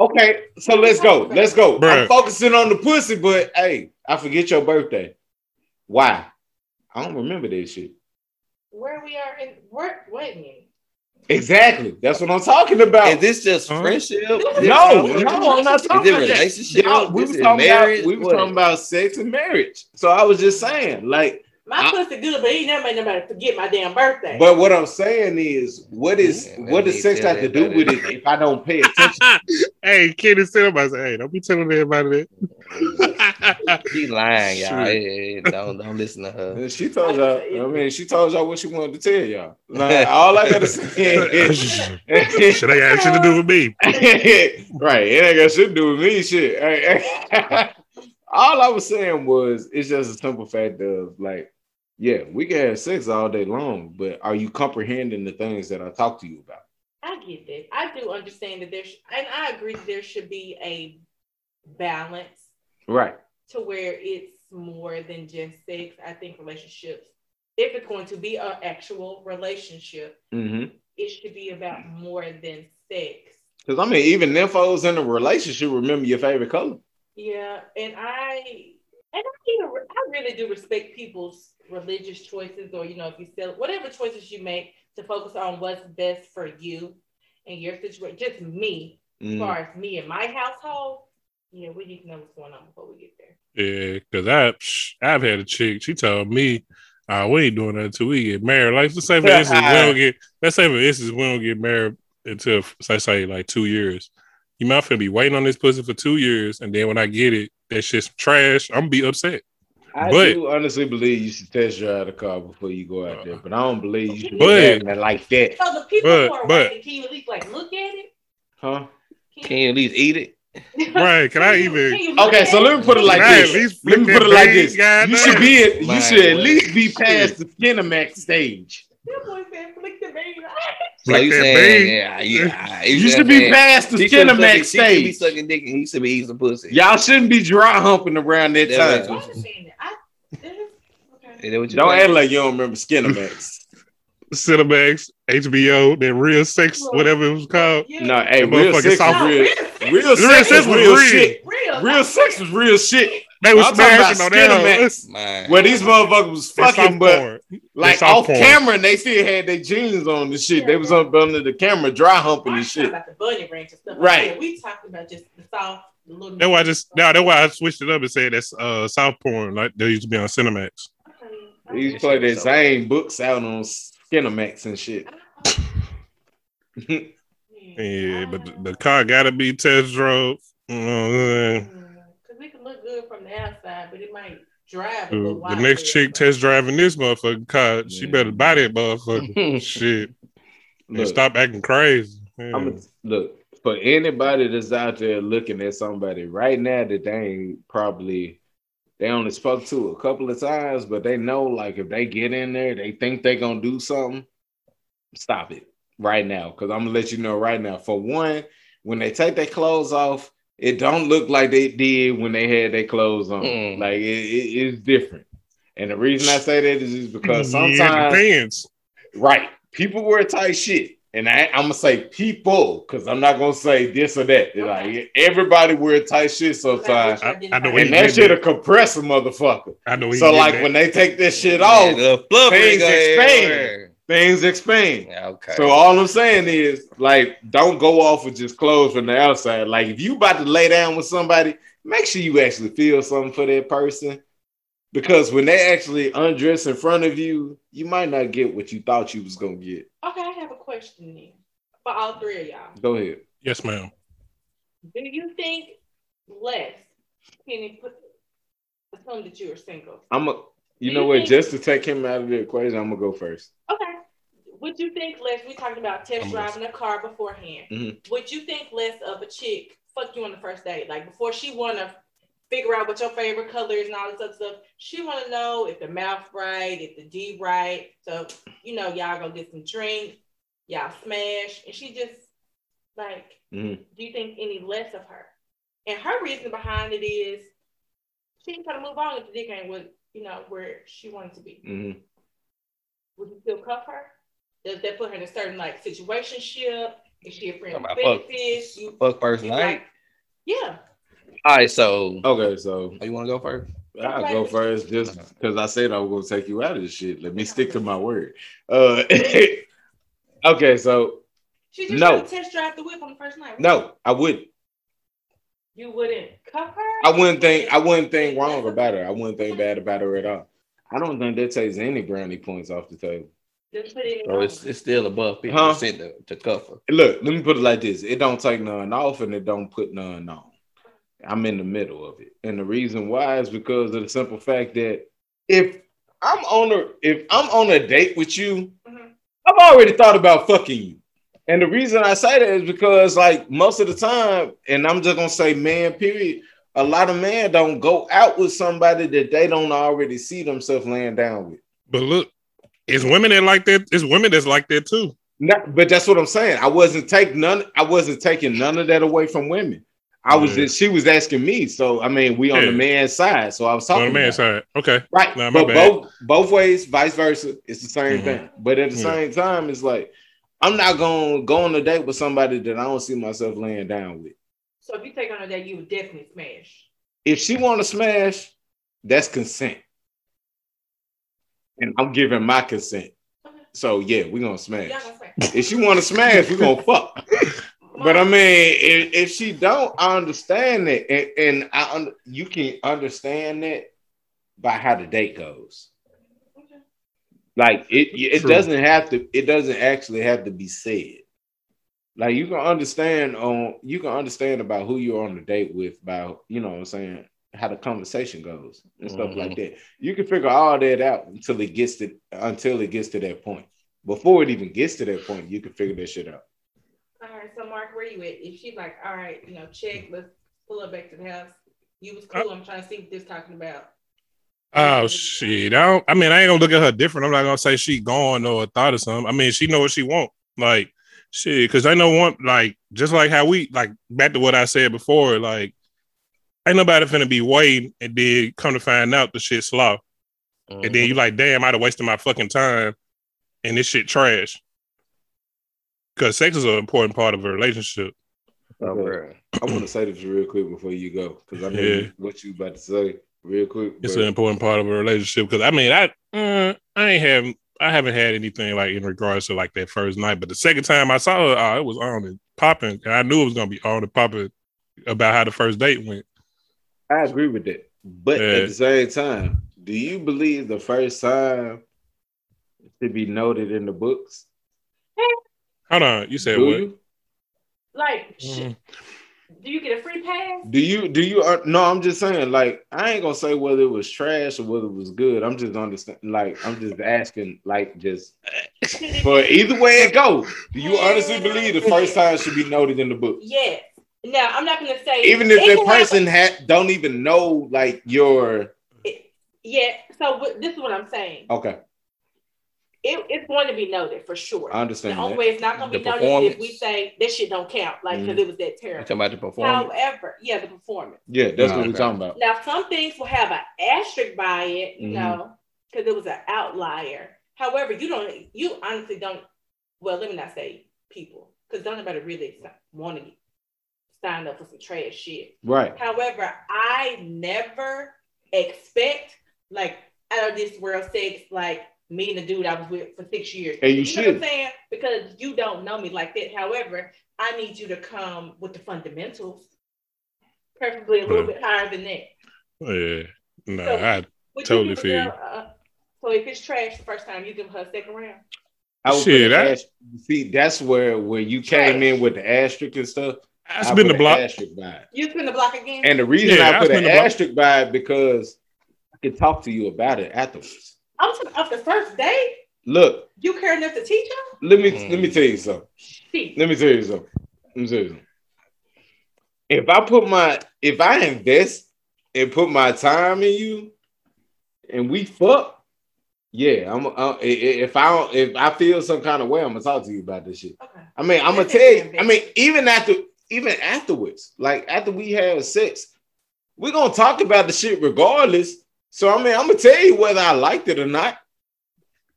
Speaker 1: okay. So let's go. Let's go.
Speaker 2: Bruh.
Speaker 1: I'm focusing on the pussy, but hey, I forget your birthday. Why? I don't remember that shit.
Speaker 4: Where we are in where wait a minute.
Speaker 1: Exactly. That's what I'm talking about.
Speaker 3: Is this just
Speaker 2: Huh?
Speaker 3: friendship?
Speaker 4: No,
Speaker 1: no, no, I'm not talking about that.
Speaker 3: relationship?
Speaker 1: Yeah, we
Speaker 3: were
Speaker 1: was
Speaker 3: it
Speaker 1: talking
Speaker 3: marriage?
Speaker 1: about we was talking about sex and marriage. So I was just saying, like,
Speaker 4: My
Speaker 1: I-
Speaker 4: pussy good, but he never made nobody forget my damn birthday.
Speaker 1: but what I'm saying is, what is
Speaker 3: Yeah,
Speaker 1: what does sex
Speaker 3: tell
Speaker 1: have to do with it if I don't pay attention?
Speaker 2: hey, Kenny said, I said, hey, don't be telling everybody that.
Speaker 3: She lying, y'all. Hey, hey, don't don't listen to her.
Speaker 1: She told y'all. I mean, she told y'all what she wanted to tell y'all. Like, all I gotta say,
Speaker 2: Shit ain't got shit to do with me.
Speaker 1: right? It ain't got shit to do with me. Shit. all I was saying was, it's just a simple fact of like, Yeah, we can have sex all day long, but are you comprehending the things that I talk to you about?
Speaker 4: I get that. I do understand that there's, and I agree that there should be a balance
Speaker 1: Right.
Speaker 4: To where it's more than just sex. I think relationships, if it's going to be an actual relationship,
Speaker 1: Mm-hmm.
Speaker 4: it should be about more than sex.
Speaker 1: Because I mean, even nympho's in a relationship remember your favorite color.
Speaker 4: Yeah, and I and I even I really do respect people's religious choices, or you know, if you sell whatever choices you make to focus on what's best for you and your situation. Just me, as
Speaker 1: Mm.
Speaker 4: far as me and my household. Yeah, we need to know what's going on before we get there.
Speaker 2: Yeah, because I psh, I've had a chick. She told me, uh, "We ain't doing that until we get married." Like let's say for instance, we don't get. Let's say for instance, we don't get married until say say like two years. You might finna be waiting on this pussy for two years, and then when I get it, that shit's trash. I'm gonna be upset.
Speaker 1: I
Speaker 2: But-
Speaker 1: do honestly believe you should test drive the car before you go out there, but I don't believe you should be
Speaker 2: But-
Speaker 1: having it like that,
Speaker 4: So the people
Speaker 2: But-
Speaker 4: who are
Speaker 2: but-
Speaker 4: waiting, can you at least like look at it?
Speaker 1: huh?
Speaker 3: Can you at least eat it?
Speaker 2: Right, can I even-
Speaker 1: Okay, so let me put it like
Speaker 2: Can
Speaker 1: this. Let me put it like this.
Speaker 2: goddamn?
Speaker 1: You should be at, you should at least be past the Skinamax stage.
Speaker 4: That boy said, "Flick the baby."
Speaker 3: So
Speaker 2: Like
Speaker 3: you
Speaker 2: that
Speaker 3: saying,
Speaker 2: bang.
Speaker 3: yeah, yeah.
Speaker 1: You should be past the
Speaker 3: She should be,
Speaker 1: Skinamax
Speaker 3: she should be sucking dick and he should be eating some pussy.
Speaker 1: Y'all shouldn't be dry humping around that
Speaker 3: That's
Speaker 1: time.
Speaker 4: I understand that. I, this is- okay.
Speaker 3: Is that what you
Speaker 1: Don't act like you don't remember Skinamax.
Speaker 2: Cinemax, HBO, then real sex, whatever it was called.
Speaker 4: Yeah.
Speaker 1: no, hey,
Speaker 2: That
Speaker 1: real
Speaker 2: motherfucker
Speaker 1: sex
Speaker 2: soft.
Speaker 1: was real.
Speaker 4: Real,
Speaker 1: Real
Speaker 2: Real
Speaker 1: sex
Speaker 2: sex
Speaker 1: was
Speaker 2: was
Speaker 1: real
Speaker 2: real.
Speaker 1: shit.
Speaker 4: real,
Speaker 1: Real sex was real shit.
Speaker 2: They was
Speaker 1: talking about
Speaker 2: smashing on that.
Speaker 1: Skinamax,
Speaker 3: Man.
Speaker 1: where these motherfuckers was fucking,
Speaker 2: soft
Speaker 1: but
Speaker 2: porn.
Speaker 1: like off
Speaker 2: porn.
Speaker 1: camera, and they still had their jeans on and shit. They was up under the camera, dry humping
Speaker 4: I'm
Speaker 1: and shit.
Speaker 4: about the bunny ranch and stuff.
Speaker 1: Right.
Speaker 4: Like. We talking about just the soft, the.
Speaker 2: That's why I just now that's why I switched it up and said that's uh South porn like they used to be on Cinemax.
Speaker 4: Okay.
Speaker 1: They used to play their same books out on Skinamax and shit.
Speaker 2: Yeah, but the, the car gotta be test drove. You know what
Speaker 4: Because we can look good from the outside, but it might drive a
Speaker 2: The, the next chick test driving this motherfucking car, she better buy that motherfucker. Shit. And stop acting crazy. Yeah.
Speaker 1: I'm look for anybody that's out there looking at somebody right now that they ain't probably they only spoke to a couple of times, but they know like if they get in there, they think they gonna do something. Stop it right now, because I'm gonna let you know right now. For one, when they take their clothes off, it don't look like they did when they had their clothes on.
Speaker 3: Mm.
Speaker 1: Like it, it- it's different. And the reason I say that is just because sometimes
Speaker 2: depends.
Speaker 1: Right. People wear tight shit. And I, I'm gonna say people, because I'm not gonna say this or that.
Speaker 4: Okay.
Speaker 1: Like everybody wear tight shit sometimes.
Speaker 2: I- I know what
Speaker 1: And that shit'll compress a motherfucker.
Speaker 2: I know
Speaker 1: So like
Speaker 2: that.
Speaker 1: when they take this shit off,
Speaker 3: the flubber
Speaker 1: things
Speaker 3: go ahead
Speaker 1: expand.
Speaker 3: Everywhere.
Speaker 1: things expand.
Speaker 3: Yeah, okay.
Speaker 1: So all I'm saying is like don't go off with just clothes from the outside. Like if you about to lay down with somebody, make sure you actually feel something for that person. Because when they actually undress in front of you, you might not get what you thought you was gonna get.
Speaker 4: Okay, I have a question then for all three of y'all.
Speaker 1: Go ahead.
Speaker 2: Yes, ma'am.
Speaker 4: Do you think less can it put assume that you are single?
Speaker 1: I'm a you
Speaker 4: Do
Speaker 1: know
Speaker 4: you
Speaker 1: what,
Speaker 4: think-
Speaker 1: just to take him out of the equation, I'm gonna go first.
Speaker 4: Okay. Would you think less? We talking about test
Speaker 2: I'm
Speaker 4: driving a car beforehand.
Speaker 1: Mhm.
Speaker 4: Would you think less of a chick fuck you on the first date, like before she wanna figure out what your favorite color is and all this other stuff? She wanna know if the mouth right, if the D right. So you know y'all go get some drinks, y'all smash, and she just like,
Speaker 1: Mhm.
Speaker 4: do you think any less of her? And her reason behind it is she ain't trying to move on if the dick ain't what you know where she wanted to be
Speaker 1: Mhm.
Speaker 4: would you still cuff her? Does that put her in a certain like situationship? Is she a friend
Speaker 3: of
Speaker 4: with
Speaker 3: fuck.
Speaker 4: benefits? You,
Speaker 3: Fuck first
Speaker 4: you
Speaker 3: night.
Speaker 4: like, yeah.
Speaker 3: All right, so
Speaker 1: Okay, so
Speaker 3: oh, you want to go first?
Speaker 1: I'll go first just because I said I was gonna take you out of this shit. Let me stick to my word. Uh okay, so
Speaker 4: She just
Speaker 1: No.
Speaker 4: no. test drive the whip on the first night. right?
Speaker 1: no, I wouldn't.
Speaker 4: You wouldn't cuff her?
Speaker 1: I wouldn't think I wouldn't think wrong about her. I wouldn't think bad about her at all. I don't think that takes any brownie points off the table.
Speaker 4: Just put it in
Speaker 3: So it's, it's still above fifty
Speaker 1: Huh?
Speaker 3: percent to, to cuff her.
Speaker 1: Look, let me put it like this: it don't take none off, and it don't put none on. I'm in the middle of it, and the reason why is because of the simple fact that if I'm on a if I'm on a date with you,
Speaker 4: Mhm.
Speaker 1: I've already thought about fucking you. And the reason I say that is because, like, most of the time, and I'm just gonna say, man, period. A lot of men don't go out with somebody that they don't already see themselves laying down with.
Speaker 2: But look, it's women that like that. It's women that's like that too.
Speaker 1: Not, but that's what I'm saying. I wasn't taking none. I wasn't taking none of that away from women. I was.
Speaker 2: Yeah.
Speaker 1: Just, she was asking me. So I mean, we on
Speaker 2: Yeah.
Speaker 1: the man's side. So I was talking.
Speaker 2: On the man side, okay.
Speaker 1: Right.
Speaker 2: Nah,
Speaker 1: but
Speaker 2: bad.
Speaker 1: both both ways, vice versa, it's the same
Speaker 2: Mhm.
Speaker 1: thing. But at the
Speaker 2: Yeah.
Speaker 1: same time, it's like I'm not gonna go on a date with somebody that I don't see myself laying down with.
Speaker 4: So if you take on a date, you would definitely smash.
Speaker 1: If she want to smash, that's consent, and I'm giving my consent. So yeah, we gonna smash.
Speaker 4: Gonna smash.
Speaker 1: If she want to smash, we gonna fuck. But I mean, if, if she don't, I understand that, and, and I you can understand that by how the date goes.
Speaker 4: Okay.
Speaker 1: Like it, it
Speaker 2: True.
Speaker 1: doesn't have to. It doesn't actually have to be said. Like you can understand on you can understand about who you're on the date with, about you know what I'm saying how the conversation goes and stuff mm-hmm. like that. You can figure all that out until it gets to until it gets to that point. Before it even gets to that point, you can figure that shit out.
Speaker 4: All right, so Mark, where you at? If she's like, all right, you know, check, let's pull her back to the house. You was cool. I'm trying to see what this talking about.
Speaker 2: Oh shit! I don't. I mean, I ain't gonna look at her different. I'm not gonna say she gone or thought of something. I mean, she know what she want. Like shit, because I know one. Like just like how we like back to what I said before. Like ain't nobody finna be waiting and then come to find out the shit slow. And then you mm-hmm. like, damn, I'd have wasted my fucking time, and this shit trash. Because sex is an important part of a relationship.
Speaker 3: Oh, bro.
Speaker 1: I want to say this real quick before you go because I know
Speaker 2: Yeah.
Speaker 1: what you about to say real quick.
Speaker 2: It's
Speaker 1: but-
Speaker 2: an important part of a relationship. Because I mean, I uh, I ain't have I haven't had anything like in regards to like that first night. But the second time I saw her, oh, it was on and popping, and I knew it was gonna be on and popping about how the first date went.
Speaker 1: I agree with that. But
Speaker 2: Yeah.
Speaker 1: at the same time, do you believe the first time should be noted in the books?
Speaker 2: Hold on, you said
Speaker 1: do
Speaker 2: what?
Speaker 1: you?
Speaker 4: Like,
Speaker 2: Mhm.
Speaker 4: Do you get a free pass?
Speaker 1: Do you? Do you? Uh, no, I'm just saying. Like, I ain't gonna say whether it was trash or whether it was good. I'm just understand. Like, I'm just asking. Like, just for either way it go. Do you honestly believe the first time should be noted in the book?
Speaker 4: Yes. Now, I'm not going to say.
Speaker 1: Even if
Speaker 4: it
Speaker 1: that
Speaker 4: have
Speaker 1: person had don't even know like your
Speaker 4: a- yeah. So what, this is what I'm saying.
Speaker 1: okay.
Speaker 4: It, it's going to be noted for sure.
Speaker 1: I understand
Speaker 4: The only
Speaker 1: that.
Speaker 4: way it's not going to be noted is if we say this shit don't count, like because it was that terrible.
Speaker 3: You
Speaker 4: terrible.
Speaker 3: talking about the performance?
Speaker 4: However, yeah, the performance.
Speaker 1: Yeah, that's what we're talking about.
Speaker 4: Now, some things will have an asterisk by it, you
Speaker 1: Mhm.
Speaker 4: know, because it was an outlier. However, you don't, you honestly don't. Well, let me not say people, because don't nobody really want to sign up for some trash shit.
Speaker 1: Right.
Speaker 4: However, I never expect like out of this world sex, like meeting a dude I was with for six years.
Speaker 1: And you
Speaker 4: know
Speaker 1: should.
Speaker 4: what I'm saying? Because you don't know me like that. However, I need you to come with the fundamentals, preferably a little
Speaker 2: Right.
Speaker 4: bit higher than that.
Speaker 2: Yeah, no,
Speaker 4: So-
Speaker 2: I Totally
Speaker 4: you
Speaker 2: feel
Speaker 4: girl, uh, so if it's trash the first time, you give her a second round.
Speaker 1: I would
Speaker 2: Shit,
Speaker 1: put an
Speaker 2: I-
Speaker 1: ast- see that's where when you came in with the asterisk and stuff.
Speaker 2: I
Speaker 1: I
Speaker 2: spin the block.
Speaker 1: asterisk by it.
Speaker 4: You spin the block again.
Speaker 1: And the reason
Speaker 2: Yeah,
Speaker 1: I
Speaker 2: I
Speaker 1: put
Speaker 2: spin
Speaker 1: an
Speaker 2: the block.
Speaker 1: asterisk by it because I can talk to you about it afterwards.
Speaker 4: I'm talking off the first day.
Speaker 1: Look,
Speaker 4: You care enough to teach her?
Speaker 1: let me
Speaker 3: Mm.
Speaker 1: let me tell you something.
Speaker 4: She.
Speaker 1: Let me tell you something. Let me tell you something. If I put my if I invest and put my time in you, and we fuck, yeah, I'm. Uh, if I don't, if I feel some kind of way, I'm gonna talk to you about this shit.
Speaker 4: Okay.
Speaker 1: I mean, I'm gonna tell you.
Speaker 4: it,
Speaker 1: I mean, even after, even afterwards, like after we have sex, we're gonna talk about the shit regardless. So I mean, I'm gonna tell you whether I liked it or not.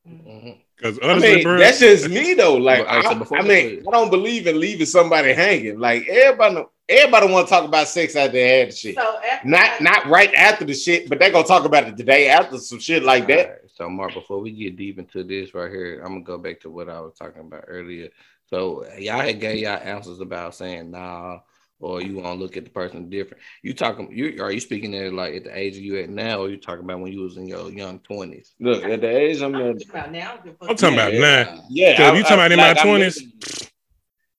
Speaker 2: Because
Speaker 1: I mean,
Speaker 2: bro,
Speaker 1: that's just me though. Like,
Speaker 3: I
Speaker 1: I, I mean. I don't believe in leaving somebody hanging. Like everybody, everybody want to talk about sex after they had the shit.
Speaker 4: So after
Speaker 1: Not not right after the shit, but they gonna talk about it the day after some shit like that.
Speaker 3: Alright, So, Mark, before we get deep into this right here, I'm gonna go back to what I was talking about earlier. So, y'all had gave y'all answers about saying nah, or you want to look at the person different. You talking? You are you speaking there like at the age you at now, or you talking about when you was in your young twenties?
Speaker 1: Look, at the age I'm
Speaker 4: I'm
Speaker 1: at,
Speaker 4: talking about now.
Speaker 2: I'm talking about now.
Speaker 1: yeah.
Speaker 2: Cause you talking about in my 20s?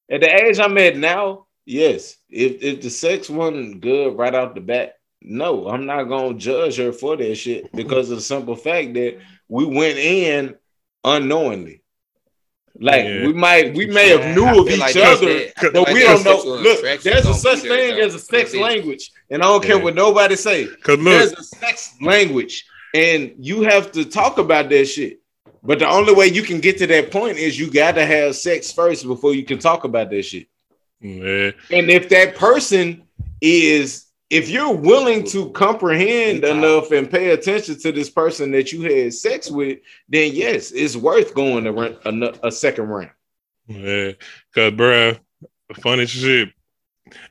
Speaker 1: at- At the age I'm at now, yes. If if the sex wasn't good right out the bat, no, I'm not gonna judge her for that shit because of the simple fact that we went in unknowingly. Like
Speaker 2: Yeah.
Speaker 1: we might, we may have knew
Speaker 3: I
Speaker 1: of each
Speaker 3: like
Speaker 1: other,
Speaker 3: that-
Speaker 1: but
Speaker 3: like
Speaker 1: we don't know. Look, there's a such
Speaker 3: be
Speaker 1: thing
Speaker 3: though.
Speaker 1: as a sex language, and I don't care
Speaker 2: Yeah.
Speaker 1: what nobody say.
Speaker 2: Cause
Speaker 1: There's a sex language, and you have to talk about that shit. But the only way you can get to that point is you got to have sex first before you can talk about that shit.
Speaker 2: Yeah.
Speaker 1: And if that person is, if you're willing to comprehend enough and pay attention to this person that you had sex with, then yes, it's worth going a, a, a second round.
Speaker 2: Yeah, cause bruh, funny shit.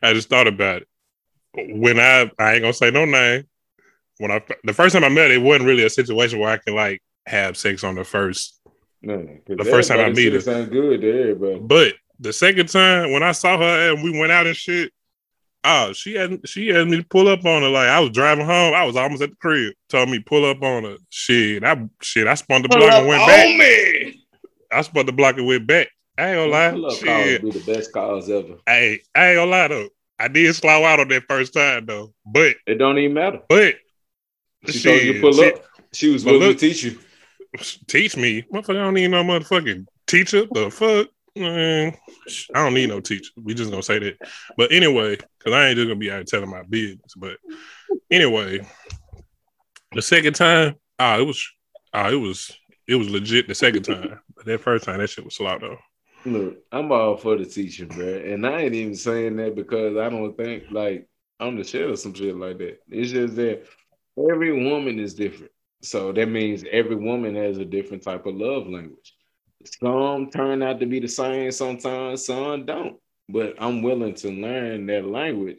Speaker 2: I just thought about it. When I I ain't gonna say no name. When I the first time I met, it wasn't really a situation where I can like have sex on the first.
Speaker 1: Man,
Speaker 2: The first time I meet her.
Speaker 1: sound good to everybody.
Speaker 2: But the second time when I saw her and we went out and shit, oh, she had she had me pull up on her. Like I was driving home, I was almost at the crib. Told me pull up on her. Shit, I shit, I spun the block and went back.
Speaker 1: me.
Speaker 2: I spun the block and went back. I ain't gonna lie. Shit.
Speaker 1: be the best calls ever.
Speaker 2: Hey, I ain't gonna lie though. I did slow out on that first time though. But
Speaker 1: It don't even matter.
Speaker 2: but
Speaker 1: She told you to pull
Speaker 2: shit,
Speaker 1: up. She was willing
Speaker 2: look-
Speaker 1: to teach you.
Speaker 2: teach me. Motherfucker, I don't need no motherfucking teacher. The fuck? I don't need no teacher. We just gonna say that. But anyway, because I ain't just gonna be out telling my business. But anyway, the second time, ah, it was ah, it was it was legit the second time. But that first time, that shit was slow though.
Speaker 1: Look, I'm all for the teaching, bro. And I ain't even saying that because I don't think like I'm the shit or some shit like that. It's just that every woman is different. So that means every woman has a different type of love language. Some turn out to be the same sometimes, some don't. But I'm willing to learn that language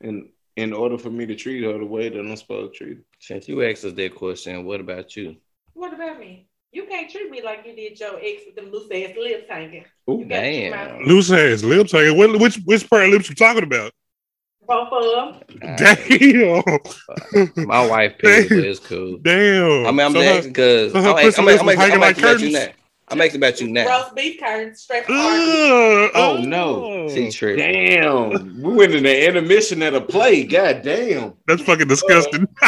Speaker 1: in in order for me to treat her the way that I'm supposed to treat her.
Speaker 3: Since you asked us that question, what about you?
Speaker 4: What about me? You can't treat me like you did your ex with them loose ass lips hanging.
Speaker 1: Ooh,
Speaker 4: You gotta
Speaker 3: Damn.
Speaker 2: Loose ass lips. hanging. What, which which pair of lips you talking about?
Speaker 4: Both of them.
Speaker 2: Damn,
Speaker 3: My wife paid, but it's cool.
Speaker 2: damn.
Speaker 3: I mean, I'm
Speaker 2: So
Speaker 3: just asking because
Speaker 2: so her
Speaker 3: I'm,
Speaker 2: pussy
Speaker 3: I'm,
Speaker 2: lips
Speaker 3: I'm,
Speaker 2: was
Speaker 3: I'm,
Speaker 2: hanging
Speaker 3: I'm
Speaker 2: like
Speaker 3: asking about you
Speaker 2: curtains?
Speaker 3: now. I'm asking about you now.
Speaker 4: Roast beef curds straight from Arby's.
Speaker 2: Ugh,
Speaker 1: Oh, no.
Speaker 3: See, trip.
Speaker 1: Damn, we went in the intermission at a play. God damn.
Speaker 2: That's fucking disgusting.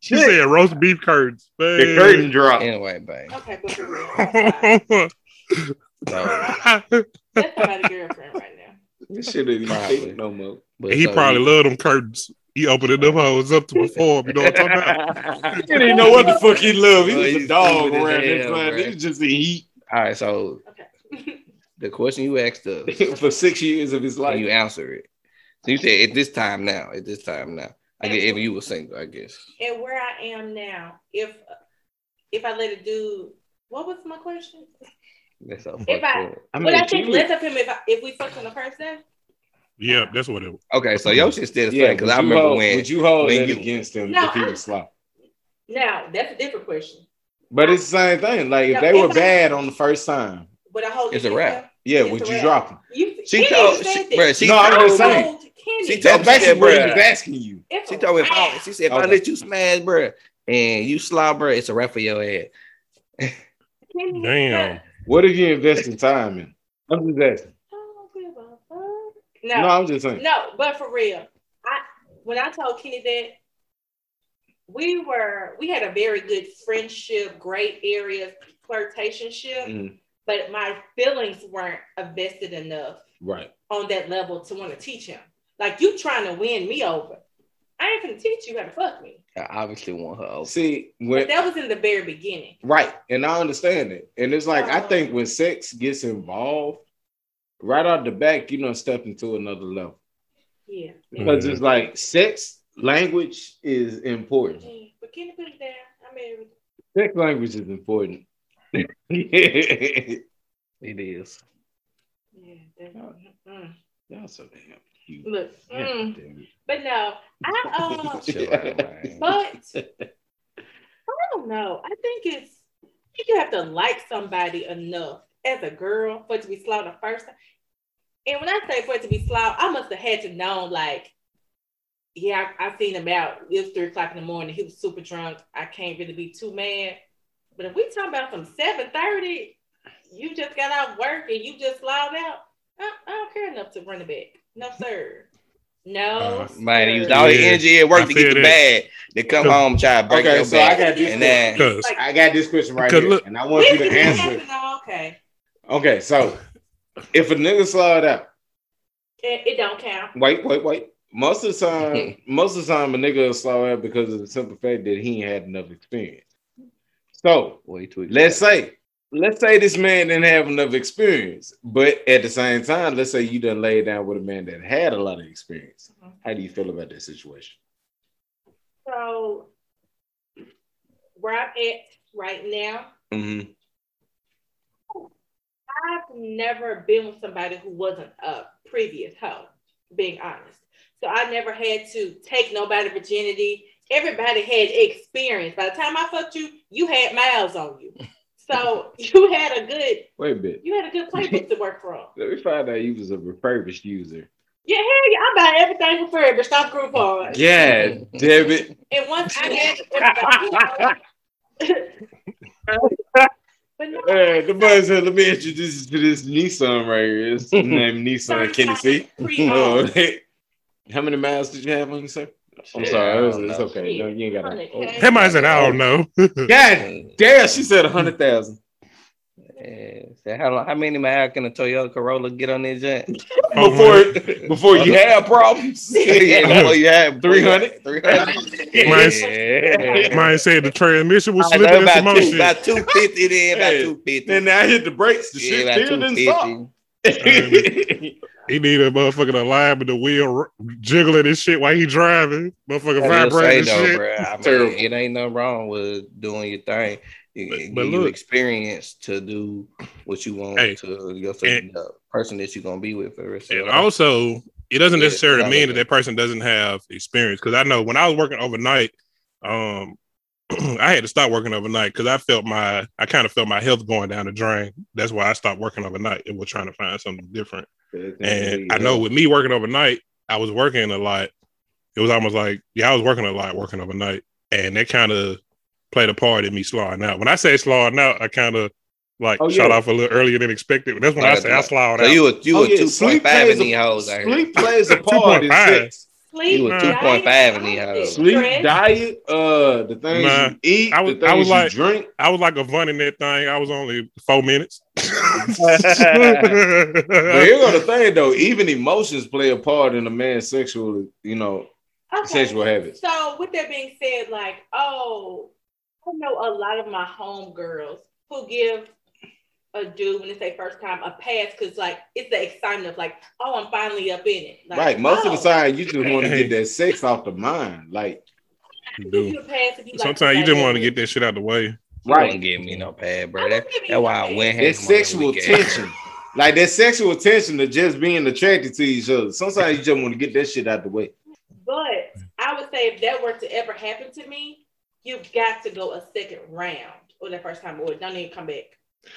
Speaker 2: she
Speaker 1: Shit.
Speaker 2: said roast beef curds.
Speaker 1: The curtain drop.
Speaker 3: Anyway, babe.
Speaker 4: Okay, but for real. That's fine.
Speaker 3: So,
Speaker 4: That's somebody's girlfriend right now.
Speaker 1: This shit ain't even no more.
Speaker 3: but
Speaker 2: he
Speaker 3: so
Speaker 2: probably
Speaker 3: you-
Speaker 2: loved them curtains. He opened them hoes up to perform. You know what I'm talking about?
Speaker 1: He didn't even know what the fuck he loved. He
Speaker 3: Boy,
Speaker 1: was
Speaker 3: he's
Speaker 1: a dog
Speaker 3: stupid
Speaker 1: around this
Speaker 3: hell,
Speaker 1: time.
Speaker 3: bruh.
Speaker 1: He was just in heat
Speaker 3: All right, so
Speaker 4: Okay.
Speaker 3: the question you asked us,
Speaker 1: for six years of his life.
Speaker 3: you answer it. So you said at this time now, at this time now. I guess if you were single, I guess.
Speaker 4: and where I am now, if if I let a dude, what was my question?
Speaker 3: That's so
Speaker 4: If
Speaker 3: fucked
Speaker 4: I-
Speaker 3: up.
Speaker 1: I
Speaker 4: Would I
Speaker 1: mean,
Speaker 4: think
Speaker 1: you-
Speaker 4: less of him if I, if we fucked on the first day?
Speaker 2: Yeah, that's what it was.
Speaker 3: Okay, so your shit still the
Speaker 1: yeah,
Speaker 3: same because I
Speaker 1: you
Speaker 3: remember
Speaker 1: hold,
Speaker 3: when
Speaker 1: would you hold
Speaker 3: when you-
Speaker 1: against him
Speaker 4: No,
Speaker 1: if he was slow?
Speaker 4: Now that's a different question.
Speaker 1: But it's the same thing. Like if
Speaker 4: No,
Speaker 1: they
Speaker 4: if
Speaker 1: were
Speaker 4: I-
Speaker 1: bad on the first time,
Speaker 4: Would I hold
Speaker 3: It's a wrap.
Speaker 4: him?
Speaker 1: yeah,
Speaker 4: It's
Speaker 1: would you drop him?
Speaker 4: You,
Speaker 3: she told,
Speaker 4: said
Speaker 3: she,
Speaker 4: that.
Speaker 3: bruh, she
Speaker 1: No, I'm
Speaker 3: told
Speaker 1: just saying.
Speaker 3: She told me
Speaker 1: basically
Speaker 3: that,
Speaker 1: what he was asking you.
Speaker 4: It's
Speaker 3: She told me if I, she said if I let you smash, bro, and you slob, bruh, it's a wrap for your head.
Speaker 2: Damn.
Speaker 1: What if you invest in time in? I'm just asking.
Speaker 4: I don't give a fuck.
Speaker 1: No,
Speaker 4: No,
Speaker 1: I'm just saying.
Speaker 4: no, but for real, I when I told Kenny that we were we had a very good friendship, great area flirtationship,
Speaker 1: Mhm.
Speaker 4: but my feelings weren't invested enough
Speaker 1: Right.
Speaker 4: on that level to want to teach him. Like you trying to win me over. I ain't gonna teach you how to fuck me.
Speaker 3: I obviously want her over.
Speaker 1: See,
Speaker 4: But that was in the very beginning.
Speaker 1: right, and I understand it. And it's like I
Speaker 4: Oh.
Speaker 1: think when sex gets involved, right out the back, you know, step into another level.
Speaker 4: Yeah.
Speaker 1: Because
Speaker 2: Mhm.
Speaker 1: it's like sex language is important.
Speaker 4: Yeah. But Kenny put it down. I married.
Speaker 1: Sex language is important.
Speaker 3: It is.
Speaker 4: Yeah. that- mm.
Speaker 1: Y'all so damn cute.
Speaker 4: Look. Mm.
Speaker 1: damn.
Speaker 4: But no, I um
Speaker 3: Chill out, man.
Speaker 4: But I don't know. I think it's I think you have to like somebody enough as a girl for it to be slow the first time. And when I say for it to be slow, I must have had to know like, yeah, I, I seen him out. It was three o'clock in the morning. He was super drunk. I can't really be too mad. But if we talking about from seven thirty, you just got out of work and you just loud out. I, I don't care enough to run it back. No sir. No.
Speaker 2: Uh,
Speaker 3: Man,
Speaker 4: sir.
Speaker 3: you used all the energy at work
Speaker 2: I
Speaker 3: to get the
Speaker 2: that.
Speaker 3: bag. They come home try to break
Speaker 1: Okay,
Speaker 3: your
Speaker 1: so I got this
Speaker 3: and then
Speaker 2: Cause
Speaker 4: Like,
Speaker 1: I got this question right here,
Speaker 2: look-
Speaker 1: and I want you to answer.
Speaker 4: have
Speaker 1: it.
Speaker 4: okay.
Speaker 1: Okay, so if a nigga slide out,
Speaker 4: It, it don't count.
Speaker 1: wait, wait, wait. most of the time, most of the time, a nigga will slow out because of the simple fact that he ain't had enough experience. So
Speaker 3: Way too
Speaker 1: let's say, let's say this man didn't have enough experience, but at the same time, let's say you done laid down with a man that had a lot of experience.
Speaker 4: Mhm.
Speaker 1: How do you feel about that situation?
Speaker 4: So where I'm at right now,
Speaker 1: Mm-hmm.
Speaker 4: I've never been with somebody who wasn't a previous hoe, being honest. So I never had to take nobody virginity. Everybody had experience. By the time I fucked you, you had miles on you. So you had a good
Speaker 1: Wait a bit.
Speaker 4: you had a good playbook to work from.
Speaker 1: Let me find out you was a refurbished user.
Speaker 4: Yeah, hell yeah, I buy everything for refurbished. Stop Groupon.
Speaker 1: Yeah, damn it.
Speaker 4: And once I had but no,
Speaker 1: Hey, the boy said, let me introduce you to this Nissan right here. It's named Nissan Kennedy. Oh, oh
Speaker 4: pre-owned.
Speaker 1: how many miles did you have on you, sir? I'm sorry,
Speaker 3: I
Speaker 1: it's, it's okay. No, you ain't got
Speaker 4: Hundred
Speaker 1: to.
Speaker 4: K.
Speaker 2: That might said, I don't know.
Speaker 1: God damn, she said a hundred thousand.
Speaker 3: Yeah. So how how many miles can a Toyota Corolla get on this jet?
Speaker 1: Before before oh, you have problems.
Speaker 3: yeah, before oh, you have
Speaker 1: 300?
Speaker 3: 300.
Speaker 2: Mine's-
Speaker 3: Yeah.
Speaker 2: Mine said the transmission was
Speaker 3: I
Speaker 2: slipping and some
Speaker 3: about,
Speaker 2: more
Speaker 3: two,
Speaker 2: shit.
Speaker 3: about 250 then, about 250.
Speaker 1: Then I hit the brakes. The
Speaker 3: yeah,
Speaker 1: shit
Speaker 3: about
Speaker 1: still didn't stop.
Speaker 2: He need a motherfucker to line with the wheel jiggling and shit while he driving. Motherfucker
Speaker 3: I say
Speaker 2: vibrating
Speaker 3: though,
Speaker 2: shit.
Speaker 3: bro, I mean, it ain't nothing wrong with doing your thing.
Speaker 2: But- but look.
Speaker 3: experience to do what you want
Speaker 2: Hey,
Speaker 3: to to
Speaker 2: and-
Speaker 3: the person that you're gonna be with for the rest of
Speaker 2: And
Speaker 3: your
Speaker 2: also, it doesn't
Speaker 3: Yeah,
Speaker 2: necessarily mean
Speaker 3: like
Speaker 2: that
Speaker 3: that.
Speaker 2: that person doesn't have experience. Because I know when I was working overnight, um, I had to stop working overnight because I felt my, I kind of felt my health going down the drain. That's why I stopped working overnight and was trying to find something different. And I know with me working overnight, I was working a lot. It was almost like, yeah, I was working a lot working overnight. And that kind of played a part in me slowing out. When I say slowing out, I kind of like
Speaker 1: Oh,
Speaker 2: shot
Speaker 1: yeah.
Speaker 2: off a little earlier than expected. That's when I
Speaker 3: Like,
Speaker 2: say I slowed
Speaker 3: So
Speaker 2: out.
Speaker 3: you were you
Speaker 1: Oh,
Speaker 3: were
Speaker 1: yeah,
Speaker 3: two
Speaker 1: sleep
Speaker 3: point five
Speaker 1: plays
Speaker 3: in
Speaker 1: a-
Speaker 3: these hoes out.
Speaker 1: Sleep plays a part in
Speaker 2: 2.5.
Speaker 1: sex.
Speaker 4: Sleep,
Speaker 3: You were 2.5 in these hoes.
Speaker 1: Sleep, diet, uh, the things
Speaker 2: Nah.
Speaker 1: you eat,
Speaker 2: I was-
Speaker 1: the
Speaker 2: I
Speaker 1: things
Speaker 2: was like-
Speaker 1: you drink.
Speaker 2: I was like a fun in that thing. I was only four minutes.
Speaker 1: But here's the thing, though. Even emotions play a part in a man's sexual, you know,
Speaker 4: Okay.
Speaker 1: sexual habits.
Speaker 4: So with that being said, like, oh, I know a lot of my homegirls who give a dude when it's their first time a pass because like it's the excitement of like, oh, I'm finally up in it. Like,
Speaker 1: right. Most of
Speaker 4: oh,
Speaker 1: the time, you just want to get that sex off the mind. Like,
Speaker 2: You do.
Speaker 4: you a pass like
Speaker 2: Sometimes you just want to get that shit out the way.
Speaker 3: You
Speaker 1: Right.
Speaker 3: don't give me no pad, bro. That,
Speaker 4: don't give you
Speaker 3: that's why I
Speaker 4: pad.
Speaker 3: went
Speaker 1: that sexual tension. Like that sexual tension of just being attracted to each other. Sometimes you just want to get that shit out the way.
Speaker 4: But I would say if that were to ever happen to me, you've got to go a second round or the first time, or don't even come back.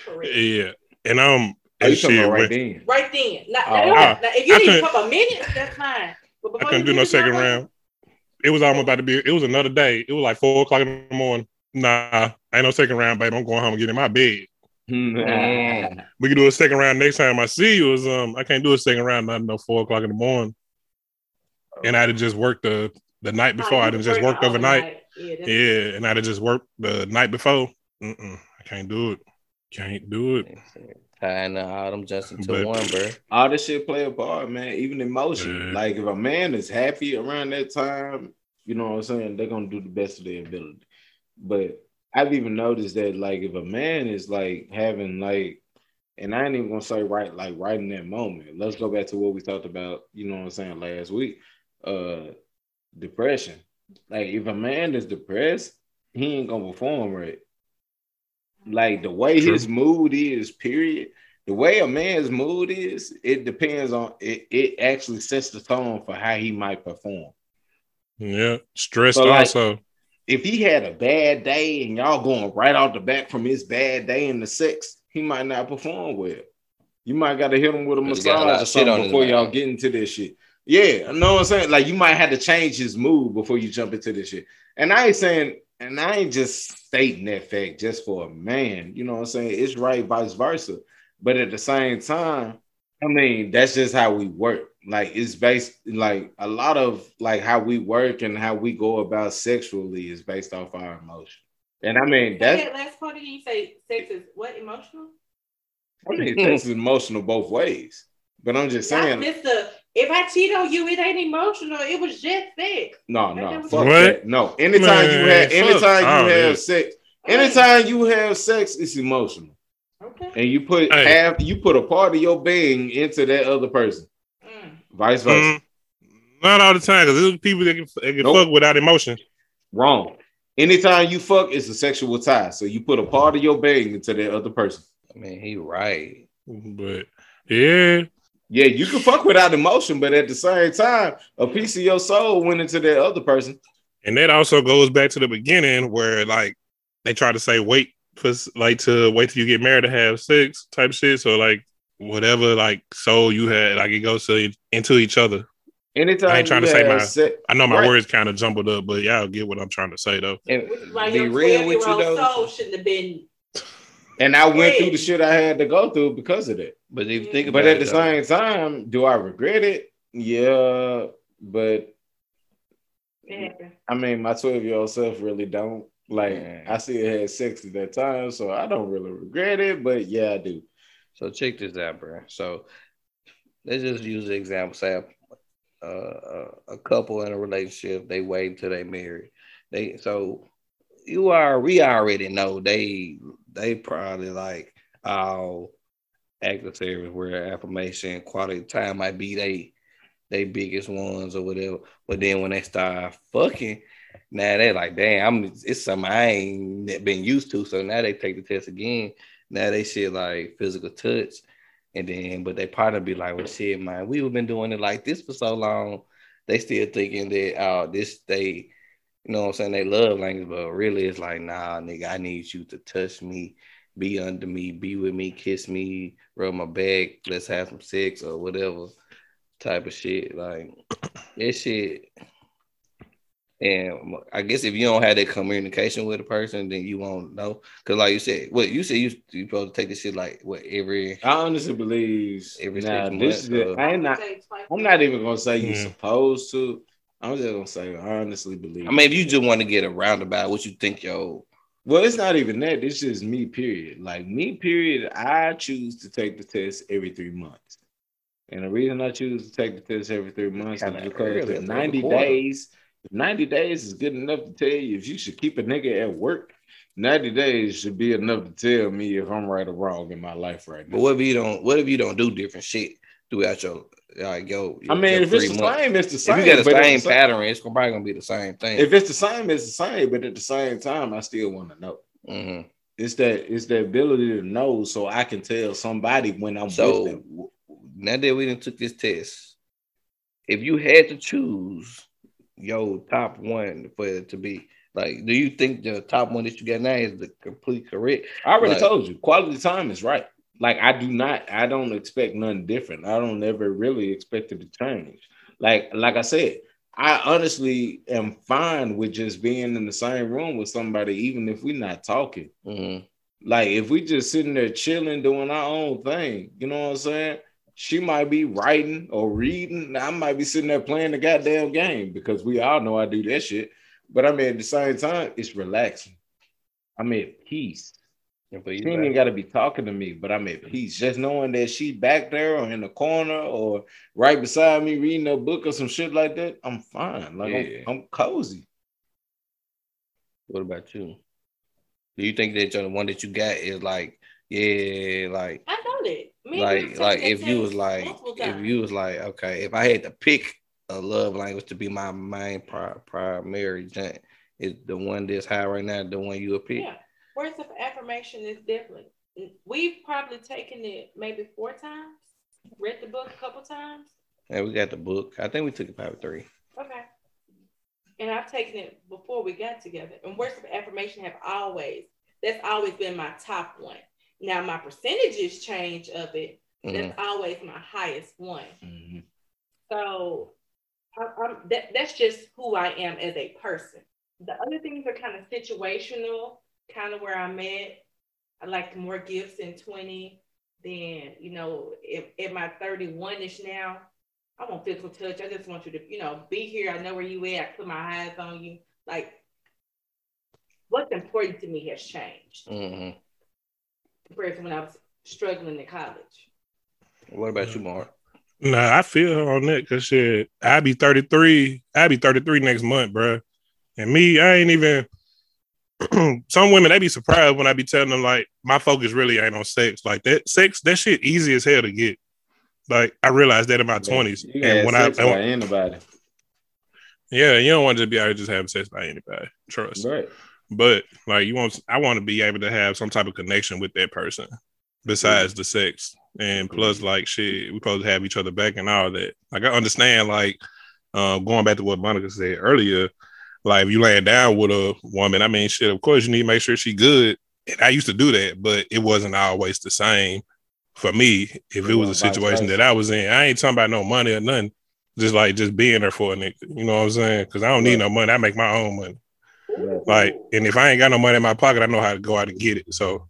Speaker 4: For real.
Speaker 2: Yeah. And um
Speaker 1: Are you
Speaker 2: and
Speaker 1: talking
Speaker 2: shit,
Speaker 1: right
Speaker 2: when-
Speaker 1: then?
Speaker 4: Right then. Not,
Speaker 1: Oh.
Speaker 4: now,
Speaker 2: Ah,
Speaker 4: now, if you
Speaker 2: I
Speaker 4: need a
Speaker 2: couldn't-
Speaker 4: couple minutes, that's fine. But
Speaker 2: I couldn't
Speaker 4: you
Speaker 2: do no second
Speaker 4: that
Speaker 2: round. It was almost about to be it was another day. It was like four o'clock in the morning. Nah, ain't no second round, babe. I'm going home and get in my bed. We can do a second round next time I see you. Is um I can't do a second round not no four o'clock in the morning. And I'd have just worked the the night before. I'd have just
Speaker 4: working
Speaker 2: worked overnight.
Speaker 4: Yeah,
Speaker 2: Yeah, and I'd have just worked the night before. Mm-mm, I can't do it. Can't do it.
Speaker 3: Tying all them just into
Speaker 2: But-
Speaker 3: one, bro.
Speaker 1: All this shit play a part, man. Even emotion.
Speaker 2: Yeah.
Speaker 1: Like if a man is happy around that time, you know what I'm saying, they're gonna do the best of their ability. But I've even noticed that like if a man is like having like and I ain't even gonna say right like right in that moment. Let's go back to what we talked about, you know what I'm saying, last week. Uh depression. Like if a man is depressed, he ain't gonna perform right. Like the way
Speaker 2: True.
Speaker 1: his mood is, period. The way a man's mood is, it depends on it. It actually sets the tone for how he might perform.
Speaker 2: Yeah, stressed
Speaker 1: So, like-
Speaker 2: also.
Speaker 1: If he had a bad day and y'all going right off the back from his bad day in the sex, he might not perform well. You might got to hit him with a
Speaker 3: He got a
Speaker 1: massage or
Speaker 3: of shit on
Speaker 1: something before y'all get into this shit. Yeah, I know what I'm saying. Like you might have to change his mood before you jump into this shit. And I ain't saying, and I ain't just stating that fact just for a man. You know what I'm saying? It's right, vice versa. But at the same time, I mean, that's just how we work. Like it's based like a lot of like how we work and how we go about sexually is based off our emotion. And I mean that's
Speaker 4: that last part again. You say sex is what emotional?
Speaker 1: I mean sex is emotional both ways. But I'm just
Speaker 4: I
Speaker 1: saying
Speaker 4: missed the If I cheat on you, it ain't emotional. It was just sex.
Speaker 1: No, no, fuck
Speaker 2: What?
Speaker 1: that. No, anytime you have, anytime
Speaker 2: all
Speaker 1: you have
Speaker 2: this.
Speaker 1: sex, anytime you have sex, it's emotional,
Speaker 4: Okay.
Speaker 1: and you put
Speaker 2: Hey.
Speaker 1: half, you put a part of your being into that other person,
Speaker 4: Mm.
Speaker 1: vice versa.
Speaker 2: Mm, not all the time, because there's people that can, that can
Speaker 1: Nope.
Speaker 2: fuck without emotion.
Speaker 1: Wrong. Anytime you fuck, it's a sexual tie. So you put a part of your being into that other person.
Speaker 3: I mean, he right.
Speaker 2: But yeah,
Speaker 1: Yeah, you can fuck without emotion, but at the same time, a piece of your soul went into that other person.
Speaker 2: and that also goes back to the beginning where like they try to say wait for like to wait till you get married to have sex type shit. So like whatever like soul you had, like it goes to into each other.
Speaker 1: Anytime
Speaker 2: I ain't trying to say my-
Speaker 1: sex,
Speaker 2: I know my
Speaker 1: Right.
Speaker 2: words kind of jumbled up, but y'all get what I'm trying to say though.
Speaker 3: And
Speaker 4: Which
Speaker 3: be real with you though.
Speaker 4: soul shouldn't have been.
Speaker 1: And I went through the shit I had to go through because of that.
Speaker 3: But if you think about
Speaker 1: But at
Speaker 3: it,
Speaker 1: the
Speaker 3: though,
Speaker 1: same time, do I regret it? Yeah, but
Speaker 4: It happened.
Speaker 1: I mean, my 12 year old self really don't. Like,
Speaker 3: Yeah.
Speaker 1: I still had sex at that time, so I don't really regret it, but yeah, I do.
Speaker 3: So check this out, bro. So let's just use the example. Say uh, a, a couple in a relationship, they wait until they married. They so you are we already know they they probably like all act of service where affirmation, quality time might be they they biggest ones or whatever. But then when they start fucking, now they like, damn, I'm it's something I ain't been used to. So now they take the test again. Now they shit like physical touch. And then, but they probably be like, well, shit, man, we've been doing it like this for so long. They still thinking that, oh, this, they, you know what I'm saying? They love language, but really it's like, nah, nigga, I need you to touch me, be under me, be with me, kiss me, rub my back, let's have some sex or whatever type of shit. Like, that shit. And I guess if you don't have that communication with a person, then you won't know. Cause like you said, what you said you you supposed to take this shit like what every
Speaker 1: I honestly believe
Speaker 3: Every
Speaker 1: now,
Speaker 3: six
Speaker 1: this is
Speaker 3: months,
Speaker 1: it.
Speaker 3: uh,
Speaker 1: I ain't not, I'm not even gonna say you're
Speaker 2: Hmm.
Speaker 1: supposed to. I'm just gonna say I honestly believe.
Speaker 3: I mean if you just want to get a roundabout, what you think yo
Speaker 1: Well, it's not even that. It's just me, period. Like me, period. I choose to take the test every three months. And the reason I choose to take the test every three months is because 90 days, 90 days is good enough to tell you if you should keep a nigga at work, 90 days should be enough to tell me if I'm right or wrong in my life right now.
Speaker 3: but what if you don't what if you don't do different shit throughout your like yo
Speaker 1: I mean, if it's the
Speaker 3: months?
Speaker 1: same, it's the same.
Speaker 3: if you got the same pattern, it's probably gonna be the same thing.
Speaker 1: If it's the same, it's the same. But at the same time, I still want to know.
Speaker 3: Mhm.
Speaker 1: It's that it's the ability to know so I can tell somebody when I'm with
Speaker 3: So
Speaker 1: them.
Speaker 3: now that we didn't took this test, if you had to choose your top one for it to be like, do you think the top one that you got now is the complete correct?
Speaker 1: I already
Speaker 3: Like-
Speaker 1: told you, quality time is right. Like I do not, I don't expect nothing different. I don't ever really expect it to change. Like, like I said, I honestly am fine with just being in the same room with somebody, even if we're not talking.
Speaker 3: Mhm.
Speaker 1: Like if we just sitting there chilling, doing our own thing, you know what I'm saying? She might be writing or reading. I might be sitting there playing the goddamn game because we all know I do that shit. But I mean, at the same time, it's relaxing. I'm at peace.
Speaker 3: And for you,
Speaker 1: She ain't even got to be talking to me, but I'm at peace. Just knowing that she back there or in the corner or right beside me reading a book or some shit like that, I'm fine. Like
Speaker 3: Yeah.
Speaker 1: I'm, I'm cozy.
Speaker 3: what about you? Do you think that the one that you got is like, yeah, like,
Speaker 4: I know that. Me and you
Speaker 3: like, like if you was like, if you was like, okay, if I had to pick a love language to be my main pri- primary joint, is the one that's high right now the one you would pick?
Speaker 4: Yeah. Words of affirmation is different. We've probably taken it maybe four times, read the book a couple times.
Speaker 3: And we got the book. I think we took it probably three.
Speaker 4: Okay. And I've taken it before we got together. And words of affirmation have always, that's always been my top one. Now my percentages change of it.
Speaker 3: Mhm.
Speaker 4: That's always my highest one.
Speaker 1: Mhm.
Speaker 4: So I, I'm, that, that's just who I am as a person. The other things are kind of situational, kind of where I'm at. I like more gifts in 20 than, you know, if, at my 31 ish now, I want physical touch. I just want you to, you know, be here. I know where you at. I put my eyes on you. Like, what's important to me has changed
Speaker 3: Mhm.
Speaker 4: compared to when I was struggling in college.
Speaker 3: What about you, Mark?
Speaker 2: Nah, I feel her on that because shit, I'll be 33. I'll be 33 next month, bro. And me, I ain't even. some women they be surprised when I be telling them like my focus really ain't on sex. Like that sex, that shit easy as hell to get. Like I realized that in my twenties, and when I,
Speaker 1: by anybody,
Speaker 2: yeah, you don't want to be out here just having sex by anybody. Trust.
Speaker 1: right?
Speaker 2: But like you want, I want to be able to have some type of connection with that person besides the sex, and plus like shit, we supposed to have each other back and all that. Like I understand, like um, going back to what Monica said earlier, like if you laying down with a woman, I mean, shit, of course you need to make sure she good. And I used to do that, but it wasn't always the same for me. If it was a situation that I was in, I ain't talking about no money or nothing. Just like just being there for a nigga, you know what I'm saying? Because I don't need no money. I make my own money. Like, and if I ain't got no money in my pocket, I know how to go out and get it. So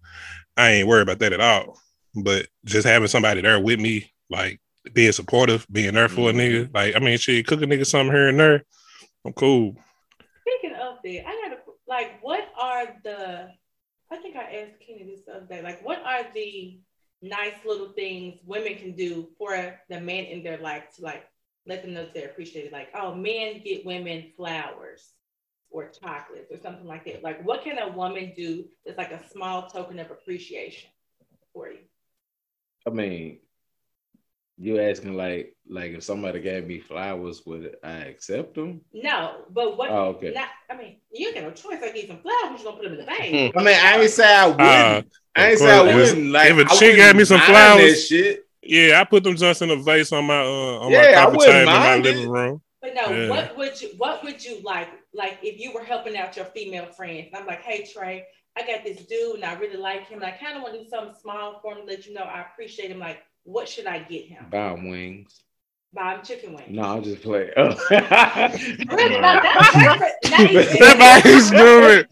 Speaker 2: I ain't worried about that at all. But just having somebody there with me, like being supportive, being there for a nigga, like I mean, shit, cook a nigga something here and there. I'm cool.
Speaker 4: Speaking of that, I gotta like, what are the? I think I asked Kenny this the other day. Like, what are the nice little things women can do for the men in their life to like let them know that they're appreciated? Like, oh, men get women flowers or chocolates or something like that. Like, what can a woman do that's like a small token of appreciation for you?
Speaker 1: I mean, you asking like like if somebody gave me flowers, would I accept them?
Speaker 4: No, but what?
Speaker 1: Oh, okay.
Speaker 4: Not, I mean, you got no choice. I give some flowers. You gonna put them in the bank.
Speaker 1: I mean, I ain't say I wouldn't.
Speaker 2: Uh,
Speaker 1: I ain't say I wouldn't. Like,
Speaker 2: if a
Speaker 1: I
Speaker 2: chick gave me some flowers-
Speaker 1: that shit.
Speaker 2: Yeah, I put them just in a vase on my uh on
Speaker 1: Yeah,
Speaker 2: my
Speaker 1: I
Speaker 2: coffee
Speaker 1: wouldn't
Speaker 2: table in my
Speaker 1: mind it.
Speaker 2: living room.
Speaker 4: But no,
Speaker 2: Yeah.
Speaker 4: what would you what would you like? Like if you were helping out your female friends, I'm like, hey Trey, I got this dude and I really like him, and I kind of want to do something small for him to let you know I appreciate him. Like, what should I get him?
Speaker 1: Buy 'em wings.
Speaker 4: Buy him chicken wings.
Speaker 1: No, I'll just play. Oh.
Speaker 4: Really? That's perfect. Now
Speaker 2: doing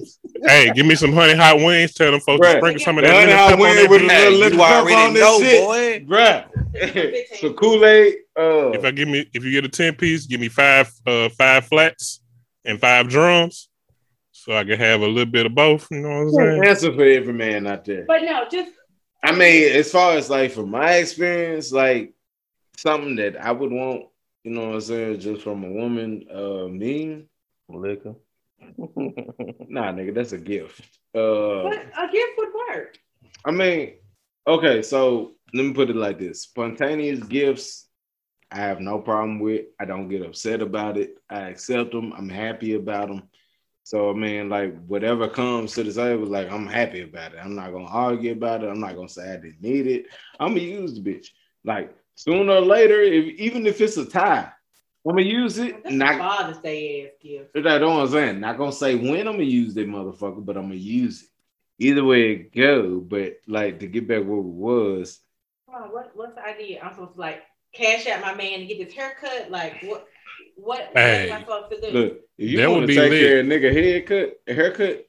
Speaker 2: Hey, give me some honey hot wings. Tell them folks to
Speaker 1: Bruh,
Speaker 2: sprinkle some of that
Speaker 1: honey hot
Speaker 2: pepper on
Speaker 1: wing
Speaker 2: that
Speaker 1: with a little
Speaker 3: Hey,
Speaker 1: lemon
Speaker 3: you
Speaker 1: pepper
Speaker 3: already
Speaker 1: on this
Speaker 3: know,
Speaker 1: shit.
Speaker 3: boy.
Speaker 1: Bruh. so Kool-Aid, uh,
Speaker 2: If I give me if you get a 10 piece, give me five uh five flats and five drums. So I can have a little bit of both. You know what I'm saying?
Speaker 1: answer for every man out there.
Speaker 4: But no, just
Speaker 1: I mean, as far as like from my experience, like something that I would want, you know what I'm saying, just from a woman, uh me,
Speaker 3: Liquor.
Speaker 1: nah, nigga, that's a gift. Uh
Speaker 4: but a gift would work.
Speaker 1: I mean, okay, so let me put it like this: spontaneous gifts, I have no problem with. I don't get upset about it. I accept them. I'm happy about them. So I mean, like whatever comes to the table, like I'm happy about it. I'm not gonna argue about it. I'm not gonna say I didn't need it. I'm gonna use the bitch. Like sooner or later, if even if it's a tie, I'm gonna use it.
Speaker 4: That's a
Speaker 1: Not
Speaker 4: Father's Day ass gift.
Speaker 1: that's what I'm saying. Not gonna say when I'm gonna use that motherfucker, but I'm gonna use it. Either way it go, but like to get back where we was,
Speaker 4: Oh, what what's the idea? I'm supposed to like cash out my man to get his haircut. Like what? What, what
Speaker 2: Hey.
Speaker 4: am I supposed to do?
Speaker 1: look, if you
Speaker 2: That
Speaker 1: want
Speaker 2: would
Speaker 1: to
Speaker 2: be
Speaker 1: take
Speaker 2: lit.
Speaker 1: care of nigga haircut, a haircut,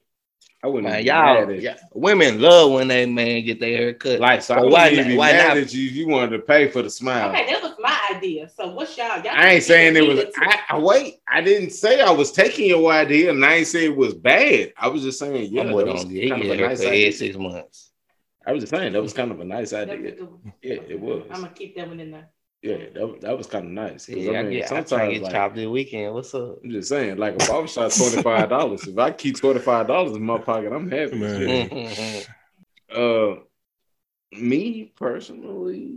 Speaker 1: I wouldn't
Speaker 3: Man, y'all,
Speaker 1: you.
Speaker 3: yeah, women love when they man get their hair cut.
Speaker 1: Like, so I
Speaker 3: But why
Speaker 1: even
Speaker 3: not-
Speaker 1: be
Speaker 3: why
Speaker 1: mad
Speaker 3: not?
Speaker 1: at you if you wanted to pay for the smile.
Speaker 4: Okay, that was my idea. So what's y'all? y'all
Speaker 1: I ain't saying it was. I, I wait. I didn't say I was taking your idea, and I ain't say it was bad. I was just saying, yeah,
Speaker 3: I'm
Speaker 1: that was
Speaker 3: on you. He
Speaker 1: kind
Speaker 3: get
Speaker 1: of
Speaker 3: a
Speaker 1: a nice
Speaker 3: haircut
Speaker 1: idea.
Speaker 3: every six months.
Speaker 1: I was just saying that was kind of a nice idea. Yeah, it was.
Speaker 4: I'm gonna keep that one in there.
Speaker 1: Yeah, that, was- that was kind of nice.
Speaker 3: Yeah,
Speaker 1: I
Speaker 3: I,
Speaker 1: mean,
Speaker 3: get, I try to
Speaker 1: sometimes
Speaker 3: get
Speaker 1: like,
Speaker 3: chopped this weekend. What's up?
Speaker 1: I'm just saying, like if a barbershop twenty five dollars. if I keep twenty five dollars in my pocket, I'm happy.
Speaker 2: Man.
Speaker 1: Uh, me personally,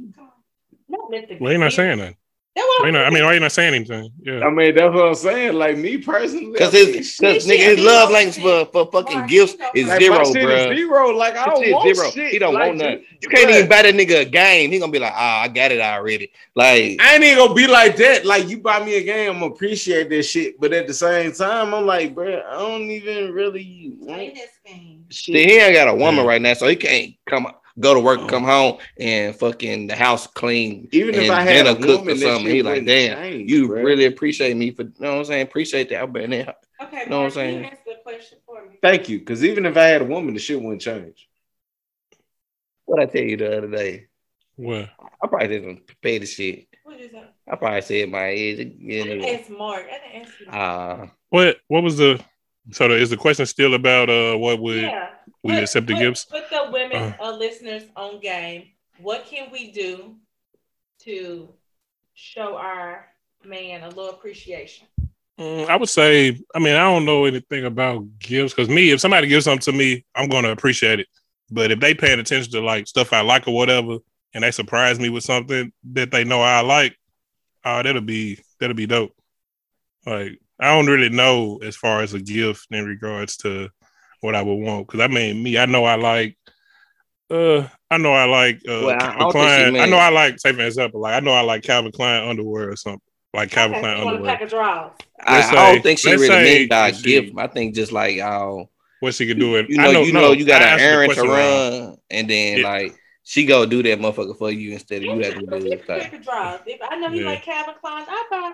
Speaker 4: Not meant
Speaker 2: Well, you're not saying that.
Speaker 4: That's what
Speaker 2: Why
Speaker 4: I'm
Speaker 2: I mean,
Speaker 4: saying.
Speaker 2: why you not saying anything? Yeah.
Speaker 1: I mean that's what I'm saying. Like me personally,
Speaker 3: Cause his,
Speaker 1: shit,
Speaker 3: cause nigga, his love
Speaker 4: don't
Speaker 3: language for, for fucking
Speaker 4: Why,
Speaker 3: gifts is
Speaker 1: like,
Speaker 3: zero,
Speaker 1: my shit is
Speaker 3: bro.
Speaker 1: Zero. Like I don't
Speaker 3: shit
Speaker 1: want
Speaker 3: zero.
Speaker 1: shit.
Speaker 3: He don't
Speaker 1: like,
Speaker 3: want nothing. You can't
Speaker 1: bruh.
Speaker 3: even buy that nigga a game. He gonna be like, ah, I got it already. Like,
Speaker 1: I ain't even gonna be like that. Like you buy me a game, I'm gonna appreciate that shit. But at the same time, I'm like, bro, I don't even really
Speaker 4: Play
Speaker 1: want
Speaker 4: this game.
Speaker 3: see,
Speaker 1: shit.
Speaker 3: he ain't got a woman
Speaker 2: Yeah.
Speaker 3: right now, so he can't come go to work, come home, and fucking the house clean.
Speaker 1: Even if I had a
Speaker 3: dinner cooked
Speaker 1: woman,
Speaker 3: or something,
Speaker 1: shit
Speaker 3: he like,
Speaker 1: wouldn't
Speaker 3: damn,
Speaker 1: change,
Speaker 3: you
Speaker 1: bruh.
Speaker 3: really appreciate me for, you know what I'm saying? Appreciate that. But then,
Speaker 4: Okay, you
Speaker 3: Know what I'm saying?
Speaker 4: you answer the question for me?
Speaker 1: Thank you. Because even if I had a woman, the shit wouldn't change.
Speaker 3: what I tell you the other day,
Speaker 2: What?
Speaker 3: I probably didn't pay the shit.
Speaker 4: What is that?
Speaker 3: I probably said my age.
Speaker 4: I
Speaker 3: You
Speaker 4: didn't ask Mark. I didn't ask Mark.
Speaker 3: uh,
Speaker 2: What? What was the? So the, is the question still about uh what would
Speaker 4: yeah.
Speaker 2: We
Speaker 4: Put-
Speaker 2: accept the
Speaker 4: put-
Speaker 2: gifts?
Speaker 4: Put the women
Speaker 2: Uh.
Speaker 4: uh, listeners on game. What can we do to show our man a little appreciation?
Speaker 2: Mm, I would say, I mean, I don't know anything about gifts because me, if somebody gives something to me, I'm going to appreciate it. But if they paying attention to like stuff I like or whatever, and they surprise me with something that they know I like, uh, that'll be that'll be dope. Like I don't really know as far as a gift in regards to what I would want because I mean me, I know I like. Uh, I know I like uh,
Speaker 3: Well, I
Speaker 2: Calvin
Speaker 3: don't think she
Speaker 2: Klein. I know I like, say for example, like I know I like Calvin Klein underwear or something, like Calvin
Speaker 4: Okay,
Speaker 2: Klein
Speaker 4: you want a
Speaker 2: underwear.
Speaker 4: pack of drawers.
Speaker 3: I,
Speaker 2: Let's
Speaker 3: I don't think she really
Speaker 2: say
Speaker 3: meant by
Speaker 2: she-
Speaker 3: gift. I think just like oh,
Speaker 2: What she could do it.
Speaker 3: you
Speaker 2: I
Speaker 3: know, you know,
Speaker 2: no,
Speaker 3: you got
Speaker 2: I
Speaker 3: an errand to
Speaker 2: question wrong.
Speaker 3: run, and then
Speaker 2: Yeah.
Speaker 3: like she go do that motherfucker for you instead of you have to do it.
Speaker 4: a pack of drawers. If I know he
Speaker 2: Yeah.
Speaker 4: like Calvin Klein, I buy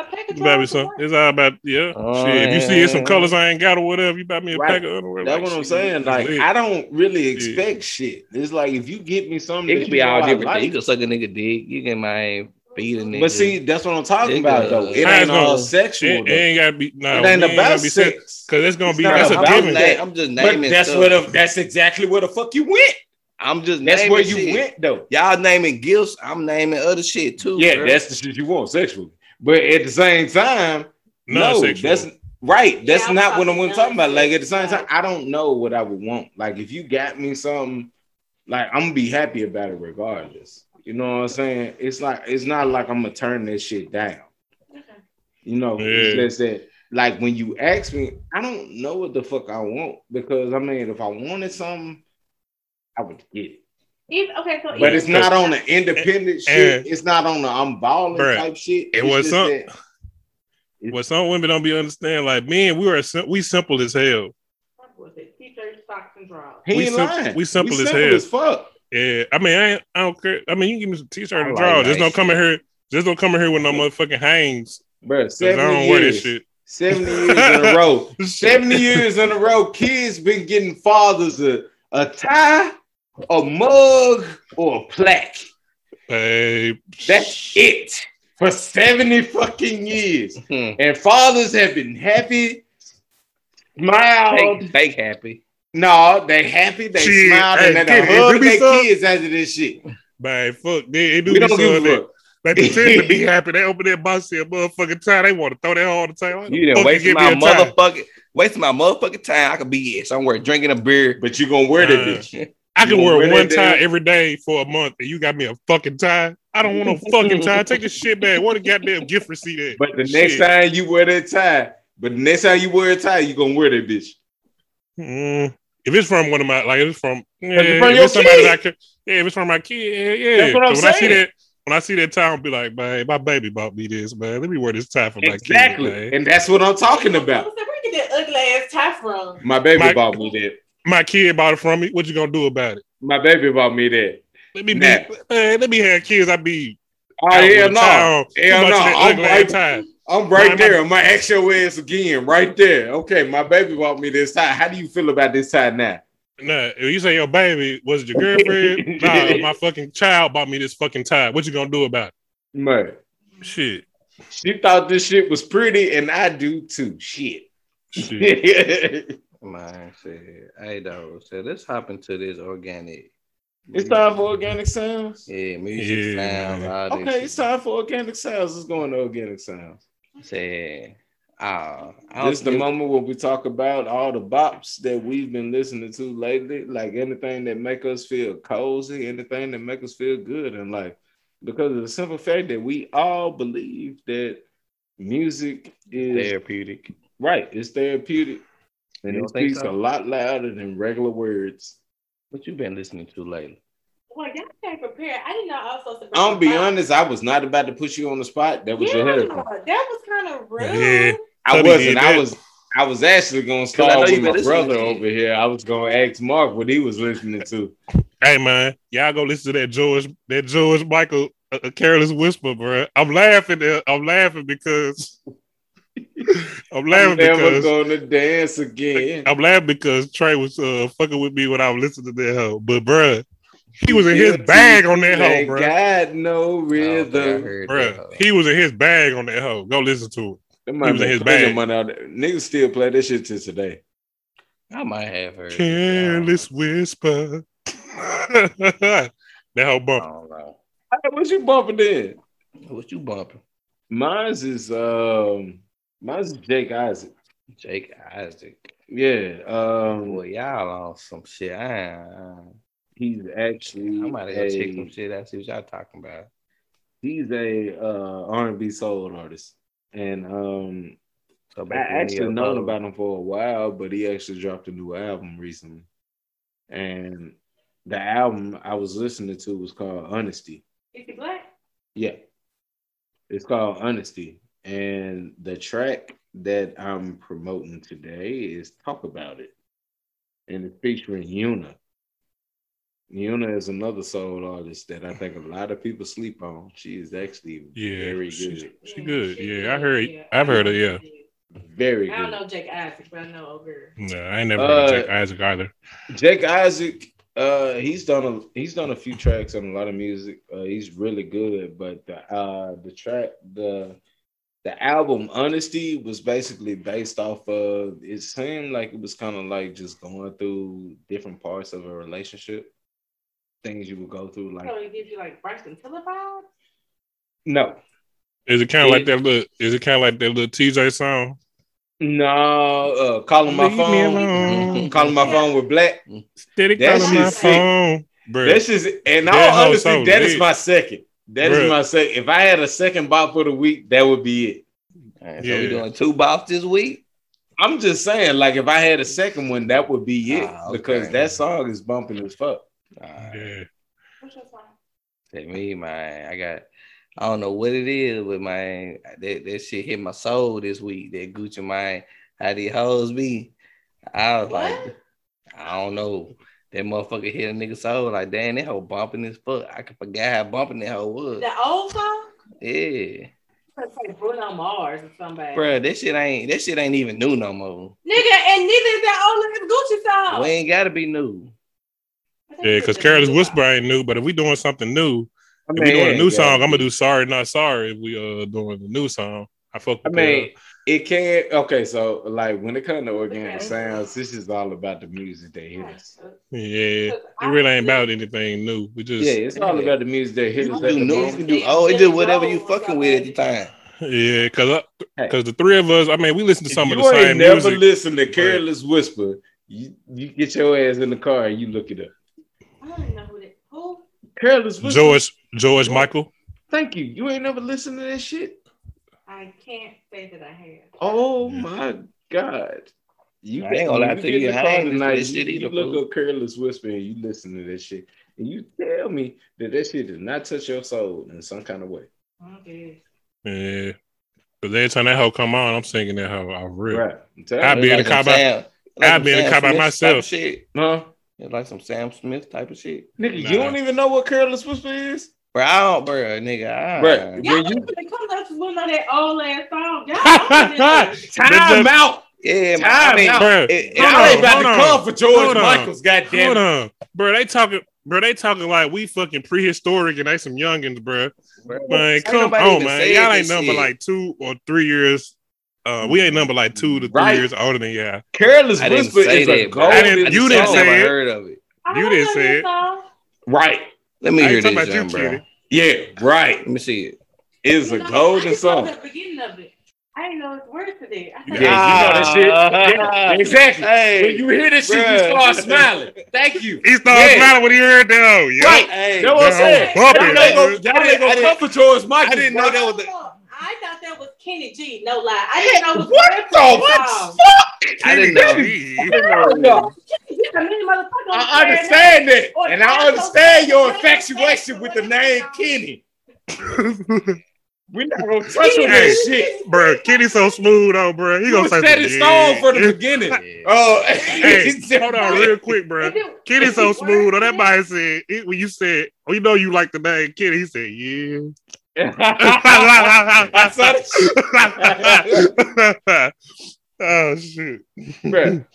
Speaker 4: a pack of
Speaker 2: You buy me some.
Speaker 4: for
Speaker 2: It's all about yeah.
Speaker 3: Oh,
Speaker 2: Shit, if you see some
Speaker 3: yeah.
Speaker 2: colors I ain't got or whatever, you buy me a
Speaker 1: Right.
Speaker 2: pack of underwear.
Speaker 1: That's
Speaker 2: like,
Speaker 1: what I'm
Speaker 2: shit,
Speaker 1: saying. Like
Speaker 2: lit.
Speaker 1: I don't really expect shit. It's like if you get me something,
Speaker 3: It could be all different.
Speaker 1: like,
Speaker 3: things. You can suck a nigga dick. You can mind beat a nigga.
Speaker 1: But see, that's what I'm talking
Speaker 3: Nigga.
Speaker 1: about though. It
Speaker 2: How's
Speaker 1: ain't all
Speaker 2: gonna-
Speaker 1: sexual.
Speaker 2: it, it ain't gotta be. No,
Speaker 1: it ain't about
Speaker 2: gotta be sex
Speaker 1: sex.
Speaker 2: because it's gonna
Speaker 1: It's
Speaker 2: be that's a given.
Speaker 1: that.
Speaker 3: I'm just
Speaker 1: But
Speaker 3: naming
Speaker 1: that's
Speaker 3: stuff.
Speaker 1: where the, that's exactly where the fuck you went.
Speaker 3: I'm just
Speaker 1: That's where you went though.
Speaker 3: Y'all naming gifts. I'm naming other shit too.
Speaker 1: Yeah,
Speaker 3: bro.
Speaker 1: that's the shit you want sexually. But at the same time, no, that's right. That's
Speaker 4: Yeah,
Speaker 1: not what I'm
Speaker 4: talking
Speaker 1: talking about. Like at the same time, I don't know what I would want. Like if you got me something, like I'm gonna be happy about it regardless. You know what I'm saying? It's like it's not like I'm gonna turn this shit down.
Speaker 4: Okay.
Speaker 1: You know,
Speaker 2: Yeah.
Speaker 1: it's just that like when you ask me, I don't know what the fuck I want because I mean, if I wanted something, I would get it.
Speaker 4: If, okay, so
Speaker 1: But it's not on the eh, independent eh, shit.
Speaker 2: and-
Speaker 1: It's not on the I'm balling
Speaker 2: Bruh,
Speaker 1: type shit.
Speaker 2: it was some-
Speaker 1: that-
Speaker 2: What some women don't be understand. Like men, we are sim- we simple as hell.
Speaker 4: What was it? T-shirts, socks, and drawers.
Speaker 1: He
Speaker 2: We
Speaker 1: ain't
Speaker 2: sim-
Speaker 1: lying.
Speaker 2: we simple as hell.
Speaker 1: as fuck.
Speaker 2: Yeah, I mean, I, I don't care. I mean, you can give me some t-shirt
Speaker 3: I
Speaker 2: and
Speaker 3: like
Speaker 2: drawers. Just
Speaker 3: that
Speaker 2: don't come in here. Just don't come in here with no motherfucking hangs.
Speaker 1: Bro,
Speaker 2: 'cause I
Speaker 1: 70
Speaker 2: don't wear this
Speaker 1: years.
Speaker 2: shit.
Speaker 1: 70 years in a row. 70 years in a row, kids been getting fathers a, a tie, a mug, or a plaque.
Speaker 2: Babe,
Speaker 1: That's it for 70 fucking years.
Speaker 3: Hmm.
Speaker 1: And fathers have been happy, smiled.
Speaker 3: Fake, fake happy.
Speaker 1: No, they happy, they
Speaker 2: Shit,
Speaker 1: smiled,
Speaker 2: hey,
Speaker 1: and they
Speaker 2: kid,
Speaker 1: done
Speaker 2: if
Speaker 1: hug
Speaker 2: it
Speaker 1: their
Speaker 2: so-
Speaker 1: kids after this shit.
Speaker 2: babe, fuck. They, they do
Speaker 1: We don't
Speaker 2: so
Speaker 1: give a
Speaker 2: that.
Speaker 1: fuck.
Speaker 2: They pretend to be happy. They open their box to a motherfucking time. They want to throw that all the time.
Speaker 3: You didn't waste
Speaker 2: give
Speaker 3: my motherfucking wasting my motherfucking time. I could be at somewhere drinking a beer.
Speaker 1: But you gonna wear that
Speaker 2: Uh,
Speaker 1: bitch.
Speaker 2: I can wear
Speaker 1: wear
Speaker 2: one
Speaker 1: that
Speaker 2: tie
Speaker 1: damn-
Speaker 2: every day for a month, and you got me a fucking tie. I don't want no fucking tie. Take this shit back. What a goddamn gift receipt at?
Speaker 1: But the next time you wear that tie, but the next time you wear a tie, you gonna wear that bitch.
Speaker 2: Mm, if it's from one of my, like, if it's from, yeah,
Speaker 1: it's from
Speaker 2: if
Speaker 1: your
Speaker 2: it's somebody
Speaker 1: kid.
Speaker 2: that I can, yeah, if it's from my kid, yeah, yeah.
Speaker 1: That's what I'm
Speaker 2: So when I see that, when I see that tie, I'll be like, man, my baby bought me this, man. Let me wear this tie for my
Speaker 1: Exactly.
Speaker 2: kid, man.
Speaker 1: and that's what I'm talking about.
Speaker 4: So where you get that ugly ass tie from?
Speaker 1: My baby
Speaker 2: My-
Speaker 1: bought me that.
Speaker 2: My kid bought it from me. What you gonna do about it?
Speaker 1: My baby bought me that.
Speaker 2: Let me be,
Speaker 1: Nah.
Speaker 2: man, let me have kids. I be
Speaker 1: Oh hell no.
Speaker 2: tie on. Too
Speaker 1: Hell no. I'm right,
Speaker 2: tie.
Speaker 1: I'm right
Speaker 2: My-
Speaker 1: there. Might ask your ass again, right there. Okay, my baby bought me this tie. How do you feel about this tie now?
Speaker 2: Nah, if you say your baby was it your girlfriend, nah, my fucking child bought me this fucking tie. What you gonna do about
Speaker 1: Man,
Speaker 2: it? Shit,
Speaker 1: she thought this shit was pretty, and I do too. Shit.
Speaker 2: shit.
Speaker 3: Man, shit. Hey, though. So let's hop into this organic.
Speaker 1: it's time for organic sounds.
Speaker 3: Yeah, music
Speaker 2: Yeah.
Speaker 3: sounds.
Speaker 1: Okay,
Speaker 3: shit.
Speaker 1: it's time for organic sounds. Let's go into organic sounds.
Speaker 3: Say, uh, I don't
Speaker 1: This is the moment where we talk about all the bops that we've been listening to lately, like anything that make us feel cozy, anything that make us feel good in life. Because of the simple fact that we all believe that music is
Speaker 3: therapeutic.
Speaker 1: right, it's therapeutic, and it speaks
Speaker 3: so?
Speaker 1: a lot louder than regular words.
Speaker 3: What you been listening to lately?
Speaker 4: Well, y'all can't prepare. I didn't know also. to
Speaker 1: I'll be honest, I was not about to put you on the spot. That was
Speaker 4: Yeah,
Speaker 1: your head.
Speaker 4: that was kind of rude.
Speaker 2: Yeah.
Speaker 1: I wasn't. I was. I was actually gonna start with my brother over here. I was gonna ask Mark what he was listening to.
Speaker 2: Hey man, y'all go listen to that George, that George Michael, a, a careless whisper, bro. I'm laughing. There. I'm laughing because I'm
Speaker 1: I'm
Speaker 2: laughing
Speaker 1: never
Speaker 2: because
Speaker 1: gonna dance again.
Speaker 2: I'm laughing because Trey was uh, fucking with me when I was listening to that hoe. But bruh, he was in his bag on that hoe,
Speaker 1: Ain't
Speaker 2: bruh.
Speaker 1: Got no
Speaker 3: I don't think I
Speaker 1: rhythm.
Speaker 3: heard
Speaker 2: Bruh, he was in his bag on that hoe. Go listen to it.
Speaker 1: That
Speaker 2: He was in his bag.
Speaker 1: money out there. Niggas still play that shit to today.
Speaker 3: I might have heard. it.
Speaker 2: Careless whisper. that hoe bump.
Speaker 1: Hey, what you bumping in?
Speaker 3: What you bumping?
Speaker 1: Mine's is um mine's is Jake Isaac.
Speaker 3: Jake Isaac.
Speaker 1: Yeah. Um
Speaker 3: Boy, y'all on some shit. I, I,
Speaker 1: he's actually
Speaker 3: I might have go check some shit out, see what y'all talking about.
Speaker 1: he's a uh R&B soul artist. And um
Speaker 3: So
Speaker 1: I
Speaker 3: basically,
Speaker 1: actually known about him for a while, but he actually dropped a new album recently. And the album I was listening to was called Honesty.
Speaker 4: Is he black?
Speaker 1: Yeah. It's called Honesty. And the track that I'm promoting today is Talk About It. And it's featuring Yuna. Yuna is another soul artist that I think a lot of people sleep on. She is actually
Speaker 2: Yeah,
Speaker 1: very
Speaker 2: she's-
Speaker 1: good.
Speaker 2: She good. Yeah, I heard.
Speaker 4: Yeah.
Speaker 2: I've heard her, yeah.
Speaker 1: Very
Speaker 4: I don't
Speaker 1: good.
Speaker 4: know Jake Isaac, but I know old girl.
Speaker 2: No, I ain't never heard of
Speaker 1: Uh,
Speaker 2: Jake Isaac either.
Speaker 1: Jake Isaac, uh, he's done a he's done a few tracks on a lot of music. Uh, he's really good, but the uh the track the the album Honesty was basically based off of it seemed like it was kind of like just going through different parts of a relationship. Things you would go through like
Speaker 4: So he gives you like Bryson Tiller vibes?
Speaker 1: no.
Speaker 2: Is it kind of like that little? Is it kind of like that Lil Tjay song?
Speaker 1: No, uh calling my
Speaker 2: Leave
Speaker 1: phone.
Speaker 2: alone.
Speaker 1: Calling my phone with black.
Speaker 2: Steady
Speaker 1: That
Speaker 2: calling my
Speaker 1: sick.
Speaker 2: phone, bro.
Speaker 1: That's just and
Speaker 2: That
Speaker 1: all
Speaker 2: whole
Speaker 1: honesty, that is my second. That is
Speaker 2: Bruh.
Speaker 1: my second. If I had a second bop for the week, that would be it.
Speaker 3: All right, so
Speaker 2: Yeah.
Speaker 3: we doing two bops this week.
Speaker 1: I'm just saying, like if I had a second one, that would be it
Speaker 3: Ah, okay.
Speaker 1: because that song is bumping as fuck.
Speaker 3: All right.
Speaker 2: Yeah.
Speaker 4: What's your song?
Speaker 3: Tell me, man. I got. I don't know what it is, but my that, that shit hit my soul this week. That Gucci Mane, how these hoes be. I was
Speaker 4: What?
Speaker 3: like, I don't know. That motherfucker hit a nigga soul. Like, damn, that hoe bumping as fuck. I can forget how bumping that hoe was.
Speaker 4: The old song?
Speaker 3: Yeah.
Speaker 4: It's like Bruno Mars or somebody.
Speaker 3: Bruh, that shit ain't that shit ain't even new no more.
Speaker 4: Nigga, and neither is that old ass Gucci song.
Speaker 3: We ain't gotta be new.
Speaker 2: Yeah, because
Speaker 4: the
Speaker 2: Careless
Speaker 4: new
Speaker 2: Whisper ain't new, but if we doing something new,
Speaker 1: I
Speaker 2: if we doing a
Speaker 1: yeah,
Speaker 2: new song, I'm gonna do Sorry Not Sorry if we uh doing the new song. I fuck
Speaker 1: I
Speaker 2: with
Speaker 1: mean,
Speaker 2: that.
Speaker 1: It can't. Okay, so like when it comes to organic
Speaker 4: Okay.
Speaker 1: sounds, this is all about the music that hit us.
Speaker 2: Yeah, it really ain't about anything new. We just
Speaker 1: Yeah,
Speaker 2: yeah,
Speaker 1: it's all about the music that hit
Speaker 3: You
Speaker 1: us.
Speaker 3: can do
Speaker 1: the
Speaker 3: new, you can do oh, it just whatever you fucking with at the time.
Speaker 2: Yeah, because
Speaker 1: Hey.
Speaker 2: because the three of us, I mean, we listen to
Speaker 1: If
Speaker 2: some of
Speaker 1: you
Speaker 2: the
Speaker 1: ain't
Speaker 2: same
Speaker 1: never
Speaker 2: music.
Speaker 1: listen to Careless Whisper, you, you get your ass in the car and you look it up.
Speaker 4: I don't know who that. Who?
Speaker 1: Careless Whisper.
Speaker 2: George George Michael.
Speaker 1: Thank you. You ain't never listened to that shit.
Speaker 4: I can't say that I have.
Speaker 1: Oh
Speaker 2: mm.
Speaker 1: my god. You
Speaker 3: I ain't gonna lie
Speaker 1: you
Speaker 3: to
Speaker 1: get
Speaker 3: you, I ain't to
Speaker 1: tonight,
Speaker 3: this
Speaker 1: you,
Speaker 3: shit
Speaker 1: you look
Speaker 3: fool.
Speaker 1: up Careless Whisper and you listen to that shit. And you tell me that that shit did not touch your soul in some kind of way.
Speaker 4: Oh, okay.
Speaker 2: Yeah. Because every time that hoe come on, I'm singing that hoe off real.
Speaker 1: Right. I'm telling
Speaker 2: I be in the car by-
Speaker 3: Sam-
Speaker 2: I
Speaker 3: some
Speaker 2: be in the car by myself.
Speaker 3: of Shit.
Speaker 1: Huh?
Speaker 3: It's like some Sam Smith type of shit.
Speaker 1: Nigga,
Speaker 2: Nah.
Speaker 1: you don't even know what Careless Whisper is?
Speaker 3: Bro, I don't, bro, nigga. I,
Speaker 1: Bruh.
Speaker 4: Y'all
Speaker 1: When you-
Speaker 4: when it comes up to one of that old ass song, y'all know this.
Speaker 1: Time out.
Speaker 3: Yeah,
Speaker 1: Time
Speaker 3: I mean,
Speaker 1: out.
Speaker 2: Bruh,
Speaker 3: it-
Speaker 1: Y'all ain't
Speaker 2: on,
Speaker 1: about to
Speaker 2: hold
Speaker 1: come for George
Speaker 2: Hold on.
Speaker 1: Michaels, goddamn.
Speaker 2: Hold on, bro. They talking, bro. They talking like we fucking prehistoric and they some youngins, bro.
Speaker 3: bro,
Speaker 2: Man,
Speaker 3: ain't
Speaker 2: come
Speaker 3: nobody
Speaker 2: on, man. Y'all ain't number
Speaker 3: shit.
Speaker 2: like two or three years. Uh, we ain't number like two to three
Speaker 1: Right.
Speaker 2: years older than y'all.
Speaker 1: Careless
Speaker 3: I didn't
Speaker 1: Whisper
Speaker 3: say
Speaker 1: is a
Speaker 3: that, bro.
Speaker 2: I didn't- you
Speaker 3: I
Speaker 2: didn't say
Speaker 3: never
Speaker 2: it.
Speaker 3: heard of it.
Speaker 2: You didn't say it.
Speaker 1: Right.
Speaker 3: Let me
Speaker 2: I
Speaker 3: hear
Speaker 2: ain't
Speaker 3: this,
Speaker 2: about you,
Speaker 3: bro.
Speaker 1: Yeah, right.
Speaker 3: Let me see it.
Speaker 1: It's a
Speaker 4: know,
Speaker 1: golden song.
Speaker 4: The beginning of it. I didn't know the words to that. I
Speaker 1: Yeah,
Speaker 4: thought-
Speaker 1: you know that shit. Yeah, exactly.
Speaker 3: Hey,
Speaker 1: when you hear this shit, you
Speaker 3: bruh.
Speaker 1: start smiling. Thank you.
Speaker 2: He started
Speaker 1: Yeah.
Speaker 2: smiling when he heard that. hoe, Yeah.
Speaker 1: Right.
Speaker 3: Hey,
Speaker 1: That's what I'm saying.
Speaker 2: I'm bumping,
Speaker 1: Y'all ain't gonna,
Speaker 2: nigga.
Speaker 1: y'all
Speaker 3: I
Speaker 1: ain't gonna
Speaker 3: I
Speaker 1: come for George Michael.
Speaker 3: I didn't know that was the.
Speaker 4: I thought that was Kenny G. No lie. I didn't know it was
Speaker 1: What
Speaker 4: words
Speaker 1: the
Speaker 4: to that
Speaker 1: what?
Speaker 4: song.
Speaker 3: I didn't know.
Speaker 2: He-
Speaker 1: No,
Speaker 4: Kenny G, a mean motherfucker on the
Speaker 1: I understand that, and I understand your infatuation with the name Kenny. We're not gonna touch on that shit.
Speaker 2: bro, Kitty so smooth, though, bro. He
Speaker 1: You
Speaker 2: gonna
Speaker 1: was
Speaker 2: say
Speaker 1: set in
Speaker 2: some-
Speaker 1: stone from the beginning. Oh,
Speaker 2: Hey, hold on, real quick, bro.
Speaker 4: Is it-
Speaker 2: Kitty
Speaker 4: is
Speaker 2: so smooth.
Speaker 4: words
Speaker 2: On that
Speaker 4: to
Speaker 2: body said it, when you said, "Oh, you know you like the name Kenny." he said, "Yeah."
Speaker 1: I saw that
Speaker 2: oh shit!
Speaker 1: Bruh.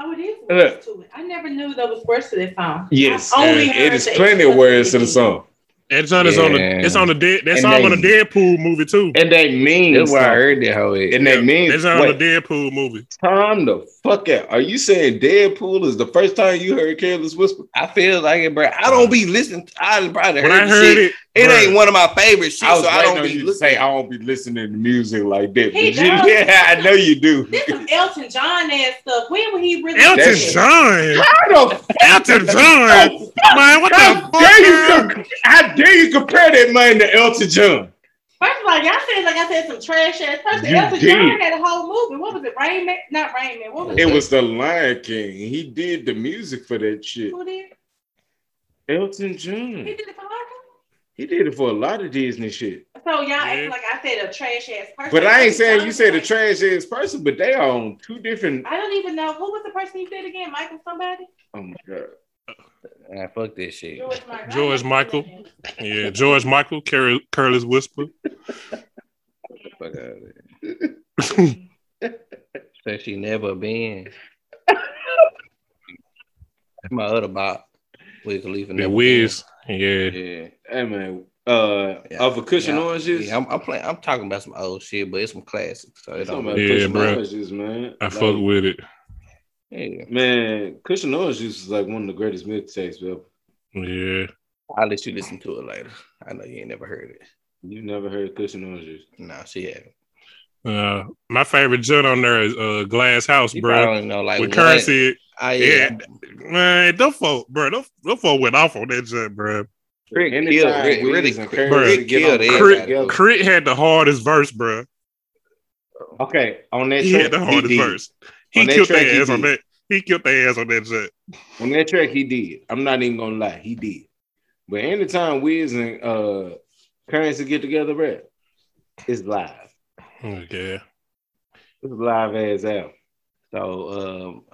Speaker 4: Oh, it is
Speaker 1: Look.
Speaker 4: to it. I never knew there was words to this song.
Speaker 1: Yes,
Speaker 4: I only
Speaker 1: and it
Speaker 4: heard
Speaker 1: is
Speaker 4: the
Speaker 1: plenty of words to the song,
Speaker 2: It's on, it's on the, it's on the dead. That
Speaker 1: And
Speaker 2: song
Speaker 1: they-
Speaker 2: on the Deadpool movie too.
Speaker 1: and they mean
Speaker 3: That's where I heard that hoe is.
Speaker 1: And they mean
Speaker 2: It's on
Speaker 1: wait,
Speaker 2: the Deadpool movie.
Speaker 1: time the fuck out. Are you saying Deadpool is the first time you heard Careless Whisper?
Speaker 3: I feel like it, bro. I don't be listening. I probably
Speaker 2: When
Speaker 3: heard,
Speaker 2: I heard it,
Speaker 3: It
Speaker 2: Bruh.
Speaker 3: ain't one of my favorite shit,
Speaker 1: I was
Speaker 3: so I don't
Speaker 1: on
Speaker 3: be
Speaker 1: you
Speaker 3: listening.
Speaker 1: say I don't be listening to music like that. But
Speaker 4: He
Speaker 1: you,
Speaker 4: does.
Speaker 1: yeah, I know you do.
Speaker 4: This some Elton John ass stuff. When would he really?
Speaker 2: Elton
Speaker 4: do
Speaker 1: That's-
Speaker 4: that?
Speaker 2: John.
Speaker 1: How the
Speaker 2: Elton John. Man, what the fuck?
Speaker 1: com- How dare you compare that man to Elton John?
Speaker 4: First of all, y'all said like I said some trash ass person.
Speaker 1: You
Speaker 4: Elton
Speaker 1: did.
Speaker 4: John had a whole movie. What was it? Rain Man? Not Rain Man. What was
Speaker 1: It It was the Lion King. He did the music for that shit.
Speaker 4: Who did?
Speaker 1: Elton John.
Speaker 4: He did it for Lion
Speaker 1: He did it for a lot of Disney shit.
Speaker 4: So y'all
Speaker 2: Yeah.
Speaker 4: like I said a trash ass person.
Speaker 1: But I ain't saying you said a trash ass person, but they are on two different.
Speaker 4: I don't even know who was the person you said again. Michael somebody.
Speaker 1: Oh my god.
Speaker 3: Ah, fuck this shit.
Speaker 4: George Michael.
Speaker 2: George Michael. Yeah, George Michael, Cur- Curtis Whisper.
Speaker 3: Fuck out of here. Said she never been. My other bot. Wiz Khalifa.
Speaker 2: The
Speaker 3: never
Speaker 2: Wiz. Yeah.
Speaker 3: been. Yeah.
Speaker 1: Hey man. Uh,
Speaker 3: Yeah.
Speaker 1: off of cushion
Speaker 3: Yeah,
Speaker 1: oranges.
Speaker 3: Yeah, I'm, I'm playing. I'm talking about some old shit, but it's some classics. So it don't.
Speaker 1: about
Speaker 2: Yeah,
Speaker 1: cushion
Speaker 2: bruh.
Speaker 1: oranges, man.
Speaker 2: I
Speaker 1: Like,
Speaker 2: fuck with it.
Speaker 3: Yeah.
Speaker 1: Man, Kush & Orange Juice is like one of the greatest mixtapes ever.
Speaker 2: Yeah.
Speaker 3: I'll let you listen to it later. I know you ain't never heard it.
Speaker 1: You never heard Kush & Orange Juice?
Speaker 3: No, she haven't.
Speaker 2: Uh, my favorite joint on there is uh, Glass House,
Speaker 3: You
Speaker 2: bro.
Speaker 3: probably know like
Speaker 2: With
Speaker 3: one-
Speaker 2: Curren$y,
Speaker 3: Ah, yeah.
Speaker 2: yeah. man, them folk, bro, them, them folk went off on that joint, bro.
Speaker 3: Crit killed. Crit really Crit-
Speaker 1: Curren$y
Speaker 3: Crit killed
Speaker 1: on
Speaker 2: Crit had the hardest verse, bro.
Speaker 1: Okay, on that
Speaker 2: He
Speaker 1: track,
Speaker 2: had the hardest
Speaker 1: did.
Speaker 2: verse. He
Speaker 1: On
Speaker 2: killed
Speaker 1: track,
Speaker 2: their
Speaker 1: he
Speaker 2: ass on
Speaker 1: did.
Speaker 2: that. He killed their ass on that joint.
Speaker 1: On that track, he did. I'm not even gonna lie, he did. But anytime Wiz and uh Curren$y get together, rap, it's live.
Speaker 2: Okay.
Speaker 1: It's a live ass album.
Speaker 3: So, um,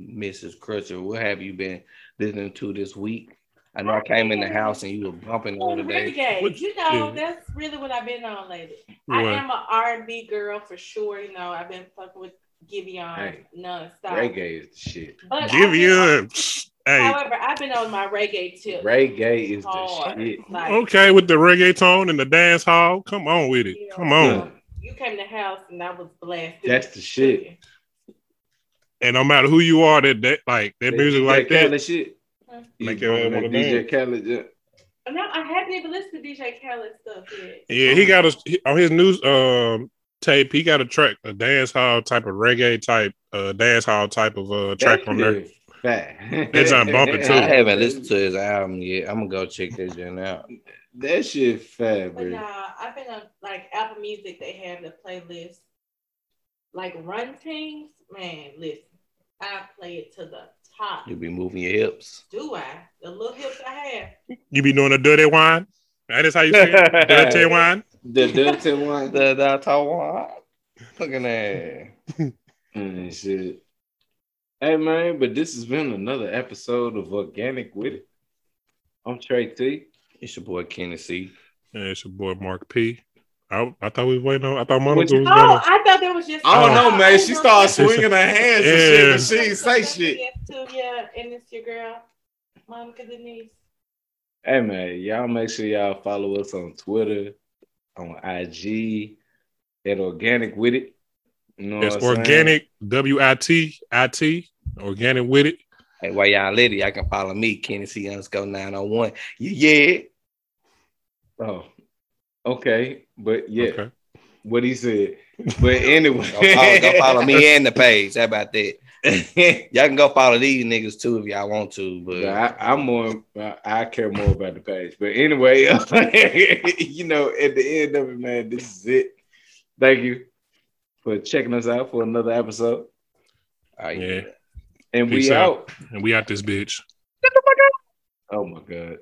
Speaker 3: Mrs. Crutcher, what have you been listening to this week? I know I came in the house and you were bumping all the
Speaker 4: Oh,
Speaker 3: day.
Speaker 4: Renegade.
Speaker 2: What-
Speaker 4: You know,
Speaker 2: yeah.
Speaker 4: that's really what I've been on lately. I am a R&B girl for sure. You know, I've been fucking with Giveon
Speaker 1: Hey,
Speaker 4: nonstop.
Speaker 1: Reggae is the shit.
Speaker 4: But I've
Speaker 2: Give you
Speaker 4: on-
Speaker 2: hey.
Speaker 4: However, I've been on my reggae tip.
Speaker 1: Reggae is the shit.
Speaker 4: Like,
Speaker 2: Okay, with the reggaeton and the dance hall. Come on with it.
Speaker 4: you know,
Speaker 2: Come on.
Speaker 1: Yeah.
Speaker 4: You came to the house and I was blasted.
Speaker 1: That's the shit.
Speaker 2: And no matter who you are, that that like that music
Speaker 1: DJ
Speaker 2: like that.
Speaker 1: Khaled shit.
Speaker 2: Make your ass
Speaker 1: bumping
Speaker 2: wanna
Speaker 1: DJ
Speaker 2: dance.
Speaker 1: Khaled. yeah.
Speaker 4: No, I haven't even listened to DJ Khaled stuff yet.
Speaker 2: Yeah, he got a on his news um tape. He got a track, a dance hall type of reggae type, uh dance hall type of uh track on there.
Speaker 1: That Fat.
Speaker 2: That joint bumping, too.
Speaker 3: I haven't listened to his album yet. I'm gonna go check that joint out.
Speaker 1: That shit fat,
Speaker 4: But
Speaker 1: bro.
Speaker 4: nah, I've been on like Apple Music. They have the playlist, like Run Things. Man, listen, I play it to the top.
Speaker 3: You be moving your hips.
Speaker 4: Do I? The little hips I have.
Speaker 2: You be doing a dirty wine. That is how you say it. Dirty wine.
Speaker 1: The dirty one.
Speaker 3: The the Taiwan. Look at that.
Speaker 1: Mm, shit. Hey man, but this has been another episode of Organic with It. I'm Trey T.
Speaker 3: It's your boy Kenny C.
Speaker 2: Yeah, it's your boy Mark P. I, I thought we was waiting on. I thought Monica
Speaker 1: What you-
Speaker 2: was
Speaker 4: Oh,
Speaker 2: gonna.
Speaker 4: I thought there was just.
Speaker 1: I don't know, man. She started swinging her hands
Speaker 2: Yeah.
Speaker 1: and shit, and she ain't say shit.
Speaker 4: Yes, too, yeah, and it's your girl, Monica Denise.
Speaker 1: Hey man, y'all make sure y'all follow us on Twitter, on IG, at Organic with It. You know
Speaker 2: It's
Speaker 1: what I'm saying?
Speaker 2: organic. W I T I T. Organic with it.
Speaker 3: Hey, while y'all lit it, y'all can follow me, Kenny C underscore 901. Yeah, yeah.
Speaker 1: Oh, okay, but yeah,
Speaker 2: Okay.
Speaker 1: what he said. But anyway,
Speaker 3: Go follow, go follow me and the page. How about that? Y'all can go follow these niggas too if y'all want to. But
Speaker 1: Yeah, I, I'm more. I, I care more about the page. But anyway, you know, at the end of it, man, this is it. Thank you for checking us out for another episode,
Speaker 3: all right,
Speaker 2: Yeah.
Speaker 1: and
Speaker 2: Peace
Speaker 1: we
Speaker 2: out.
Speaker 1: out.
Speaker 2: And we out this bitch.
Speaker 1: Oh my god.